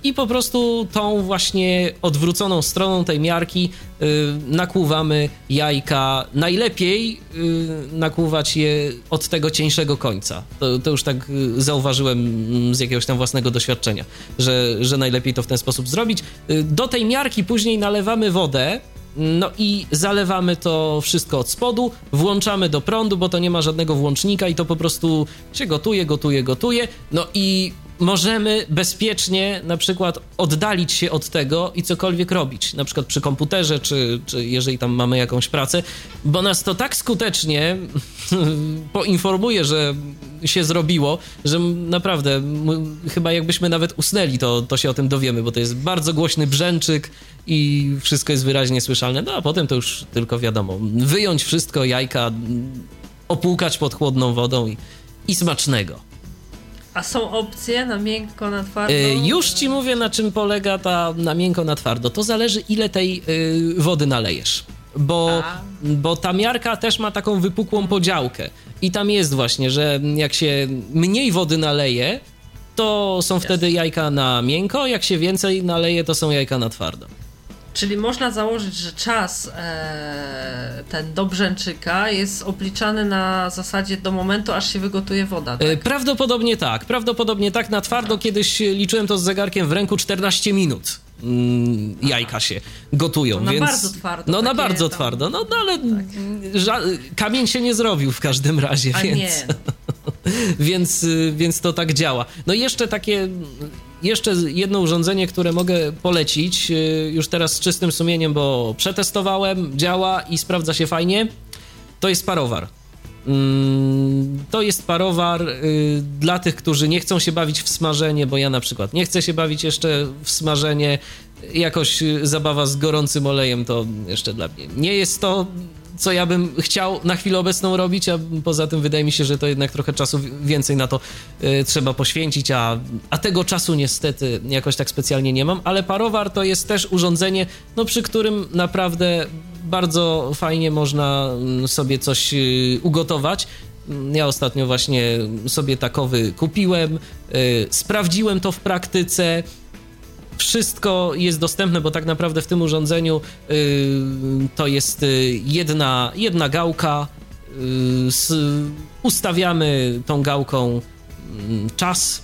i po prostu tą właśnie odwróconą stroną tej miarki y, nakłuwamy jajka. Najlepiej y, nakłuwać je od tego cieńszego końca. To, to, już tak zauważyłem mm, z jakiegoś tam własnego doświadczenia, że, że najlepiej to w ten sposób zrobić. Do tej miarki później nalewamy wodę, no i zalewamy to wszystko od spodu, włączamy do prądu, bo to nie ma żadnego włącznika i to po prostu się gotuje, gotuje, gotuje. No i możemy bezpiecznie na przykład oddalić się od tego i cokolwiek robić, na przykład przy komputerze, czy, czy jeżeli tam mamy jakąś pracę, bo nas to tak skutecznie *laughs* poinformuje, że się zrobiło, że naprawdę chyba jakbyśmy nawet usnęli, to, to się o tym dowiemy, bo to jest bardzo głośny brzęczyk i wszystko jest wyraźnie słyszalne, no a potem to już tylko wiadomo, wyjąć wszystko, jajka, opłukać pod chłodną wodą i, i smacznego. A są opcje na miękko, na twardo? Yy, już ci mówię, na czym polega ta na miękko, na twardo. To zależy, ile tej yy, wody nalejesz. Bo, bo ta miarka też ma taką wypukłą podziałkę. I tam jest właśnie, że jak się mniej wody naleje, to są wtedy jajka na miękko, jak się więcej naleje, to są jajka na twardo. Czyli można założyć, że czas e, ten do brzęczyka jest obliczany na zasadzie do momentu, aż się wygotuje woda. Tak? E, prawdopodobnie tak. Prawdopodobnie tak. Na twardo tak. kiedyś liczyłem to z zegarkiem w ręku 14 minut. Mm, jajka się gotują. No więc, na bardzo twardo. No na bardzo tam... twardo. No, no ale tak. kamień się nie zrobił w każdym razie, A więc. Nie. *laughs* więc, więc to tak działa. No i jeszcze takie jeszcze jedno urządzenie, które mogę polecić, y, już teraz z czystym sumieniem, bo przetestowałem, działa i sprawdza się fajnie, to jest parowar. Mm, to jest parowar y, dla tych, którzy nie chcą się bawić w smażenie, bo ja na przykład nie chcę się bawić jeszcze w smażenie. Jakoś y, zabawa z gorącym olejem to jeszcze dla mnie nie jest to, co ja bym chciał na chwilę obecną robić, a poza tym wydaje mi się, że to jednak trochę czasu więcej na to y, trzeba poświęcić, a, a tego czasu niestety jakoś tak specjalnie nie mam, ale parowar to jest też urządzenie, no przy którym naprawdę bardzo fajnie można mm, sobie coś y, ugotować. Mm, ja ostatnio właśnie sobie takowy kupiłem, y, sprawdziłem to w praktyce. Wszystko jest dostępne, bo tak naprawdę w tym urządzeniu y, to jest jedna, jedna gałka. Ustawiamy tą gałką mm, czas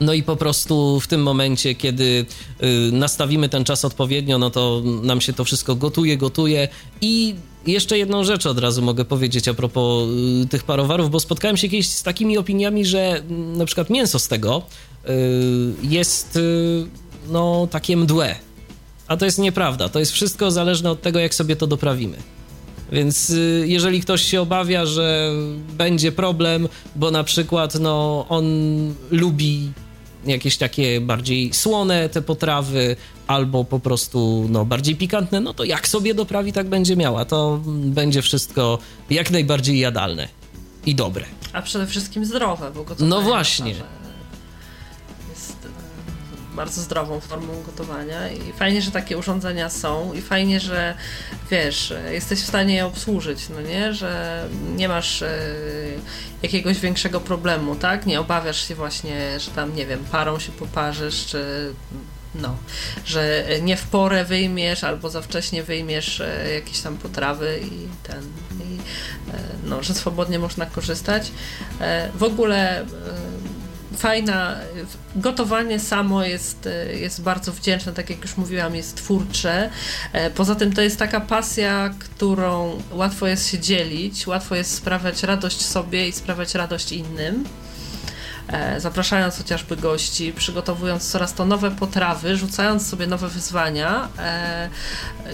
no i po prostu w tym momencie, kiedy y, nastawimy ten czas odpowiednio, no to nam się to wszystko gotuje, gotuje i jeszcze jedną rzecz od razu mogę powiedzieć a propos y, tych parowarów, bo spotkałem się kiedyś z takimi opiniami, że mm, na przykład mięso z tego y, jest no takie mdłe. A to jest nieprawda. To jest wszystko zależne od tego, jak sobie to doprawimy. Więc jeżeli ktoś się obawia, że będzie problem, bo na przykład no, on lubi jakieś takie bardziej słone te potrawy, albo po prostu no, bardziej pikantne, no to jak sobie doprawi, tak będzie miała. To będzie wszystko jak najbardziej jadalne i dobre. A przede wszystkim zdrowe, bo gotowanie No właśnie. Bardzo zdrową formą gotowania i fajnie, że takie urządzenia są i fajnie, że wiesz, jesteś w stanie je obsłużyć, no nie, że nie masz e, jakiegoś większego problemu, tak? Nie obawiasz się właśnie, że tam, nie wiem, parą się poparzysz, czy no, że nie w porę wyjmiesz albo za wcześnie wyjmiesz e, jakieś tam potrawy i ten, i, e, no, że swobodnie można korzystać. W ogóle fajna, gotowanie samo jest, jest bardzo wdzięczne, tak jak już mówiłam, jest twórcze. Poza tym to jest taka pasja, którą łatwo jest się dzielić, łatwo jest sprawiać radość sobie i sprawiać radość innym. E, zapraszając chociażby gości, przygotowując coraz to nowe potrawy, rzucając sobie nowe wyzwania, e,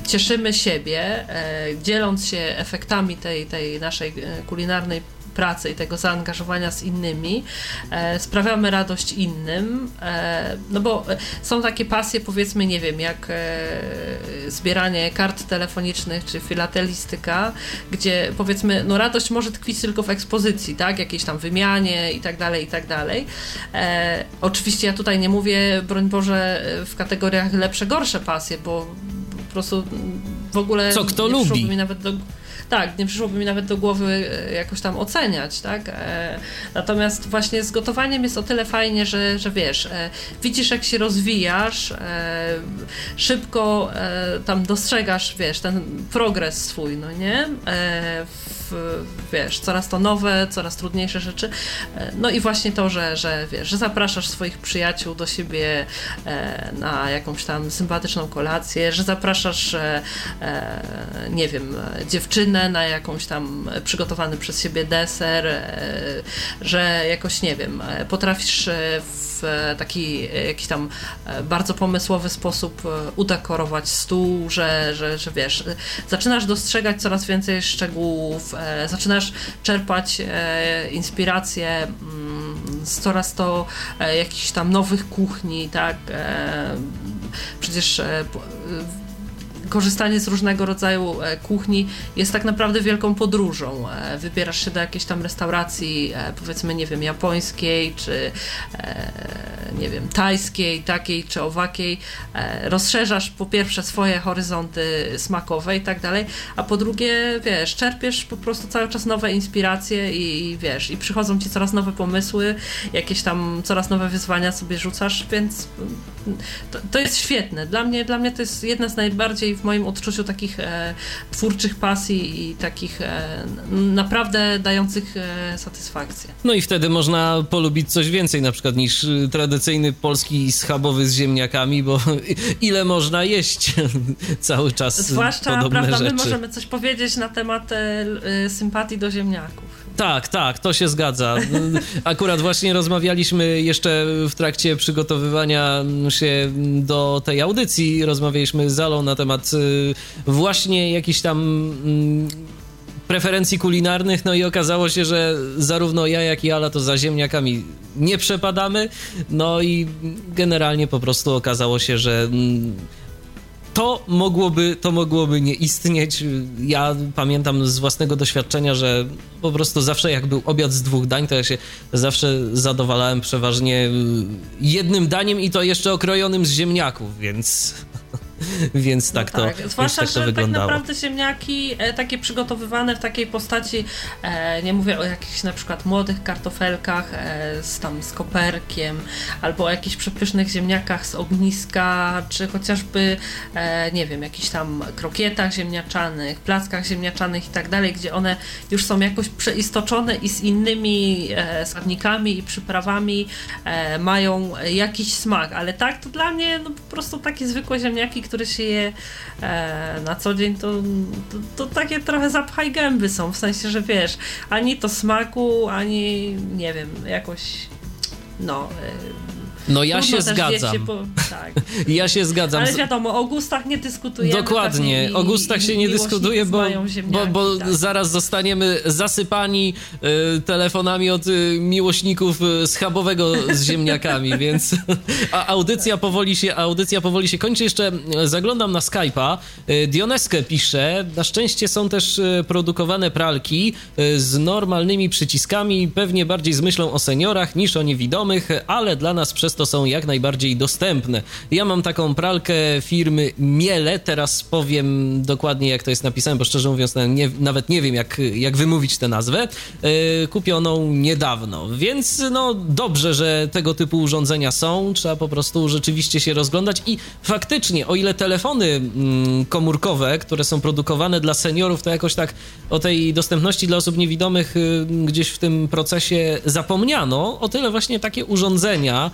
cieszymy siebie, e, dzieląc się efektami tej, tej naszej kulinarnej pracy i tego zaangażowania z innymi, e, sprawiamy radość innym, e, no bo są takie pasje, powiedzmy, nie wiem, jak e, zbieranie kart telefonicznych czy filatelistyka, gdzie powiedzmy, no radość może tkwić tylko w ekspozycji, tak, jakiejś tam wymianie i tak dalej, i tak dalej. Oczywiście ja tutaj nie mówię, broń Boże, w kategoriach lepsze, gorsze pasje, bo po prostu w ogóle Co kto lubi. mi nawet do tak, nie przyszłoby mi nawet do głowy e, jakoś tam oceniać, tak? E, natomiast właśnie z gotowaniem jest o tyle fajnie, że, że wiesz, e, widzisz jak się rozwijasz, szybko tam dostrzegasz, wiesz, ten progres swój, no nie? Wiesz, coraz to nowe, coraz trudniejsze rzeczy. No i właśnie to, że, że wiesz, że zapraszasz swoich przyjaciół do siebie na jakąś tam sympatyczną kolację, że zapraszasz, nie wiem, dziewczynę na jakąś tam przygotowany przez siebie deser, e, że jakoś, nie wiem, e, potrafisz e, w taki jakiś tam bardzo pomysłowy sposób udekorować stół, że, że, że wiesz, zaczynasz dostrzegać coraz więcej szczegółów, zaczynasz czerpać inspiracje mm, z coraz to jakichś tam nowych kuchni, tak? Przecież korzystanie z różnego rodzaju e, kuchni jest tak naprawdę wielką podróżą. E, wybierasz się do jakiejś tam restauracji, e, powiedzmy, nie wiem, japońskiej, czy nie wiem, tajskiej, takiej czy owakiej. Rozszerzasz po pierwsze swoje horyzonty smakowe i tak dalej, a po drugie, wiesz, czerpiesz po prostu cały czas nowe inspiracje i, wiesz, i przychodzą ci coraz nowe pomysły, jakieś tam coraz nowe wyzwania sobie rzucasz, więc to, to jest świetne. Dla mnie, dla mnie to jest jedna z najbardziej w moim odczuciu takich e, twórczych pasji i takich e, naprawdę dających e, satysfakcję. No i wtedy można polubić coś więcej na przykład niż y, tradycyjny polski schabowy z ziemniakami, bo *laughs* ile można jeść *laughs* cały czas Zwłaszcza, prawda, rzeczy. my możemy coś powiedzieć na temat e, e, sympatii do ziemniaków. Tak, tak, to się zgadza. Akurat właśnie rozmawialiśmy jeszcze w trakcie przygotowywania się do tej audycji, rozmawialiśmy z Zalą na temat y, właśnie jakichś tam mm, preferencji kulinarnych, no i okazało się, że zarówno ja, jak i Ala to za ziemniakami nie przepadamy, no i generalnie po prostu okazało się, że mm, to mogłoby, to mogłoby nie istnieć. Ja pamiętam z własnego doświadczenia, że po prostu zawsze jak był obiad z dwóch dań, to ja się zawsze zadowalałem przeważnie jednym daniem i to jeszcze okrojonym z ziemniaków, więc *laughs* Więc tak, no tak. to, Zwłaszcza, tak to że wyglądało. tak naprawdę ziemniaki e, takie przygotowywane w takiej postaci, e, nie mówię o jakichś na przykład młodych kartofelkach e, z tam z koperkiem, albo o jakichś przepysznych ziemniakach z ogniska, czy chociażby, e, nie wiem, jakichś tam krokietach ziemniaczanych, plackach ziemniaczanych i tak dalej, gdzie one już są jakoś przeistoczone i z innymi e, składnikami i przyprawami e, mają jakiś smak, ale tak to dla mnie no, po prostu takie zwykłe ziemniaki, które się je e, na co dzień, to, to, to, takie trochę zapchaj gęby są, w sensie, że wiesz, ani to smaku, ani nie wiem, jakoś no... No ja się zgadzam. Po... Tak. *laughs* Ja się zgadzam. Ale wiadomo, o gustach nie dyskutujemy. Dokładnie, o gustach się nie dyskutuje, bo, bo, bo tak. zaraz zostaniemy zasypani y, telefonami od y, miłośników y, schabowego z ziemniakami, *laughs* więc a audycja powoli się, audycja powoli się kończy. Jeszcze y, zaglądam na Skype'a. Y, Dioneskę pisze, na szczęście są też produkowane pralki z normalnymi przyciskami, pewnie bardziej z myślą o seniorach niż o niewidomych, ale dla nas przez to są jak najbardziej dostępne. Ja mam taką pralkę firmy Miele, teraz powiem dokładnie jak to jest napisane, bo szczerze mówiąc nie, nawet nie wiem jak, jak wymówić tę nazwę. Yy, kupioną niedawno, więc no dobrze, że tego typu urządzenia są, trzeba po prostu rzeczywiście się rozglądać i faktycznie, o ile telefony mm, komórkowe, które są produkowane dla seniorów, to jakoś tak o tej dostępności dla osób niewidomych y, gdzieś w tym procesie zapomniano, o tyle właśnie takie urządzenia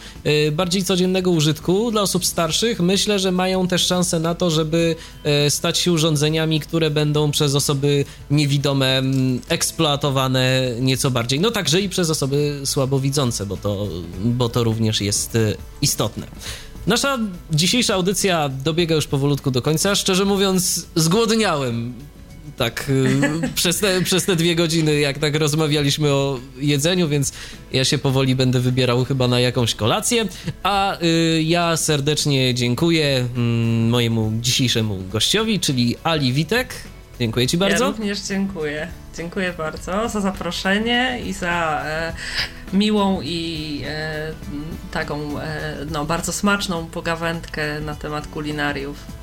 bardziej codziennego użytku dla osób starszych, myślę, że mają też szansę na to, żeby y, stać się urządzeniami, które będą przez osoby niewidome mm, eksploatowane nieco bardziej. No także i przez osoby słabowidzące, bo to, bo to również jest y, istotne. Nasza dzisiejsza audycja dobiega już powolutku do końca. Szczerze mówiąc, zgłodniałem tak y, przez, te, przez te dwie godziny, jak tak rozmawialiśmy o jedzeniu, więc ja się powoli będę wybierał chyba na jakąś kolację. A y, ja serdecznie dziękuję y, mojemu dzisiejszemu gościowi, czyli Ali Witek. Dziękuję Ci bardzo. Ja również dziękuję. Dziękuję bardzo za zaproszenie i za e, miłą i e, taką e, no, bardzo smaczną pogawędkę na temat kulinariów.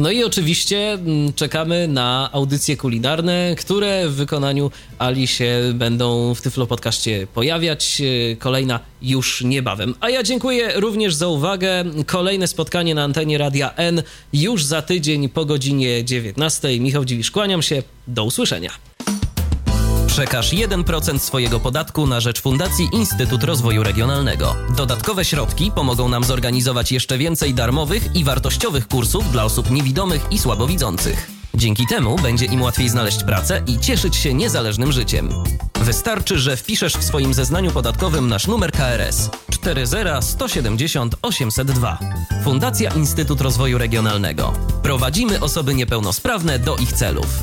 No i oczywiście mm, czekamy na audycje kulinarne, które w wykonaniu Ali się będą w Tyflo Podcaście pojawiać. E, kolejna już niebawem. A ja dziękuję również za uwagę. Kolejne spotkanie na antenie Radia N już za tydzień po godzinie 19. Michał Dziwisz, kłaniam się. Do usłyszenia. Przekaż 1% swojego podatku na rzecz Fundacji Instytut Rozwoju Regionalnego. Dodatkowe środki pomogą nam zorganizować jeszcze więcej darmowych i wartościowych kursów dla osób niewidomych i słabowidzących. Dzięki temu będzie im łatwiej znaleźć pracę i cieszyć się niezależnym życiem. Wystarczy, że wpiszesz w swoim zeznaniu podatkowym nasz numer KRS 40170 802. Fundacja Instytut Rozwoju Regionalnego. Prowadzimy osoby niepełnosprawne do ich celów.